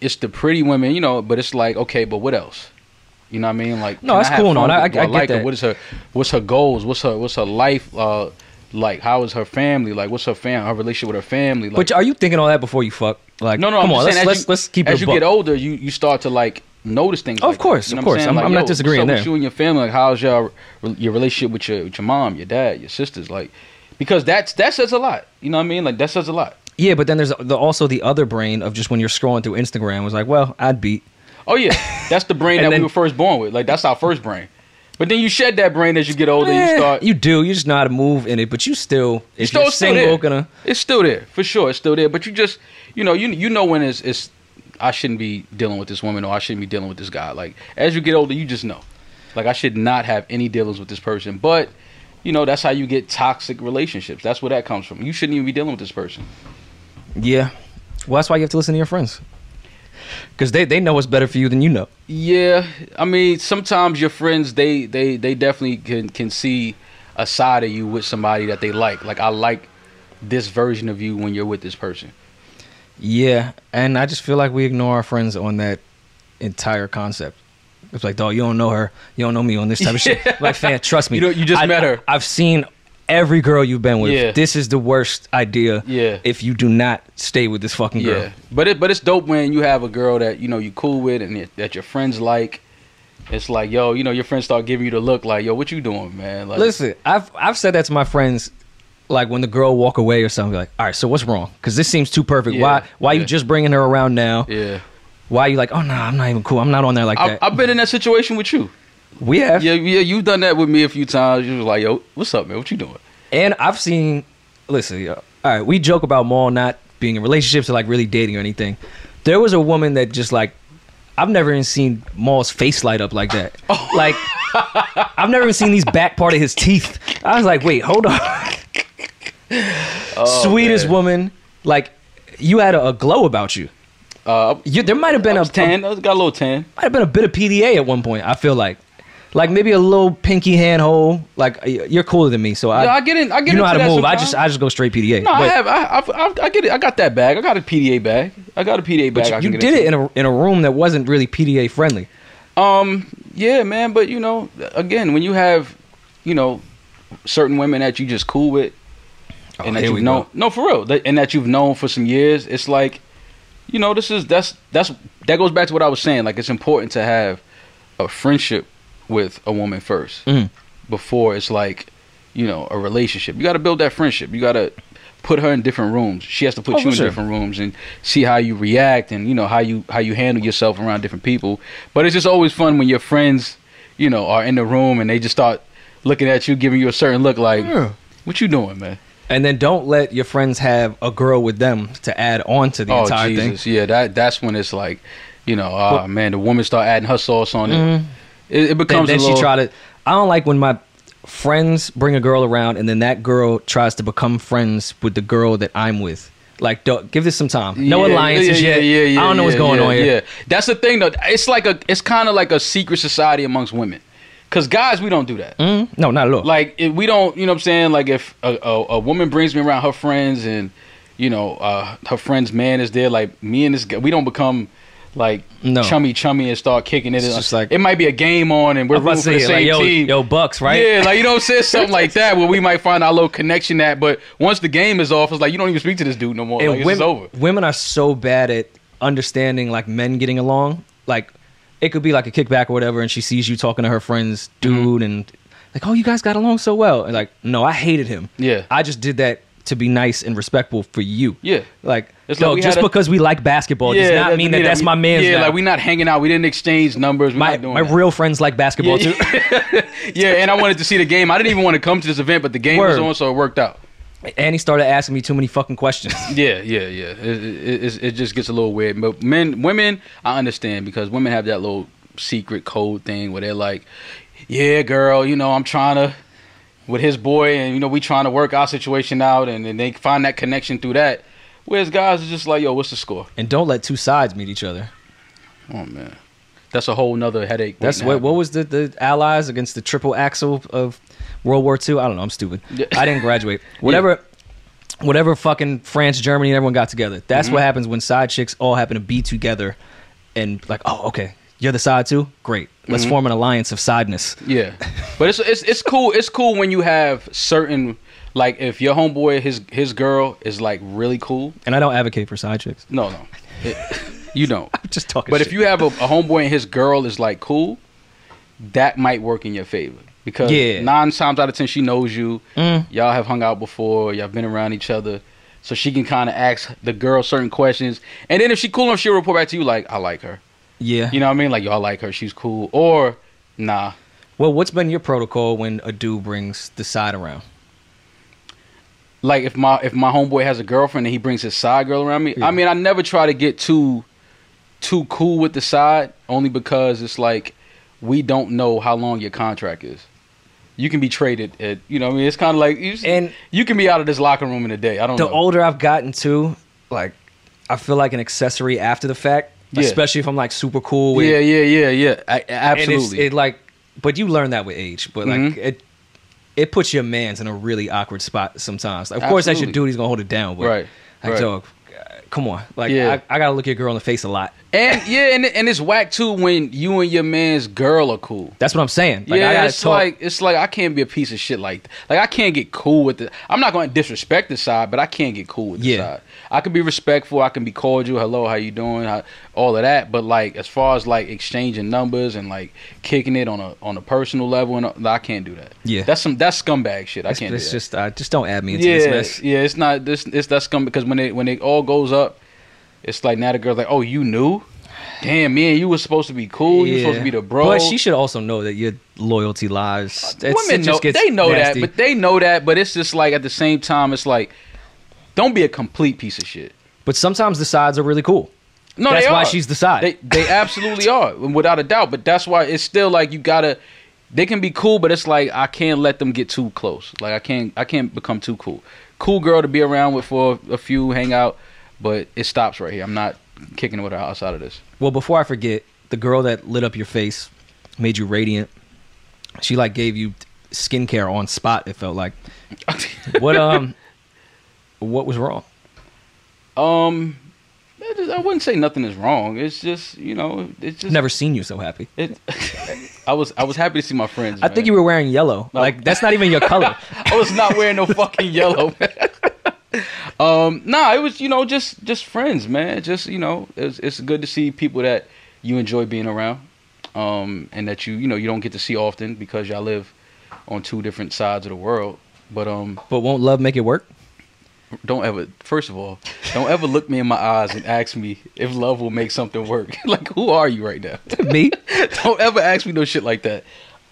it's the pretty women, you know. But it's like okay, but what else? You know what I mean? Like, No, that's cool, no, I- I- I like get her? that. What is her? What's her goals? What's her? What's her life? Uh, like, how is her family? Like, what's her fam? Her relationship with her family? Like, but are you thinking all that before you fuck like no, no. come I'm on let's let's, you, let's keep it as you buck. get older, you you start to like notice things. Of like that. course, You know of course. saying? I'm- Like, I'm not disagreeing there. You and your family, like, how's your your relationship with your with your mom, your dad, your sisters, like, because that's that says a lot. You know what I mean? Like that says a lot. Yeah, but then there's the, also the other brain of just when you're scrolling through Instagram was like, well, I'd beat. Oh yeah, that's the brain that then- we were first born with. Like that's our first brain. But then you shed that brain as you get older. Eh, you start. you do. You just know how to move in it, but you still, still- you're still single, there. gonna It's still there for sure. It's still there. But you just, you know, you you know when it's it's I shouldn't be dealing with this woman or I shouldn't be dealing with this guy. Like as you get older, you just know. Like I should not have any dealings with this person. But you know that's how you get toxic relationships. That's where that comes from. You shouldn't even be dealing with this person. Yeah. Well, that's why you have to listen to your friends, because they they know what's better for you than you know. Yeah, I mean sometimes your friends they they they definitely can can see a side of you with somebody that they like. Like I like this version of you when you're with this person. Yeah, and I just feel like we ignore our friends on that entire concept. It's like, dog, you don't know her, you don't know me on this type of shit. Like, fan, trust me. You know, you just I, met her. I, have seen every girl you've been with. Yeah. This is the worst idea. Yeah. If you do not stay with this fucking girl. Yeah, but it but it's dope when you have a girl that you know you cool with and that- that your friends like. It's like yo, you know, your friends start giving you the look like yo, what you doing, man? Like, Listen, I've I've said that to my friends, like when the girl walk away or something. Like, all right, so what's wrong? Because this seems too perfect. Yeah, why why yeah. you just bringing her around now? yeah, Why you like? Oh no, I'm not even cool. I'm not on there like I, that. I've been in that situation with you. We have. Yeah, yeah, you've done that with me a few times. You was like, yo, what's up, man? What you doing? And I've seen, listen, yo, all right, we joke about Mal not being in relationships or like really dating or anything. There was a woman that just like, I've never even seen Mal's face light up like that. Oh. Like, I've never even seen these back part of his teeth. I was like, wait, hold on. Sweetest man. woman. Like, you had a, a glow about you. Uh, you there might have been a, tan. I got a little tan. might have been a bit of PDA at one point. I feel like, like maybe a little pinky handhold. Like you're cooler than me, so I, yeah, I get in. I get you know how to move. I just I just go straight PDA. No, I have. I, I, I, get it. I got that bag. I got a PDA bag. I got a PDA bag. But I you, can you get did it in a in a room that wasn't really PDA friendly. Um, yeah, man, but you know, again, when you have, you know, certain women that you just cool with, and that Oh, you've known, go. no, for real, and that you've known for some years, it's like, you know, this is that's that's that goes back to what I was saying. Like, it's important to have a friendship with a woman 1st Mhm. before it's like, you know, a relationship. You got to build that friendship. You got to put her in different rooms. She has to put Oh, you in sure. different rooms and see how you react and you know how you how you handle yourself around different people. But it's just always fun when your friends, you know, are in the room and they just start looking at you, giving you a certain look like, "What you doing, man?" And then don't let your friends have a girl with them to add on to the oh entire Jesus, thing. yeah, that that's when it's like, you know, Well- man, the woman start adding her sauce on it. It, it becomes then she little. try to. I don't like when my friends bring a girl around and then that girl tries to become friends with the girl that I'm with. Like, give this some time. No Yeah, alliances yeah, yet. Yeah, yeah, I don't know what's going yeah, on here. Yeah, that's the thing though. It's like a, it's kind of like a secret society amongst women, because guys we don't do that. Mm? No, not at all. Like if we don't, you know what I'm saying? Like if a, a, a woman brings me around her friends and you know uh, her friend's man is there, like me and this guy, we don't become like No. chummy chummy and start kicking it. It's just like- it might be a game on and we're rooting for the same like, yo, team. yo, Bucks, right? Yeah, like you know what I'm saying? Something like that where we might find our little connection at, but once the game is off, it's like you don't even speak to this dude no more. And like women, over. women are so bad at understanding like men getting along. Like it could be like a kickback or whatever, and she sees you talking to her friends, Mm-hmm. dude, and like, oh, you guys got along so well. And like, no, I hated him. Yeah. I just did that to be nice and respectful for you. Yeah. Like, It's no, like just a- because we like basketball does not mean that yeah, that's my man's. Yeah, now. like we're not hanging out. We didn't exchange numbers. We're my not doing my that. real friends like basketball yeah, too. yeah, and I wanted to see the game. I didn't even want to come to this event, but the game was on, so it worked out. and he started asking me too many fucking questions. Yeah, yeah, yeah. It, it, it just gets a little weird. But men, women, I understand because women have that little secret code thing where they're like, "Yeah, girl, you know, I'm trying to with his boy, and you know, we trying to work our situation out, and, and they find that connection through that." Whereas guys are just like, "Yo, what's the score?" and don't let two sides meet each other. Oh man, that's a whole nother headache. That's what what was the the allies against the triple axle of World War II? I don't know. I'm stupid. I didn't graduate. Whatever. Whatever fucking France, Germany, and everyone got together. That's Mm-hmm. what happens when side chicks all happen to be together, and like, oh, okay, you're the side too. Great, let's Mm-hmm. form an alliance of sideness. Yeah, but it's it's it's cool. It's cool when you have certain like if your homeboy his his girl is like really cool. And I don't advocate for side chicks. No, no. It- You don't. I'm just talking. But shit. if you have a, a homeboy and his girl is like cool, that might work in your favor because Yeah. nine times out of ten she knows you. Mm. Y'all have hung out before. Y'all been around each other, so she can kind of ask the girl certain questions. And then if she cool enough, she'll report back to you like, "I like her." Yeah. You know what I mean? Like y'all like her. She's cool. Or nah. well, what's been your protocol when a dude brings the side around? Like if my if my homeboy has a girlfriend and he brings his side girl around me, Yeah. I mean I never try to get too too cool with the side only because it's like we don't know how long your contract is. You can be traded at you know what I mean it's kind of like you, And you can be out of this locker room in a day. I don't the know. older I've gotten too, like I feel like an accessory after the fact, Yeah. especially if I'm like super cool with. yeah, yeah, yeah, yeah. I, And it's, absolutely. it like, but you learn that with age. But like Mhm. it, it puts your man's in a really awkward spot sometimes. Of course, as your Absolutely. dude, he's gonna hold it down. But Right, like, right. dog, come on, like Yeah. I, I gotta look your girl in the face a lot. and yeah, and and it's whack too when you and your man's girl are cool. That's what I'm saying. Like, yeah, it's talk. like it's like I can't be a piece of shit like like I can't get cool with it. I'm not going to disrespect the side, but I can't get cool with the Yeah. side. I can be respectful. I can be cordial. Hello, how you doing? How, all of that. But like as far as like exchanging numbers and like kicking it on a on a personal level, and uh, I can't do that. Yeah. that's some that's scumbag shit. I it's, can't. it's do that. just, uh, just don't add me into yeah, this mess. yeah. It's not this. It's that scum because when it when it all goes up, it's like now the girl's like, oh, you knew. Damn, me and you were supposed to be cool. You were supposed to be the bro. But she should also know that your loyalty lies. It's- Women know they know nasty. that, but they know that. But it's just like at the same time, it's like, don't be a complete piece of shit. But sometimes the sides are really cool. No, That's why she's the side. They they absolutely are, without a doubt. But that's why it's still like you gotta. They can be cool, but it's like I can't let them get too close. Like I can't I can't become too cool. Cool girl to be around with for a few, hang out, but it stops right here. I'm not kicking it with her outside of this. Well, before I forget, the girl that lit up your face, made you radiant. She like gave you skincare on spot. It felt like. What um, what was wrong? Um, I, just, I wouldn't say nothing is wrong. It's just you know, it's just Never seen you so happy. It, I was I was happy to see my friends. I think you were wearing yellow. No. Like that's not even your color. I was not wearing no fucking yellow. um, nah, it was you know just just friends, man. Just you know, it's it's good to see people that you enjoy being around, um, and that you you know you don't get to see often because y'all live on two different sides of the world. But um, But won't love make it work? Don't ever. First of all, don't ever look me in my eyes and ask me if love will make something work. like, who are you right now? Me? don't ever ask me no shit like that.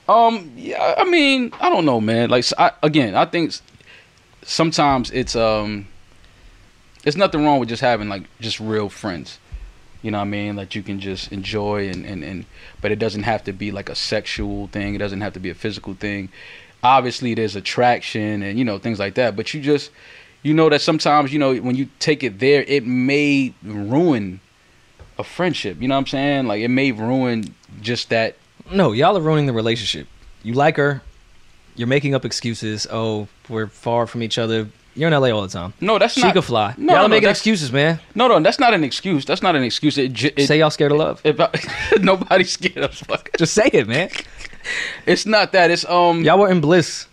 Um, yeah, I mean, I don't know, man. Like, I, again, I think sometimes it's um, it's nothing wrong with just having like just real friends. You know what I mean? Like you can just enjoy and and and, but it doesn't have to be like a sexual thing. It doesn't have to be a physical thing. Obviously, there's attraction and you know things like that. But you just you know that sometimes you know when you take it there, it may ruin a friendship. You know what I'm saying? Like it may ruin just that No, y'all are ruining the relationship. You like her. You're making up excuses. Oh, we're far from each other. You're in LA all the time. No, that's she not. could fly. No, y'all no, making excuses, man. No, no, that's not an excuse. That's not an excuse. It, it, Say y'all scared of love. if I, nobody's scared of fuck. Just say it, man. It's not that. It's um. Y'all were in bliss.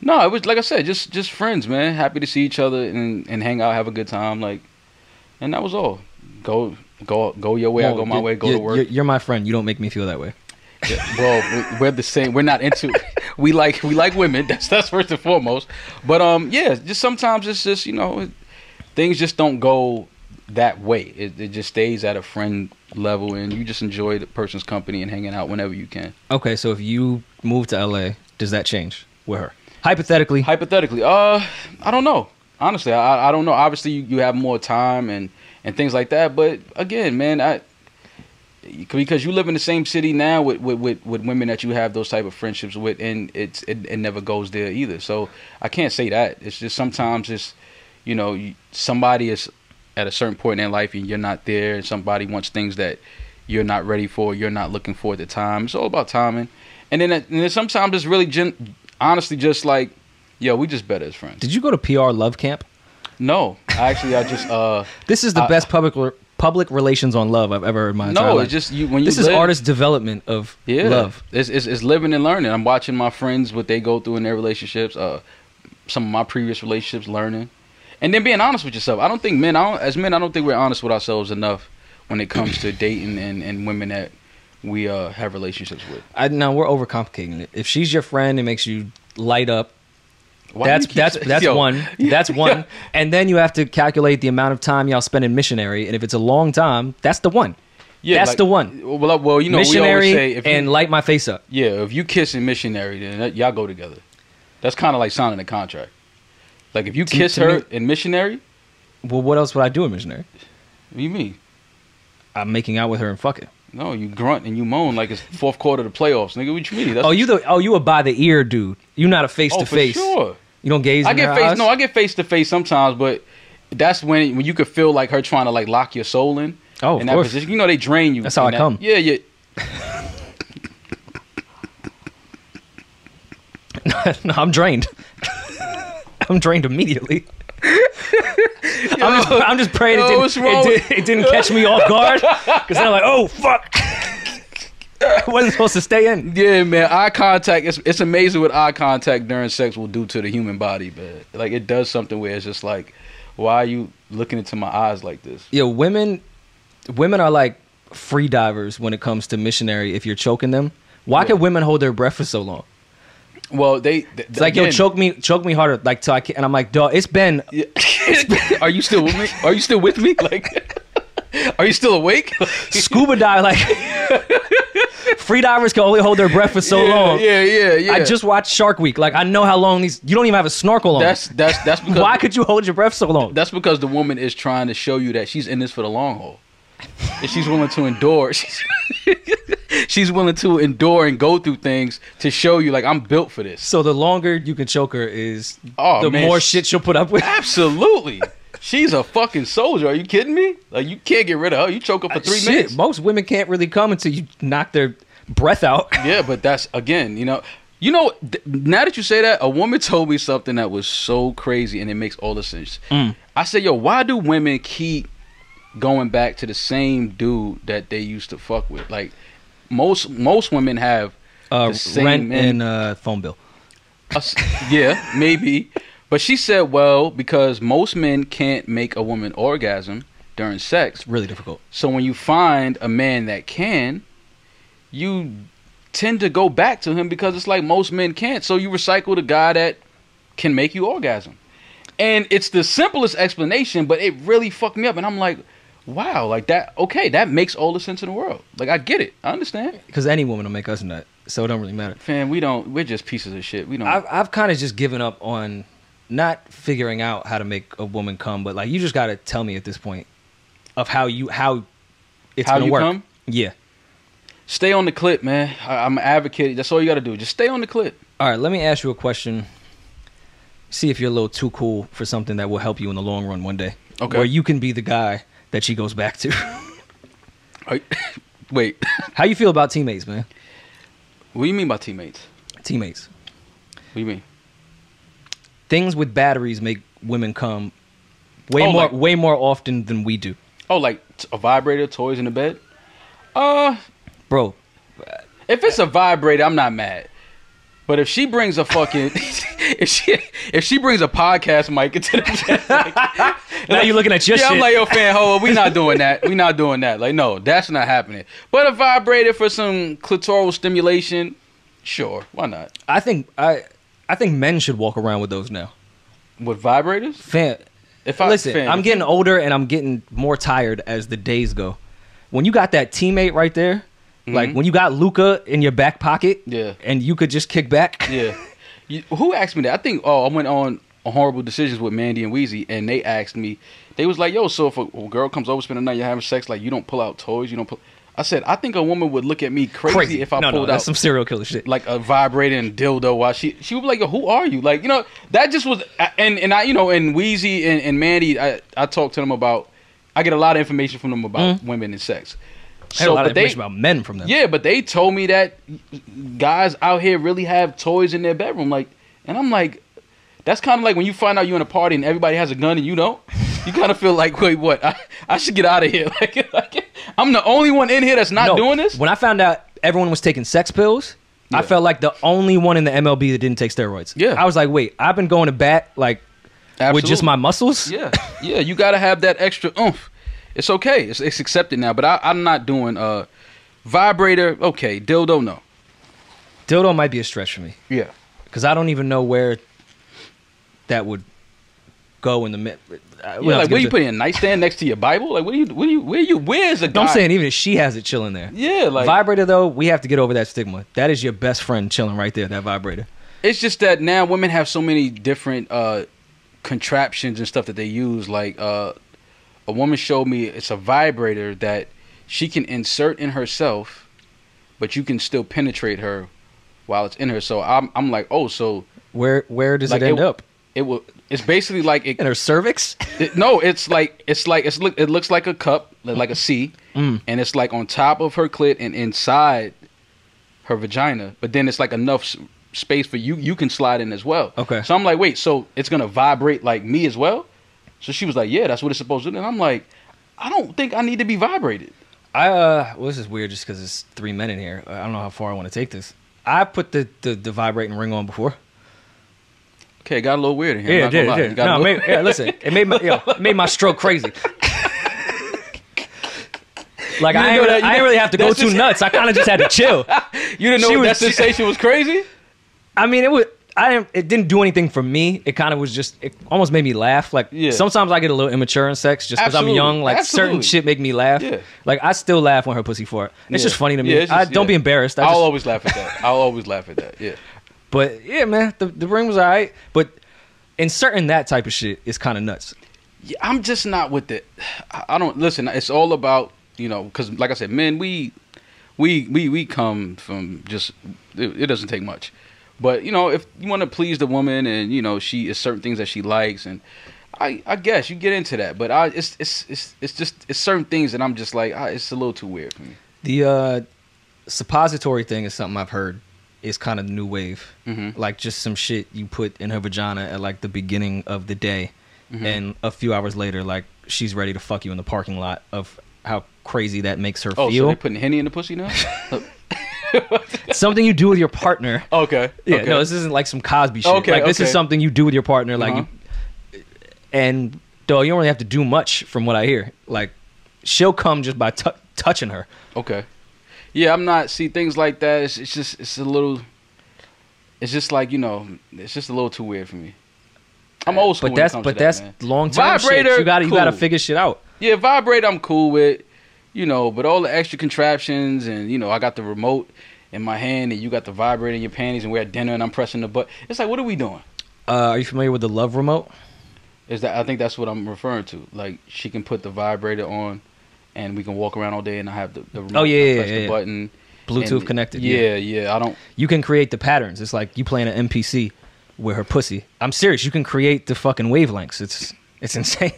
No, it was like I said, just just friends, man. Happy to see each other and and hang out, have a good time, like, and that was all. Go go go your way, I Whoa, go my way. Go to work. You're, you're my friend. You don't make me feel that way. Yeah, bro, we- we're the same. We're not into. We like we like women. That's that's first and foremost. But um, yeah, just sometimes it's just you know, it- things just don't go that way. It, it just stays at a friend level, and you just enjoy the person's company and hanging out whenever you can. Okay, so if you move to LA, does that change with her? Hypothetically, Hypothetically, uh, I don't know. Honestly, I I don't know. Obviously, you, you have more time and and things like that. But again, man, I because you live in the same city now with, with, with, with women that you have those type of friendships with, and it's it, it never goes there either. So I can't say that. It's just sometimes it's you know somebody is at a certain point in their life and you're not there, and somebody wants things that you're not ready for, you're not looking for at the time. It's all about timing. And then, and then sometimes it's really gen- honestly just like, yo, we just better as friends. did you go to PR Love Camp? No, actually, I just uh This is the I- best public public relations on love I've ever heard in my entire no, life. it's just you when you this is artist development of yeah, love. It's, it's it's living and learning. I'm watching my friends what they go through in their relationships. Uh, some of my previous relationships, learning, and then being honest with yourself. I don't think men, I don't, as men, I don't think we're honest with ourselves enough when it comes to dating and, and women that we uh, have relationships with. I no, we're overcomplicating it. If she's your friend, it makes you light up. Why that's that's saying- that's Yo, one. That's one. And then you have to calculate the amount of time y'all spend in missionary. And if it's a long time, that's the one. Yeah, That's like- the one. Well, well, you know, missionary we say if you, and light my face up. yeah, if you kiss in missionary, then that, y'all go together. That's kind of like signing a contract. Like if you To- kiss to her me- in missionary, Well, what else would I do in missionary? what do you mean? I'm making out with her and fucking. No, you grunt and you moan like it's fourth quarter of the playoffs, nigga. What you mean? That's Oh, you the oh you a by the ear dude. You're not a face oh, to for face. sure. You don't gaze. I get face. eyes? No, I get face to face sometimes, but that's when when you could feel like her trying to like lock your soul in. Oh, in that course. position. You know they drain you. That's how I that- come. Yeah, yeah. no, I'm drained. I'm drained immediately. I'm, just, I'm just praying Yo, it, didn't, it, did, it didn't catch me off guard because I'm like, oh fuck, I wasn't supposed to stay in. Yeah, man. Eye contact. It's it's amazing what eye contact during sex will do to the human body, man. Like it does something where it's just like, why are you looking into my eyes like this? Yeah, women, women are like free divers when it comes to missionary. If you're choking them, why Yeah. can women hold their breath for so long? Well, they. th- It's like, yo, again- choke me, choke me harder, like till I can, and I'm like, dog, it's been Yeah. are you still with me? Are you still with me? Like, are you still awake? scuba dive like. Free divers can only hold their breath for so yeah, long. Yeah, yeah, yeah. I just watched Shark Week. Like I know how long these. You don't even have a snorkel on. that's that's that's because Why could you hold your breath so long? that's because the woman is trying to show you that she's in this for the long haul. And she's willing to endure. She's, she's willing to endure and go through things to show you, like, I'm built for this. So the longer you can choke her is Oh, the man, more shit she'll put up with. Absolutely. She's a fucking soldier. Are you kidding me? Like, you can't get rid of her. You choke her for three Shit, minutes. Most women can't really come until you knock their breath out. Yeah, but that's, again, you know. You know, th- now that you say that, a woman told me something that was so crazy and it makes all the sense. Mm. I said, yo, why do women keep going back to the same dude that they used to fuck with? Like, most most women have Uh, the same rent man- and uh, phone bill. s- yeah, maybe. But she said, well, because most men can't make a woman orgasm during sex. It's really difficult. So when you find a man that can, you tend to go back to him because it's like most men can't. So you recycle the guy that can make you orgasm. And it's the simplest explanation, but it really fucked me up. And I'm like, wow, like that, okay, that makes all the sense in the world. Like, I get it. I understand. Because any woman will make us nut, so it don't really matter. Fam, we don't, we're just pieces of shit. We don't. I've I've kind of just given up on not figuring out how to make a woman come, but like you just got to tell me at this point of how you how it's How gonna you work. come? Yeah. Stay on the clip, man. I, I'm an advocate. That's all you got to do. Just stay on the clip. All right, let me ask you a question. See if you're a little too cool for something that will help you in the long run one day. Okay. Where you can be the guy that she goes back to. Wait, how you feel about teammates, man? what do you mean by teammates? Teammates. What do you mean? Things with batteries make women come way Oh, more like- way more often than we do. Oh, like a vibrator, toys in the bed? Uh, Bro, if it's a vibrator, I'm not mad. But if she brings a fucking, if she if she brings a podcast mic into the bed, like, now you're looking at your yeah, shit. I'm like, yo, fan, ho, we not doing that. We not doing that. Like, no, that's not happening. But a vibrator for some clitoral stimulation, sure, why not? I think I I think men should walk around with those now. With vibrators, Fan, if I listen, fan, I'm getting older and I'm getting more tired as the days go. When you got that teammate right there, like Mhm. when you got Luka in your back pocket, Yeah. and you could just kick back. Yeah. You, who asked me that? I think. Oh, I went on horrible decisions with Mandii and Weezy, and they asked me. They was like, "Yo, so if a, girl comes over, spend the night, you're having sex, like you don't pull out toys, you don't pull." I said, I think a woman would look at me crazy, if I no, pulled no, that's out some serial killer shit. like a vibrating dildo while she she would be like, Yo, "Who are you?" Like you know that just was and and I you know and Weezy and, and Mandii, I I talked to them about. I get a lot of information from them about women and sex. I had a lot of but they- information about men from them. yeah, but they told me that guys out here really have toys in their bedroom. Like, and I'm like, that's kind of like when you find out you're in a party and everybody has a gun and you don't. You kind of feel like, wait, what? I, I should get out of here. Like, like, I'm the only one in here that's not No, doing this. When I found out everyone was taking sex pills, I felt like the only one in the MLB that didn't take steroids. Yeah. I was like, wait, I've been going to bat like with just my muscles. Yeah, yeah. You got to have that extra oomph. It's okay. It's, it's accepted now. But I, I'm not doing uh vibrator. Okay, dildo. No. Dildo might be a stretch for me Yeah. because I don't even know where that would go in the mid. Yeah, like where you putting a nightstand next to your Bible? Like what do you where you where you where's a guy? I'm saying even if she has it chilling there. Yeah, like vibrator though, we have to get over that stigma. That is your best friend chilling right there. That vibrator. it's just that now women have so many different uh contraptions and stuff that they use. Like uh a woman showed me it's a vibrator that she can insert in herself, but you can still penetrate her while it's in her. So I'm I'm like, oh, so Where where does Like, it end it- up? it will. It's basically like it, In her cervix? it- no, it's like it's like it's look. It looks like a cup, like a C, Mm. and it's like on top of her clit and inside her vagina. But then it's like enough space for you. You can slide in as well. Okay. So I'm like, wait, so it's gonna vibrate like me as well? So she was like, yeah, that's what it's supposed to do. And I'm like, I don't think I need to be vibrated. I uh, well, this is weird just because it's three men in here. I don't know how far I want to take this. I put the, the the vibrating ring on before. Okay, it got a little weird in here. I'm Yeah, not it did. It lie. did. Got No, made, yeah, listen, it made my yo, it made my stroke crazy. Like I, didn't ain't really, that- I didn't really have to go too nuts. I kind of just had to chill. you didn't know She that was- sensation was crazy? I mean, it was. I didn't. It didn't do anything for me. It kind of was just. It almost made me laugh. Like Yeah. sometimes I get a little immature in sex just because I'm young. Like certain shit make me laugh. Yeah. Like I still laugh when her pussy fart. It's Yeah. just funny to me. Yeah, it's I, don't be embarrassed. I I'll just, always laugh at that. I'll always laugh at that. Yeah. But yeah, man, the the ring was alright. But inserting that type of shit is kind of nuts. Yeah, I'm just not with it. I I don't listen. It's all about you know because like I said, men we we we we come from just it, it doesn't take much, but you know if you want to please the woman and you know she is certain things that she likes and I I guess you get into that, but I it's it's it's it's just it's certain things that I'm just like ah, it's a little too weird for me. The uh, suppository thing is something I've heard is kind of new wave. Mhm. Like just some shit you put in her vagina at like the beginning of the day, Mhm. and a few hours later, like she's ready to fuck you in the parking lot. Of how crazy that makes her feel. Oh, so they putting henny in the pussy now? something you do with your partner. okay. Yeah, okay. no, this isn't like some Cosby shit. Okay, like this is something you do with your partner. Like, Uh-huh. you, and though you don't really have to do much, from what I hear. Like, she'll come just by tou touching her. Okay. Yeah, I'm not see things like that. It's, it's just it's a little. It's just like you know, it's just a little too weird for me. I'm old school. But that's but that, that's long term shit. You got to you got to figure shit out. yeah, vibrate. I'm cool with, you know, but all the extra contraptions and you know, I got the remote in my hand and you got the vibrator in your panties and we're at dinner and I'm pressing the button. It's like, what are we doing? Uh, are you familiar with the Love Remote? Is that I think that's what I'm referring to. Like she can put the vibrator on, and we can walk around all day and I have the, the remote. Oh, yeah, yeah, press yeah, the yeah. button. Bluetooth and- connected. Yeah, yeah. I don't. You can create the patterns. It's like you playing an NPC with her pussy. I'm serious. You can create the fucking wavelengths. It's it's insane.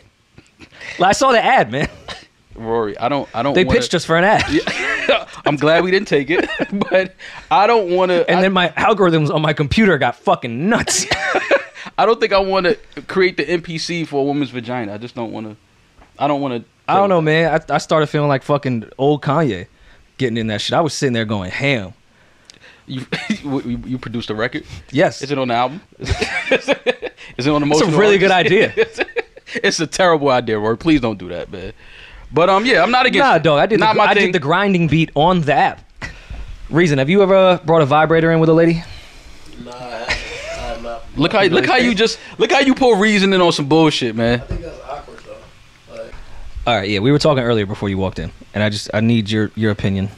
I saw the ad, man. Rory, I don't. I don't. They wanna, pitched us for an ad. I'm glad we didn't take it, but I don't want to. And I, then my algorithms on my computer got fucking nuts. I don't think I want to create the NPC for a woman's vagina. I just don't want to. I don't want to. I don't know, man. I, I started feeling like fucking old Kanye getting in that shit. I was sitting there going ham. You, you, you produced a record. Yes. Is it on the album? Is it, is it on the It's a really good idea. it's a terrible idea, Rory. Please don't do that, man. But um, yeah, I'm not against. Nah, it. dog. I did, Not the, my I thing. did the grinding beat on the app. Reason, have you ever brought a vibrator in with a lady? Nah, I haven't. Not. Look how look how you just look how you pull reasoning on some bullshit, man. I think that's awkward though. Like, All right, yeah, we were talking earlier before you walked in, and I just I need your your opinion.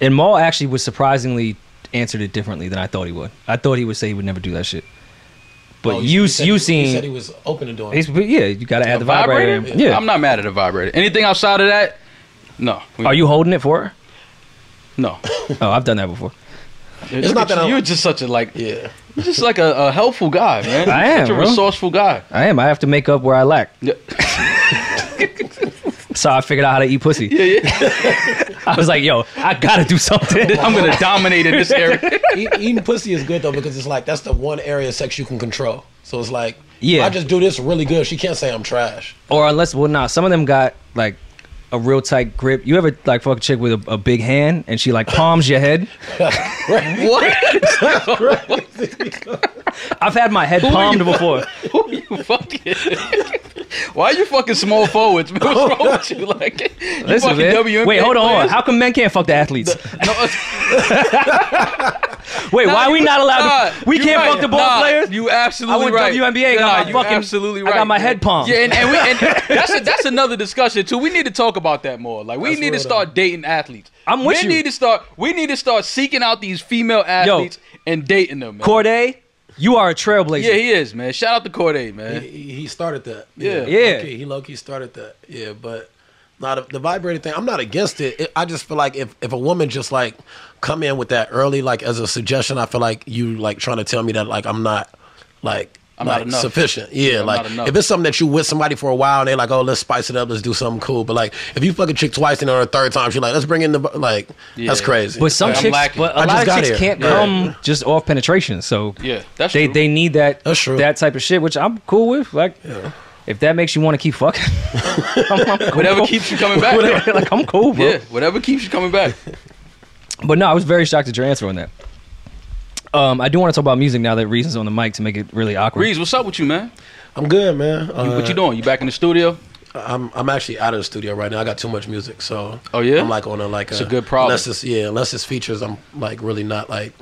And Mal actually was surprisingly answered it differently than I thought he would. I thought he would say he would never do that shit. But oh, you he said you he, seen He said he was open to doing. it. yeah, you got to add the vibrator. vibrator? Yeah. I'm not mad at a vibrator. Anything outside of that, no. We- Are you holding it for her? No. Oh, I've done that before. It's Look not that you. I'm- You're just such a like. Yeah. You're just like a, a helpful guy, man. I am, Such a bro. resourceful guy. I am. I have to make up where I lack. Yeah. So I figured out how to eat pussy. I was like, yo, I gotta do something. I'm gonna dominate in this area. Eating pussy is good though because it's like that's the one area of sex you can control. So it's like, Yeah. I just do this really good. She can't say I'm trash. or unless, well, nah, some of them got like a real tight grip. You ever like fuck a chick with a, a big hand and she like palms your head? what? I've had my head palmed before. Who you fucking? Why are you fucking small forwards? man? What's wrong with you? Like, you Listen, fucking man. WNBA Wait, hold on. players? How come men can't fuck the athletes? Wait, why are we not allowed Nah, to? We you can't right. fuck the ball Nah, players? You absolutely I went right. WNBA and got Nah, my you fucking- absolutely I right. got my head palm. Yeah, and, and, we, and that's a, that's another discussion too. We need to talk about that more. Like we That's need to start dating athletes. I'm with Men you. need to start. We need to start seeking out these female athletes and dating them. Man. Corday, you are a trailblazer. Yeah, he is, man. Shout out to Corday, man. He, he started that. Yeah. Yeah. Low-key, he low key started that. Yeah, but not the, the vibrator thing. I'm not against it. it. I just feel like if, if a woman just like come in with that early, like as a suggestion, I feel like you like trying to tell me that like I'm not like. I'm not enough. sufficient. Yeah, I'm like not if it's something that you with somebody for a while and they're like, oh, let's spice it up, let's do something cool. But like, if you fuck a chick twice and on a third time, she's like, let's bring in the like, that's crazy. But some I'm chicks, but a I lot just of got chicks here. can't Yeah. come just off penetration. So Yeah, that's they true. they need that That's true. that type of shit, which I'm cool with. Like, if that makes you want to keep fucking, I'm, I'm cool. Whatever keeps you coming back. Whatever, like I'm cool, bro. Yeah, whatever keeps you coming back. But no, I was very shocked at your answer on that. Um, I do want to talk about music now that Reason's on the mic to make it really awkward. Reason, what's up with you, man? I'm good, man. You- Uh, what you doing? You back in the studio? I'm I'm actually out of the studio right now. I got too much music, so Oh, yeah? I'm like on a like It's a good problem. Unless it's yeah, unless it's features, I'm like really not like,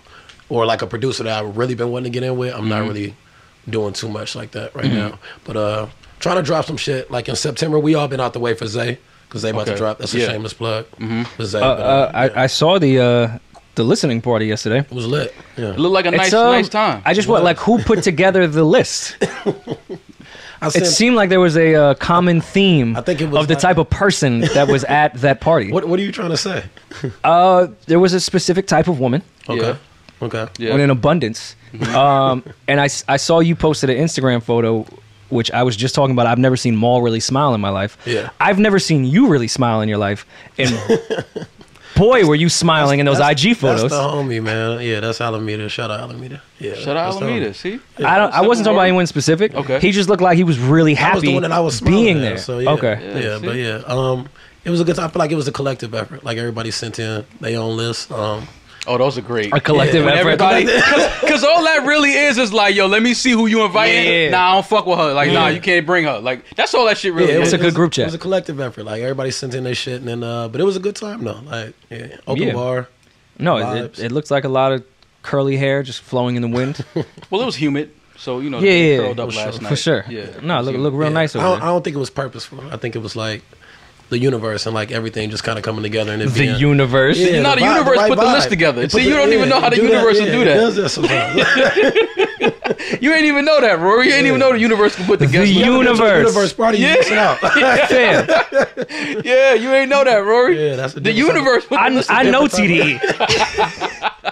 or like a producer that I've really been wanting to get in with. I'm Mm-hmm. not really doing too much like that right now. But uh, trying to drop some shit. Like in September, we all been out the way for Zay because they about Okay. to drop. That's a Yeah. shameless plug Mm-hmm. for Zay. Uh, but, uh, yeah. I, I saw the uh, the listening party yesterday. it was lit. Yeah, It looked like a nice, um, nice time. I just want like who put together the list. I It seemed like there was a uh, common theme I think it was of the like- type of person that was at that party. What What are you trying to say? Uh, there was a specific type of woman, Okay. Yeah. Okay. yeah. and in abundance. um, and I saw you posted an Instagram photo, which I was just talking about. I've never seen Mal really smile in my life. Yeah. I've never seen you really smile in your life. And boy, were you smiling in those IG photos. That's the homie, man. Yeah, that's Alameda. Shout out Alameda. Yeah. Shout out Alameda. homie. See, I don't. I wasn't talking about anyone specific. Okay. He just looked like he was really That was happy the one that I was smiling being at, there. So yeah, Okay. yeah, Yeah, but yeah, um, it was a good time. I feel like it was a collective effort. Like everybody sent in their own list. Um, Oh, those are great. A collective When effort. everybody, because all that really is is like, yo, let me see who you inviting. Yeah. Nah, I don't fuck with her. Like, nah, you can't bring her. Like, that's all that shit really yeah, it is. It's a good group chat. It was a collective effort. Like everybody sent in their shit, and then uh, but it was a good time though. Like yeah, open Yeah. bar. No, it, it looks like a lot of curly hair just flowing in the wind. Well, it was humid, so you know, Yeah, yeah, curled up for last sure. night. For sure. Yeah. No, it was look humid. look real Yeah. nice I don't, I don't think it was purposeful. I think it was like the universe and like everything just kind of coming together and it The being, universe. Yeah, You know, the vibe- universe right put the list together. It See, put you don't even know how the do universe will yeah, do that. does that sometimes. You ain't even know that, Rory. You ain't even know the universe can put the guest together. The list. universe. universe party, you Yeah. missing out. Fam, Yeah, you ain't know that, Rory. yeah, that's the different type of- universe I, I know TDE.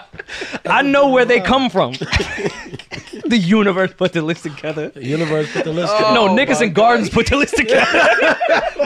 I know where they come from. the universe put the list together. The universe put the list. Oh, together. no, my Nickerson God. Gardens put the list together.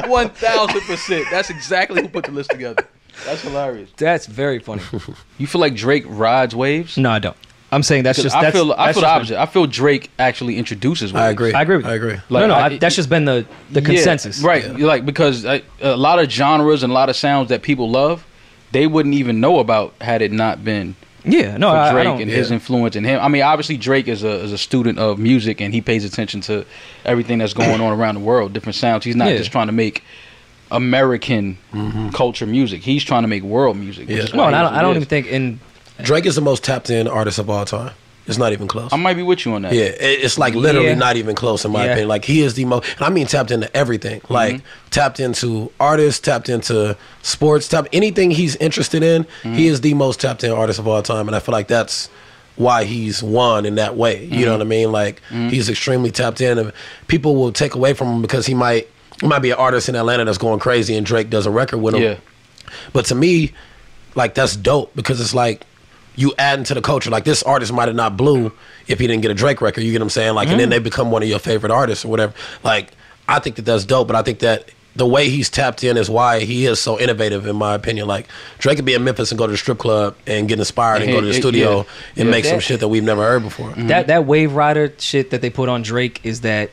One thousand percent. That's exactly who put the list together. That's hilarious. That's very funny. You feel like Drake rides waves? No, I don't. I'm saying that's 'Cause just. I that's, feel I that's feel the just opposite. I feel Drake actually introduces waves. I agree. I agree with you. I agree. no, Like, no, I- I, that's just been the the Yeah, consensus. right? Like because I, a lot of genres and a lot of sounds that people love, they wouldn't even know about had it not been Yeah. No, for I, I Drake don't. and his yeah. influence and him. I mean, obviously Drake is a is a student of music and he pays attention to everything that's going on around the world, different sounds. He's not Yeah. just trying to make American mm-hmm. culture music. He's trying to make world music. Which Yeah. is no, and I don't. I don't even think in. Drake is the most tapped in artist of all time. It's not even close. I might be with you on that. yeah, it's like literally Yeah. not even close in my Yeah. opinion. Like he is the most, and I mean tapped into everything. Mm-hmm. Like tapped into artists, tapped into sports, tapped anything he's interested in. Mm-hmm. He is the most tapped in artist of all time, and I feel like that's why he's won in that way. You Mm-hmm. know what I mean? Like he's extremely tapped in, and people will take away from him because he might. He might be an artist in Atlanta that's going crazy, and Drake does a record with him. Yeah. But to me, like that's dope because it's like you add into the culture. Like this artist might have not blew if he didn't get a Drake record. You get what I'm saying? Like, and then they become one of your favorite artists or whatever. Like, I think that that's dope. But I think that the way he's tapped in is why he is so innovative, in my opinion. Like Drake could be in Memphis and go to the strip club and get inspired and And go to the it- studio yeah. and Yeah. Mm-hmm. make some shit that we've never heard before. That that Wave Rider shit that they put on Drake is that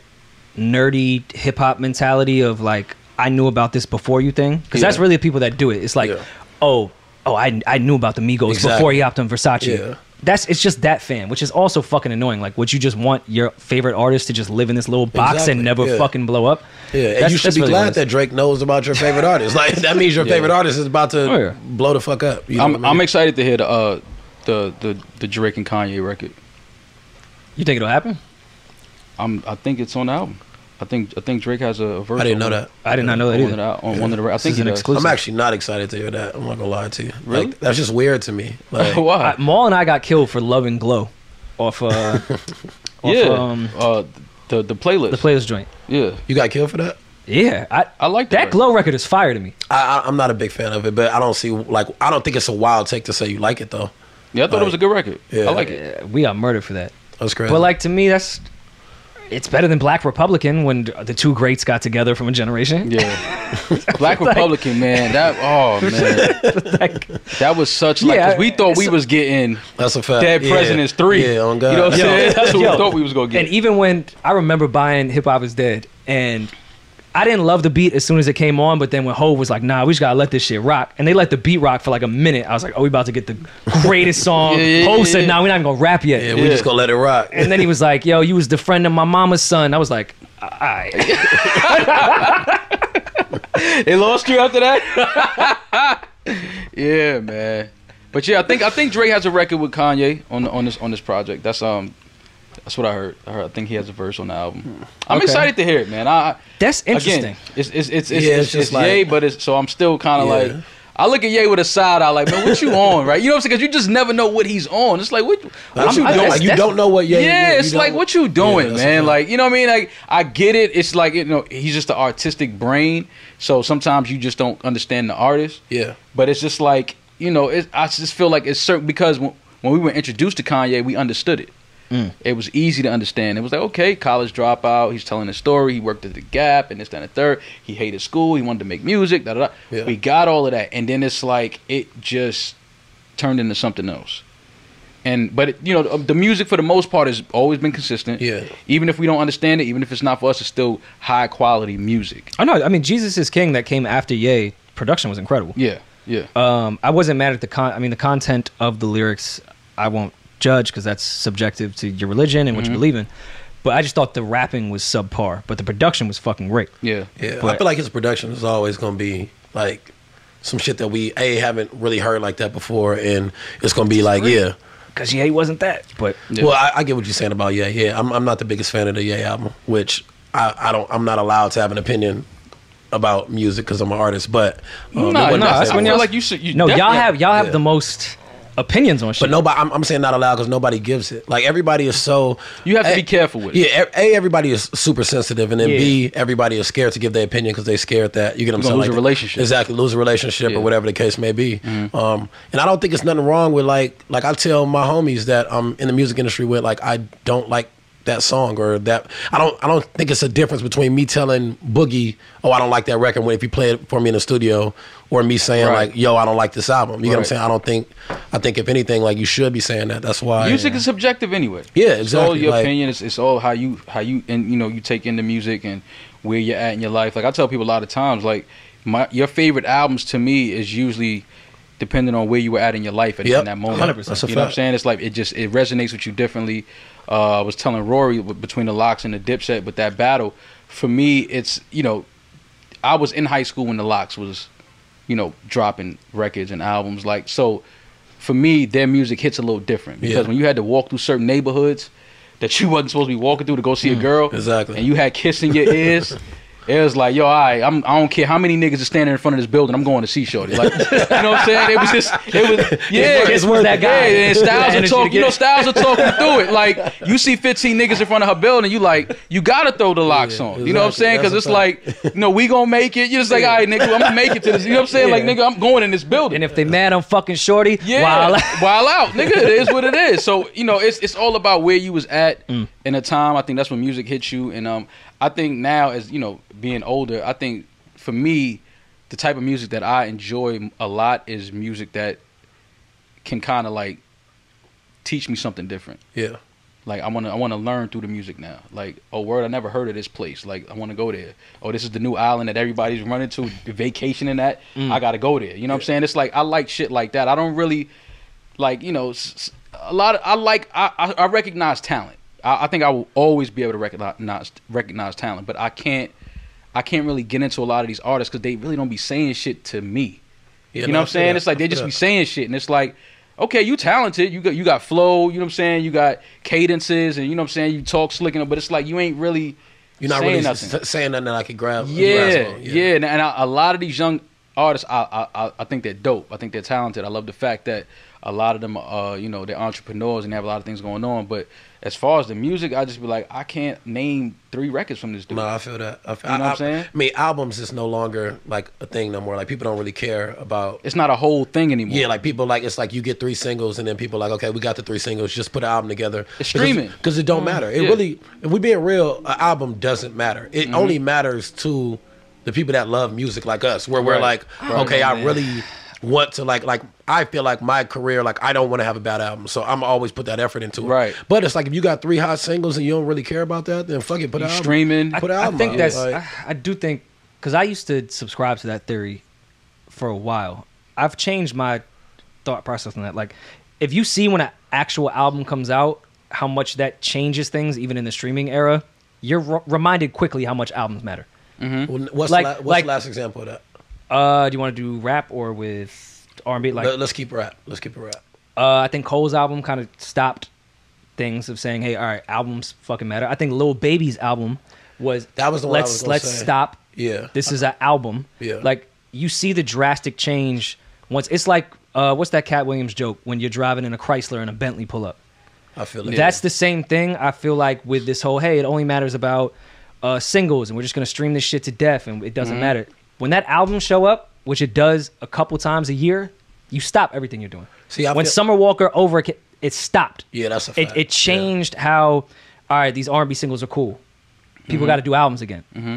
nerdy hip hop mentality of like I knew about this before you thing because that's really the people that do it. It's like, Yeah. oh, oh, I I knew about the Migos Exactly. before he hopped on Versace. Yeah. That's it's just that fan, which is also fucking annoying. Like, would you just want your favorite artist to just live in this little box Exactly, and never yeah. fucking blow up? Yeah, and That's- you should be really glad is. that Drake knows about your favorite artist. Like that means your favorite artist is about to Oh, yeah. blow the fuck up. You know I'm what I I'm excited to hear the uh the the the Drake and Kanye record. You think it'll happen? I'm I think it's on the album. I think I think Drake has a, a verse. I didn't know that. I did not know that either. of the, on one of the. I think is he an exclusive. I'm actually not excited to hear that. I'm not gonna lie to you. Really? Like that's just weird to me. Like Why? I, Mal and I got killed for Love and Glow off uh off, yeah. um uh, the the playlist. the playlist joint. Yeah, you got killed for that? Yeah, I I like that record. Glow record is fire to me. I, I, I'm not a big fan of it, but I don't see like I don't think it's a wild take to say you like it though. Yeah, I thought it was a good record. Yeah. I like it. We got murdered for that. That's crazy. But like to me, that's it's better than Black Republican when the two greats got together from a generation. Yeah, Black Republican man. That oh man, Like, that was such like Yeah, we thought we was getting that's a fact. Dead Yeah. Presidents three. Yeah, on God. You know what I'm saying? That's what yo. we thought we was gonna get. and even when I remember buying Hip Hop is Dead, and I didn't love the beat as soon as it came on, but then when Hove was like, "Nah, we just gotta let this shit rock," and they let the beat rock for like a minute, I was like, "Oh, we about to get the greatest song." Yeah, yeah, Hove yeah, said, "Nah, we're not even gonna rap yet." Yeah, we just gonna let it rock. And then he was like, "Yo, you was the friend of my mama's son." I was like, "Alright." they lost you after that. yeah, man. But yeah, I think I think Drake has a record with Kanye on on this on this project. That's um, that's what I heard. I, heard, I think he has a verse on the album. Hmm. I'm Okay. excited to hear it, man. I That's interesting. again, it's it's it's it's, Yeah, it's, it's just it's like- Ye, but it's so I'm still kind of Yeah. like. I look at Ye with a side eye, like, man, what you on, right? You know what I'm saying? Because you just never know what he's on. It's like, what, what I'm- you I- doing? like, you don't know what. Yeah, yeah, you it's like what you doing, Yeah, man. Like you know what I mean? Like I get it. It's like you know he's just an artistic brain. So sometimes you just don't understand the artist. yeah, But it's just like you know, it, I just feel like it's certain because when, when we were introduced to Kanye, we understood it. Mm. It was easy to understand. It was like okay, college dropout. He's telling a story. He worked at the Gap and this, that, and the third. He hated school. He wanted to make music. Da da da. Yeah. We got all of that, and then it's like it just turned into something else. And but it, you know the music for the most part has always been consistent. Yeah. Even if we don't understand it, even if it's not for us, it's still high quality music. I know. I mean, Jesus is King that came after Ye. Production was incredible. Yeah. Yeah. Um, I wasn't mad at the con. I mean, the content of the lyrics, I won't judge because that's subjective to your religion and what Mm-hmm. you believe in. But I just thought the rapping was subpar, but the production was fucking great. Yeah. yeah. I But- feel like his production is always gonna be like some shit that we a haven't really heard like that before, and it's gonna be like yeah. Because yeah, he wasn't that. But Yeah. Well, I, I get what you're saying about yeah, yeah. I'm I'm not the biggest fan of the yeah album, which I, I don't I'm not allowed to have an opinion about music because I'm an artist. But um, it Nah, wasn't my that's favorite. when feel y'all- like you should. You no, y'all definitely- have y'all have yeah. the most opinions on shit. But nobody, I'm, I'm saying not allowed because nobody gives it. Like everybody is so. You have to A- be careful with it. Yeah, a everybody is super sensitive, and then Yeah. b everybody is scared to give their opinion because they're scared that you get them You're gonna lose a relationship. Exactly, lose a relationship Yeah. Mm-hmm. or whatever the case may be. Um, and I don't think it's nothing wrong with like like I tell my homies that I'm in the music industry with like I don't like that song or that I don't I don't think it's a difference between me telling Boogie oh I don't like that record when if you play it for me in the studio or me saying Right. like yo I don't like this album you get what I'm saying I don't think I think if anything like you should be saying that that's why Music is subjective anyway. Yeah, exactly. It's all your like- opinion. It's, it's all how you how you and you know you take in the music and where you're at in your life. Like I tell people a lot of times, like my your favorite albums to me is usually depending on where you were at in your life at Yep. in that moment. 100%. That's you know what I'm saying? It's like it just it resonates with you differently. Uh, I was telling Rory between the LOX and the Dipset, but that battle for me, it's you know, I was in high school when the LOX was, you know, dropping records and albums. Like so, for me, their music hits a little different because Yeah. when you had to walk through certain neighborhoods that you wasn't supposed to be walking through to go see a girl, Mm, exactly. and you had Kiss in your ears. It was like, yo, I, I'm, I don't care how many niggas are standing in front of this building. I'm going to see Shorty. Like, you know what I'm saying? It was just, it was, yeah. Kiss was that guy. Yeah, and Styles are talking, you know. Styles are talking through it. Like, you see 15 niggas in front of her building, you like, you gotta throw the LOX Yeah, on. You know what I'm saying? Because it's a like, you know, we gonna make it. You're just like, all right, nigga, I'm gonna make it to this. You know what I'm saying? Like, nigga, I'm going in this building. and if they mad, I'm fucking shorty. Yeah, Wow. while out, nigga. It is what it is. So you know, it's it's all about where you was at Mm. in a time. I think that's when music hits you, and um, I think now as you know, being older, I think for me, the type of music that I enjoy a lot is music that can kind of like teach me something different. yeah Like I want to, I want to learn through the music now. Like, oh, word, I never heard of this place. Like, I want to go there. Oh, this is the new island that everybody's running to, vacationing at. Mm. I got to go there. You know what I'm saying? It's like I like shit like that. I don't really like, you know, a lot. Of, I like, I, I recognize talent. I, I think I will always be able to recognize recognize talent, but I can't. I can't really get into a lot of these artists because they really don't be saying shit to me. Yeah, you know I what I'm saying? that. It's like they just be saying shit, and it's like, okay, you talented, you got you got flow, you know what I'm saying? You got cadences, and you know what I'm saying? You talk slick, enough, but it's like you ain't really You're not saying really nothing. saying nothing that I could grab. Yeah, grasp on. yeah, and, and a, a lot of these young artists, I, I I- I think they're dope. I think they're talented. I love the fact that a lot of them, uh, you know, they're entrepreneurs and they have a lot of things going on. But as far as the music, I just be like, I can't name three records from this dude. No, I feel that. I, feel, You know I, what I'm saying? I mean, albums is no longer like a thing no more. Like people don't really care about. It's not a whole thing anymore. Yeah, like people like it's like you get three singles and then people like okay, we got the three singles, just put an album together. It's streaming. Mm, because it don't matter. It yeah. really, if we being real, an album doesn't matter. It Mm-hmm. only matters to the people that love music like us, where we're Right. like, Right. okay, I really want to like like I feel like my career like I don't want to have a bad album, so I'm always put that effort into it. Right. But it's like if you got three hot singles and you don't really care about that, then fuck it, put You an album. streaming. I, Put an I album think out. that's. Like- I, I do think because I used to subscribe to that theory for a while. I've changed my thought process on that. Like, if you see when an actual album comes out, how much that changes things, even in the streaming era, you're re- reminded quickly how much albums matter. Mm-hmm. Well, what's Like- la- what's like- the last example of that? Uh, do you want to do rap or with R and B? Like, Let, us keep rap. Let's keep it rap. Uh, I think Cole's album kind of stopped things of saying, "Hey, all right, albums fucking matter." I think Lil Baby's album was That was the let's was let's say. stop. Yeah. This is an album. Yeah. Like you see the drastic change once. It's like uh, what's that Katt Williams joke when you're driving in a Chrysler and a Bentley pull up. I feel it. That's the same thing. I feel like with this whole hey, it only matters about uh, singles, and we're just gonna stream this shit to death, and it Mm-hmm. doesn't matter. When that album show up, which it does a couple times a year, you stop everything you're doing. See, I when feel- Summer Walker over, it stopped. Yeah, that's a It, fact. it changed how. All right, these R&B singles are cool. People mm-hmm. got to do albums again. Mm-hmm.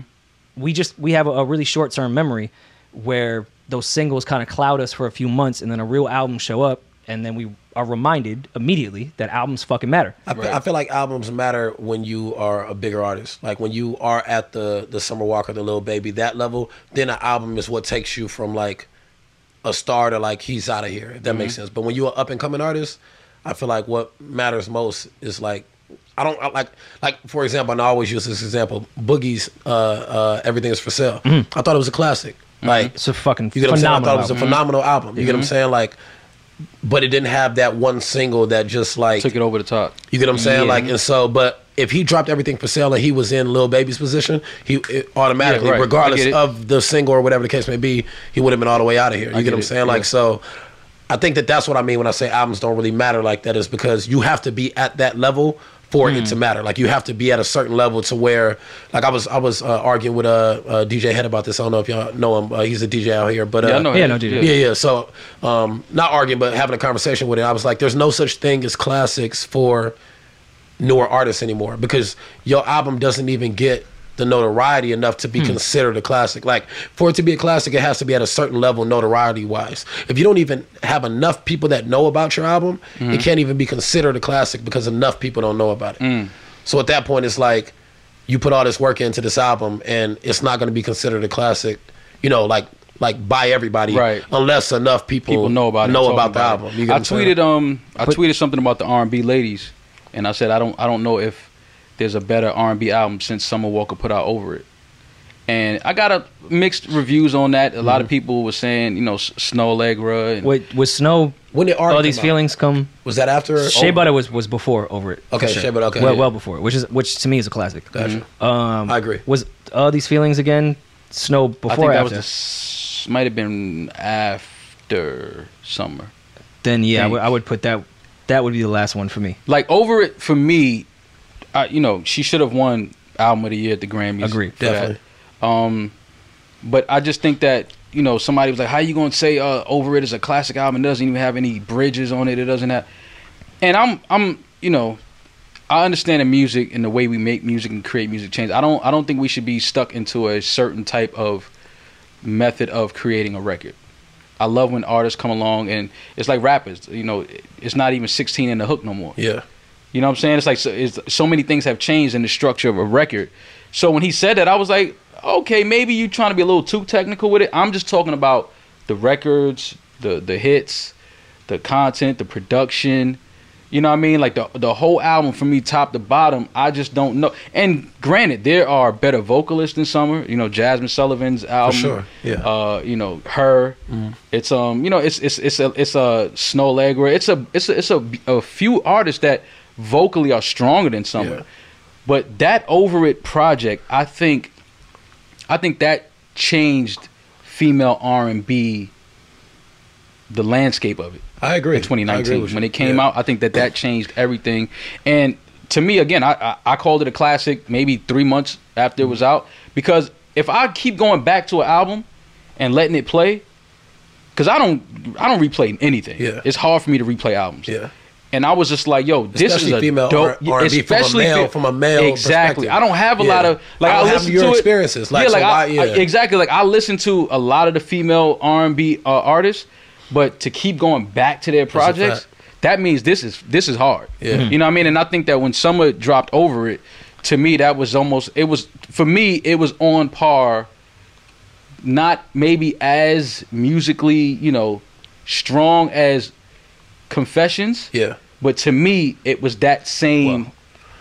We just we have a, a really short term memory where those singles kind of cloud us for a few months, and then a real album show up, and then we are reminded immediately that albums fucking matter. I, feel, I feel like albums matter when you are a bigger artist. Like when you are at the the Summer Walker, the Lil Baby, that level. Then an album is what takes you from like a star to like he's out of here. If that makes Mm-hmm. sense. But when you're an up and coming artist, I feel like what matters most is like. I don't I like like for example, and I always use this example. Boogie's uh, uh, "Everything Is for Sale." Mm-hmm. I thought it was a classic. Like It's a fucking you get what I'm saying? I phenomenal. thought it was a album. phenomenal album. You get what I'm saying? Like, but it didn't have that one single that just like Took it over the top. you get what I'm saying? Yeah. Like, and so, but if he dropped everything for sale and he was in Lil Baby's position, he it automatically, Yeah, right. Regardless of the single or whatever the case may be, he would have been all the way out of here. You I get, what I'm saying? Like, so I think that that's what I mean when I say albums don't really matter like that is because you have to be at that level for it Hmm. to matter. Like, you have to be at a certain level to where, like, I was I was uh, arguing with a uh, DJ Head about this. I don't know if y'all know him. Uh, he's a DJ out here, but uh, Yeah, I know. Yeah, him. no, dude. yeah, yeah. So, um, not arguing, but having a conversation with it, I was like, "There's no such thing as classics for newer artists anymore because your album doesn't even get the notoriety enough to be Hmm. considered a classic. Like for it to be a classic, it has to be at a certain level notoriety wise. If you don't even have enough people that know about your album, Hmm. it can't even be considered a classic because enough people don't know about it. Hmm. So at that point, it's like you put all this work into this album, and it's not going to be considered a classic. You know, like like by everybody, Right. Unless enough people People know about it. know about the it. album. I tweeted um I tweeted something about the R and B ladies, and I said I don't I don't know if there's a better R and B album since Summer Walker put out Over It, and I got a mixed reviews on that. A lot Mm-hmm. of people were saying you know Snoh Aalegra and With with Snoh, When did Art all these come out? feelings come. Was that after? Shea Butter was was before over it. for Okay, Shea Butter, okay, well, yeah. well before, which is which to me is a classic. Gotcha. Um, I agree. Was all these feelings again? Snow before I think or that was the might have been after Summer. then yeah, I think. would, I would put that. That would be the last one for me. Like Over It for me, I, you know she should have won Album of the Year at the Grammys. Agreed. for that. Definitely. Um, but I just think that you know somebody was like, "How you going to say uh, Over It is a classic album? It doesn't even have any bridges on it. It doesn't have." And I'm I'm you know, I understand the music and the way we make music and create music change. I don't I don't think we should be stuck into a certain type of method of creating a record. I love when artists come along and it's like rappers. You know, it's not even 16 in the hook no more. Yeah. You know what I'm saying? It's like so, it's, so many things have changed in the structure of a record. So when he said that, I was like, okay, maybe you trying to be a little too technical with it. I'm just talking about the records, the the hits, the content, the production. You You know what I mean? Like the the whole album from me top to bottom, I just don't know. And granted, there are better vocalists than Summer. You know, Jazmine Sullivan's album. sure, yeah. Uh, you know, her. It's um, you know, it's it's it's a it's a Snoh Aalegra. It's a it's a it's a, a few artists that vocally are stronger than Summer. Yeah. But that Over It project, I think, I think that changed female R and B, the landscape of it I agree. in 2019 with you. when it came Yeah. out. I think that that changed everything. And to me, again, I, I I called it a classic maybe three months after it was Mm-hmm. out because if I keep going back to an album and letting it play, because I don't I don't replay anything. Yeah. it's hard for me to replay albums. Yeah. And I was just like, yo, this Especially is a female dope, R- R&B from a male- from a male Exactly. I don't have a Yeah. lot of like I I, listen your to it- experiences. Like, yeah, so like I, why- I- exactly. Like I listen to a lot of the female R and B uh, artists, but to keep going back to their projects, that means this is this is hard. Yeah. Mhm. You know what I mean? And I think that when Summer dropped over it, to me that was almost it was for me it was on par. Not maybe as musically, you know, strong as Confessions, Yeah. But to me it was that same.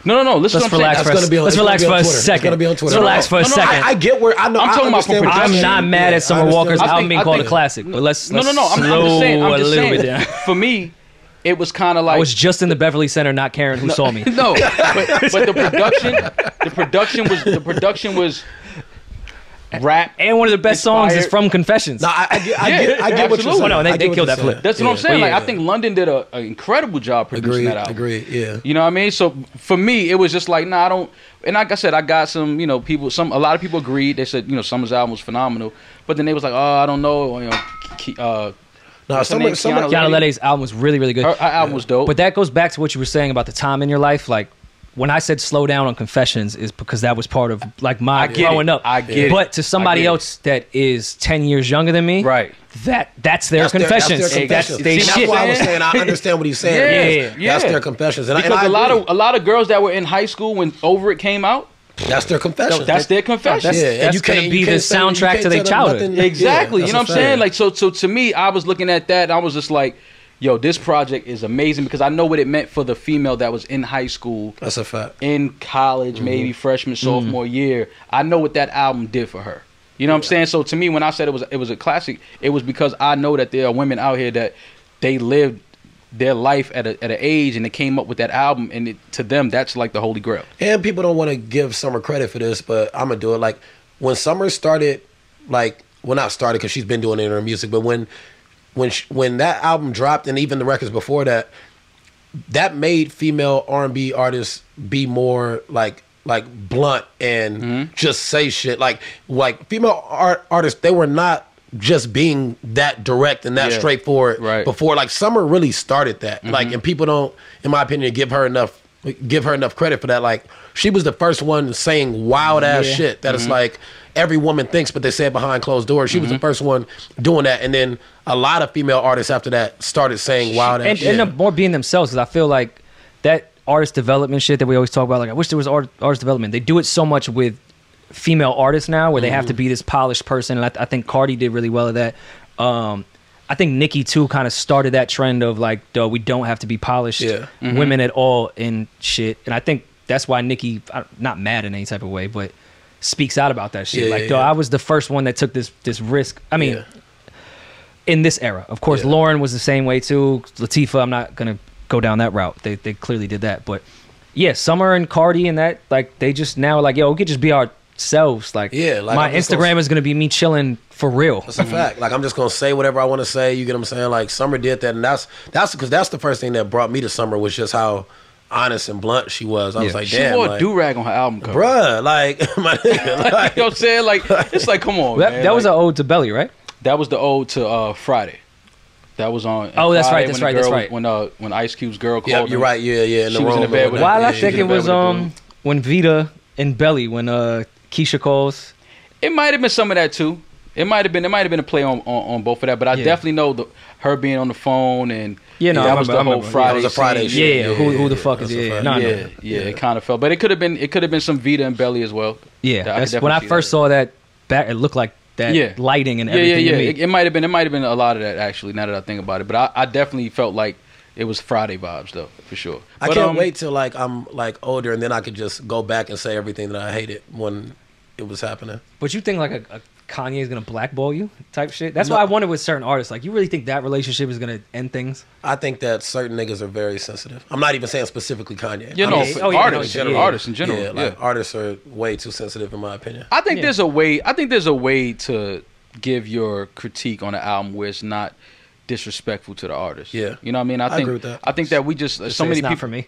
no, no, no. Listen, Let's to what I'm relax for a, gonna be on- let's relax be on for a Twitter. It's second. gonna be on Twitter. Let's relax for a no, no, second. I, I get where I know. I'm I talking about understand from I'm not mad Yeah, at Summer I understand Walker's what you're album being I called a classic, but let's, No, let's no, no. I'm, I'm slow just saying. I'm a little saying. bit down. For me, it was kind of like I was just in the Beverly Center, not caring who saw me. no, but, but the production, the production was the production was rap. And one of the best songs is from Confessions. No, I, I get, I get, I get what you're saying. Oh, no, they- I get they killed you're that flip. saying. That's what I'm Yeah. saying. Like I think London did a, an incredible job producing Agreed. that album. Agreed. Yeah. You know what I mean? So for me, it was just like, nah, I don't. And like I said, I got some, you know, people. Some a lot of people agreed. They said, you know, Summer's album was phenomenal. But then they was like, oh, I don't know. You know, Ke- uh, No, What's her summer, name? Kiana Kiana Ledé's album was really, really good. her, her album was dope. But that goes back to what you were saying about the time in your life. Like when I said slow down on Confessions, is because that was part of like my I get growing it. up. I get it. But to somebody get it. else that is ten years younger than me, right. That that's their That's their- confessions. That's, their That's confessions. they See, shit. that's why I was saying I understand what he's saying. Yeah, because yeah. That's their confessions. And, I- and Because I a lot agree. of a lot of girls that were in high school when Over It came out, that's their confessions. that's their confession. That's- yeah, and that's you gonna can't- be you the can't say- soundtrack can't to their childhood. nothing- Exactly. that's you know what I'm saying? Like so so to me, I was looking at that and I was just like, yo, this project is amazing because I know what it meant for the female that was in high school, that's a fact. in college, Mm-hmm. maybe freshman, sophomore year. I know what that album did for her. You know what I'm saying? So to me, when I said it was it was a classic, it was because I know that there are women out here that they lived their life at a at an age and they came up with that album and it, to them that's like the holy grail. And people don't want to give Summer credit for this, but I'm gonna do it. Like when Summer started, like well not started because she's been doing it in her music, but when when sh when that album dropped and even the records before that, that made female R&B artists be more like like blunt and Mm-hmm. just say shit. Like like female art artists, they were not just being that direct and that Yeah. straightforward Right. Mm-hmm. before like Summer really started that. Like and people don't in my opinion give her enough give her enough credit for that. Like she was the first one saying wild ass Yeah. shit that Mm-hmm. it's like every woman thinks but they say it behind closed doors. She was the first one doing that and then a lot of female artists after that started saying wild and, shit. and them more being themselves because I feel like that artist development shit that we always talk about. Like I wish there was art, artist development. They do it so much with female artists now, where they have Mm-hmm. to be this polished person. And I, I think Cardi did really well at that. Um, I think Nicki too kind of started that trend of like, duh, we don't have to be polished Yeah. women at all in shit. And I think that's why Nicki, I'm not mad in any type of way, but speaks out about that shit. Yeah, like, yeah, duh, yeah. I was the first one that took this this risk. I mean, Yeah. in this era. Of course, Yeah. Lauryn was the same way too. Latifah, I'm not gonna go down that route. They they clearly did that, but yeah, Summer and Cardi and that like they just now like yo, we could just be ourselves. Like Yeah, like, my Instagram gonna- is gonna be me chilling for real. That's a mm-hmm. fact. Like I'm just gonna say whatever I want to say. You get what I'm saying? Like Summer did that, and that's that's because that's the first thing that brought me to Summer was just how honest and blunt she was. I was Yeah. like, She wore like, a do rag on her album cover. bruh, like my nigga, like, you know what I'm saying? Like it's like, come on, that man. that was an ode to Belly, right? that was the ode to uh, Friday. That was on. Oh, that's Friday right, that's when the right, that's right. When uh, when Ice Cube's girl called. yeah, you're right. Yeah, yeah. She was in the bed or with- whatnot. Why I Yeah, think it was um when Vita and Belly when uh Keisha calls. It might have been some of that too. It might have been. It might have been a play on, on, on both of that. But I Yeah. definitely know the her being on the phone and Yeah, no, that I was remember- the whole. Friday. Yeah, it was a Friday scene. Yeah, yeah, Yeah, who who the fuck that's is a it? fact. No, yeah, yeah, It kind of felt, but it could have been. It could have been some Vita and Belly as well. Yeah, I that's definitely when I first that. saw that back. It looked like that Yeah. lighting and Yeah, yeah, everything. yeah. It, it might have been. It might have been a lot of that actually. Now that I think about it, but I, I definitely felt like it was Friday vibes though for sure. I But, can't um, wait till like I'm like older and then I could just go back and say everything that I hated when it was happening. But you think like a, a Kanye is gonna blackball you type shit? That's No. why I wonder with certain artists. Like, you really think that relationship is gonna end things? I think that certain niggas are very sensitive. I'm not even saying specifically Kanye. You oh, I know, mean, oh, yeah, artists, no, yeah. artists in general. yeah, Yeah, artists are way too sensitive in my opinion. I think Yeah. there's a way. I think there's a way to give your critique on an album where it's not disrespectful to the artist. Yeah. you know what I mean. I I think agree with that. I think that we just, Just so many it's not people. for me.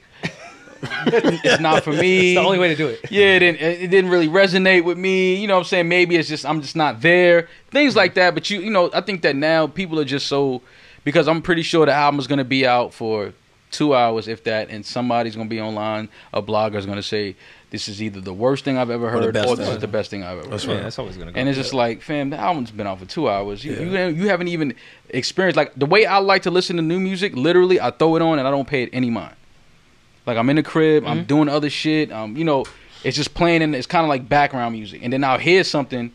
It's not for me. It's the only way to do it. yeah, it didn't, it didn't really resonate with me. You know what I'm saying? Maybe it's just I'm just not there. Things like that. But you you know, I think that now people are just so because I'm pretty sure the album is gonna be out for two hours, if that, and somebody's gonna be online, a blogger's gonna say this is either the worst thing I've ever heard or, best this thing. is the best thing I've ever That's heard. right. Yeah, that's always gonna go. And it's just like, fam, the album's been out for two hours. You, Yeah. you, you haven't even experienced like the way I like to listen to new music. Literally, I throw it on and I don't pay it any mind. Like I'm in the crib, I'm Mm-hmm. doing other shit. Um, you know, it's just playing and it's kind of like background music. And then I'll hear something,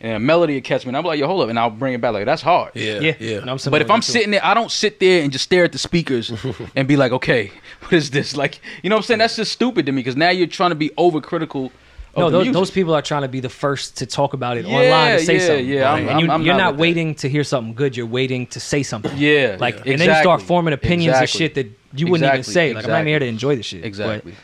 and a melody will catch me, and I'm like, yo, hold up, and I'll bring it back. Like that's hard. Yeah, yeah, yeah. No, I'm But if I'm sitting there, I don't sit there and just stare at the speakers and be like, okay, what is this? Like, you know what I'm saying? That's just stupid to me because now you're trying to be overcritical. No, those, those people are trying to be the first to talk about it Yeah, online to say yeah, something. yeah, I'm- and you, I'm- I'm you're not not, with that. waiting to hear something good. You're waiting to say something. Yeah, Like, yeah. and then you start forming opinions Exactly. and shit that you wouldn't even say. Like, I'm not even here to enjoy the shit. But Exactly.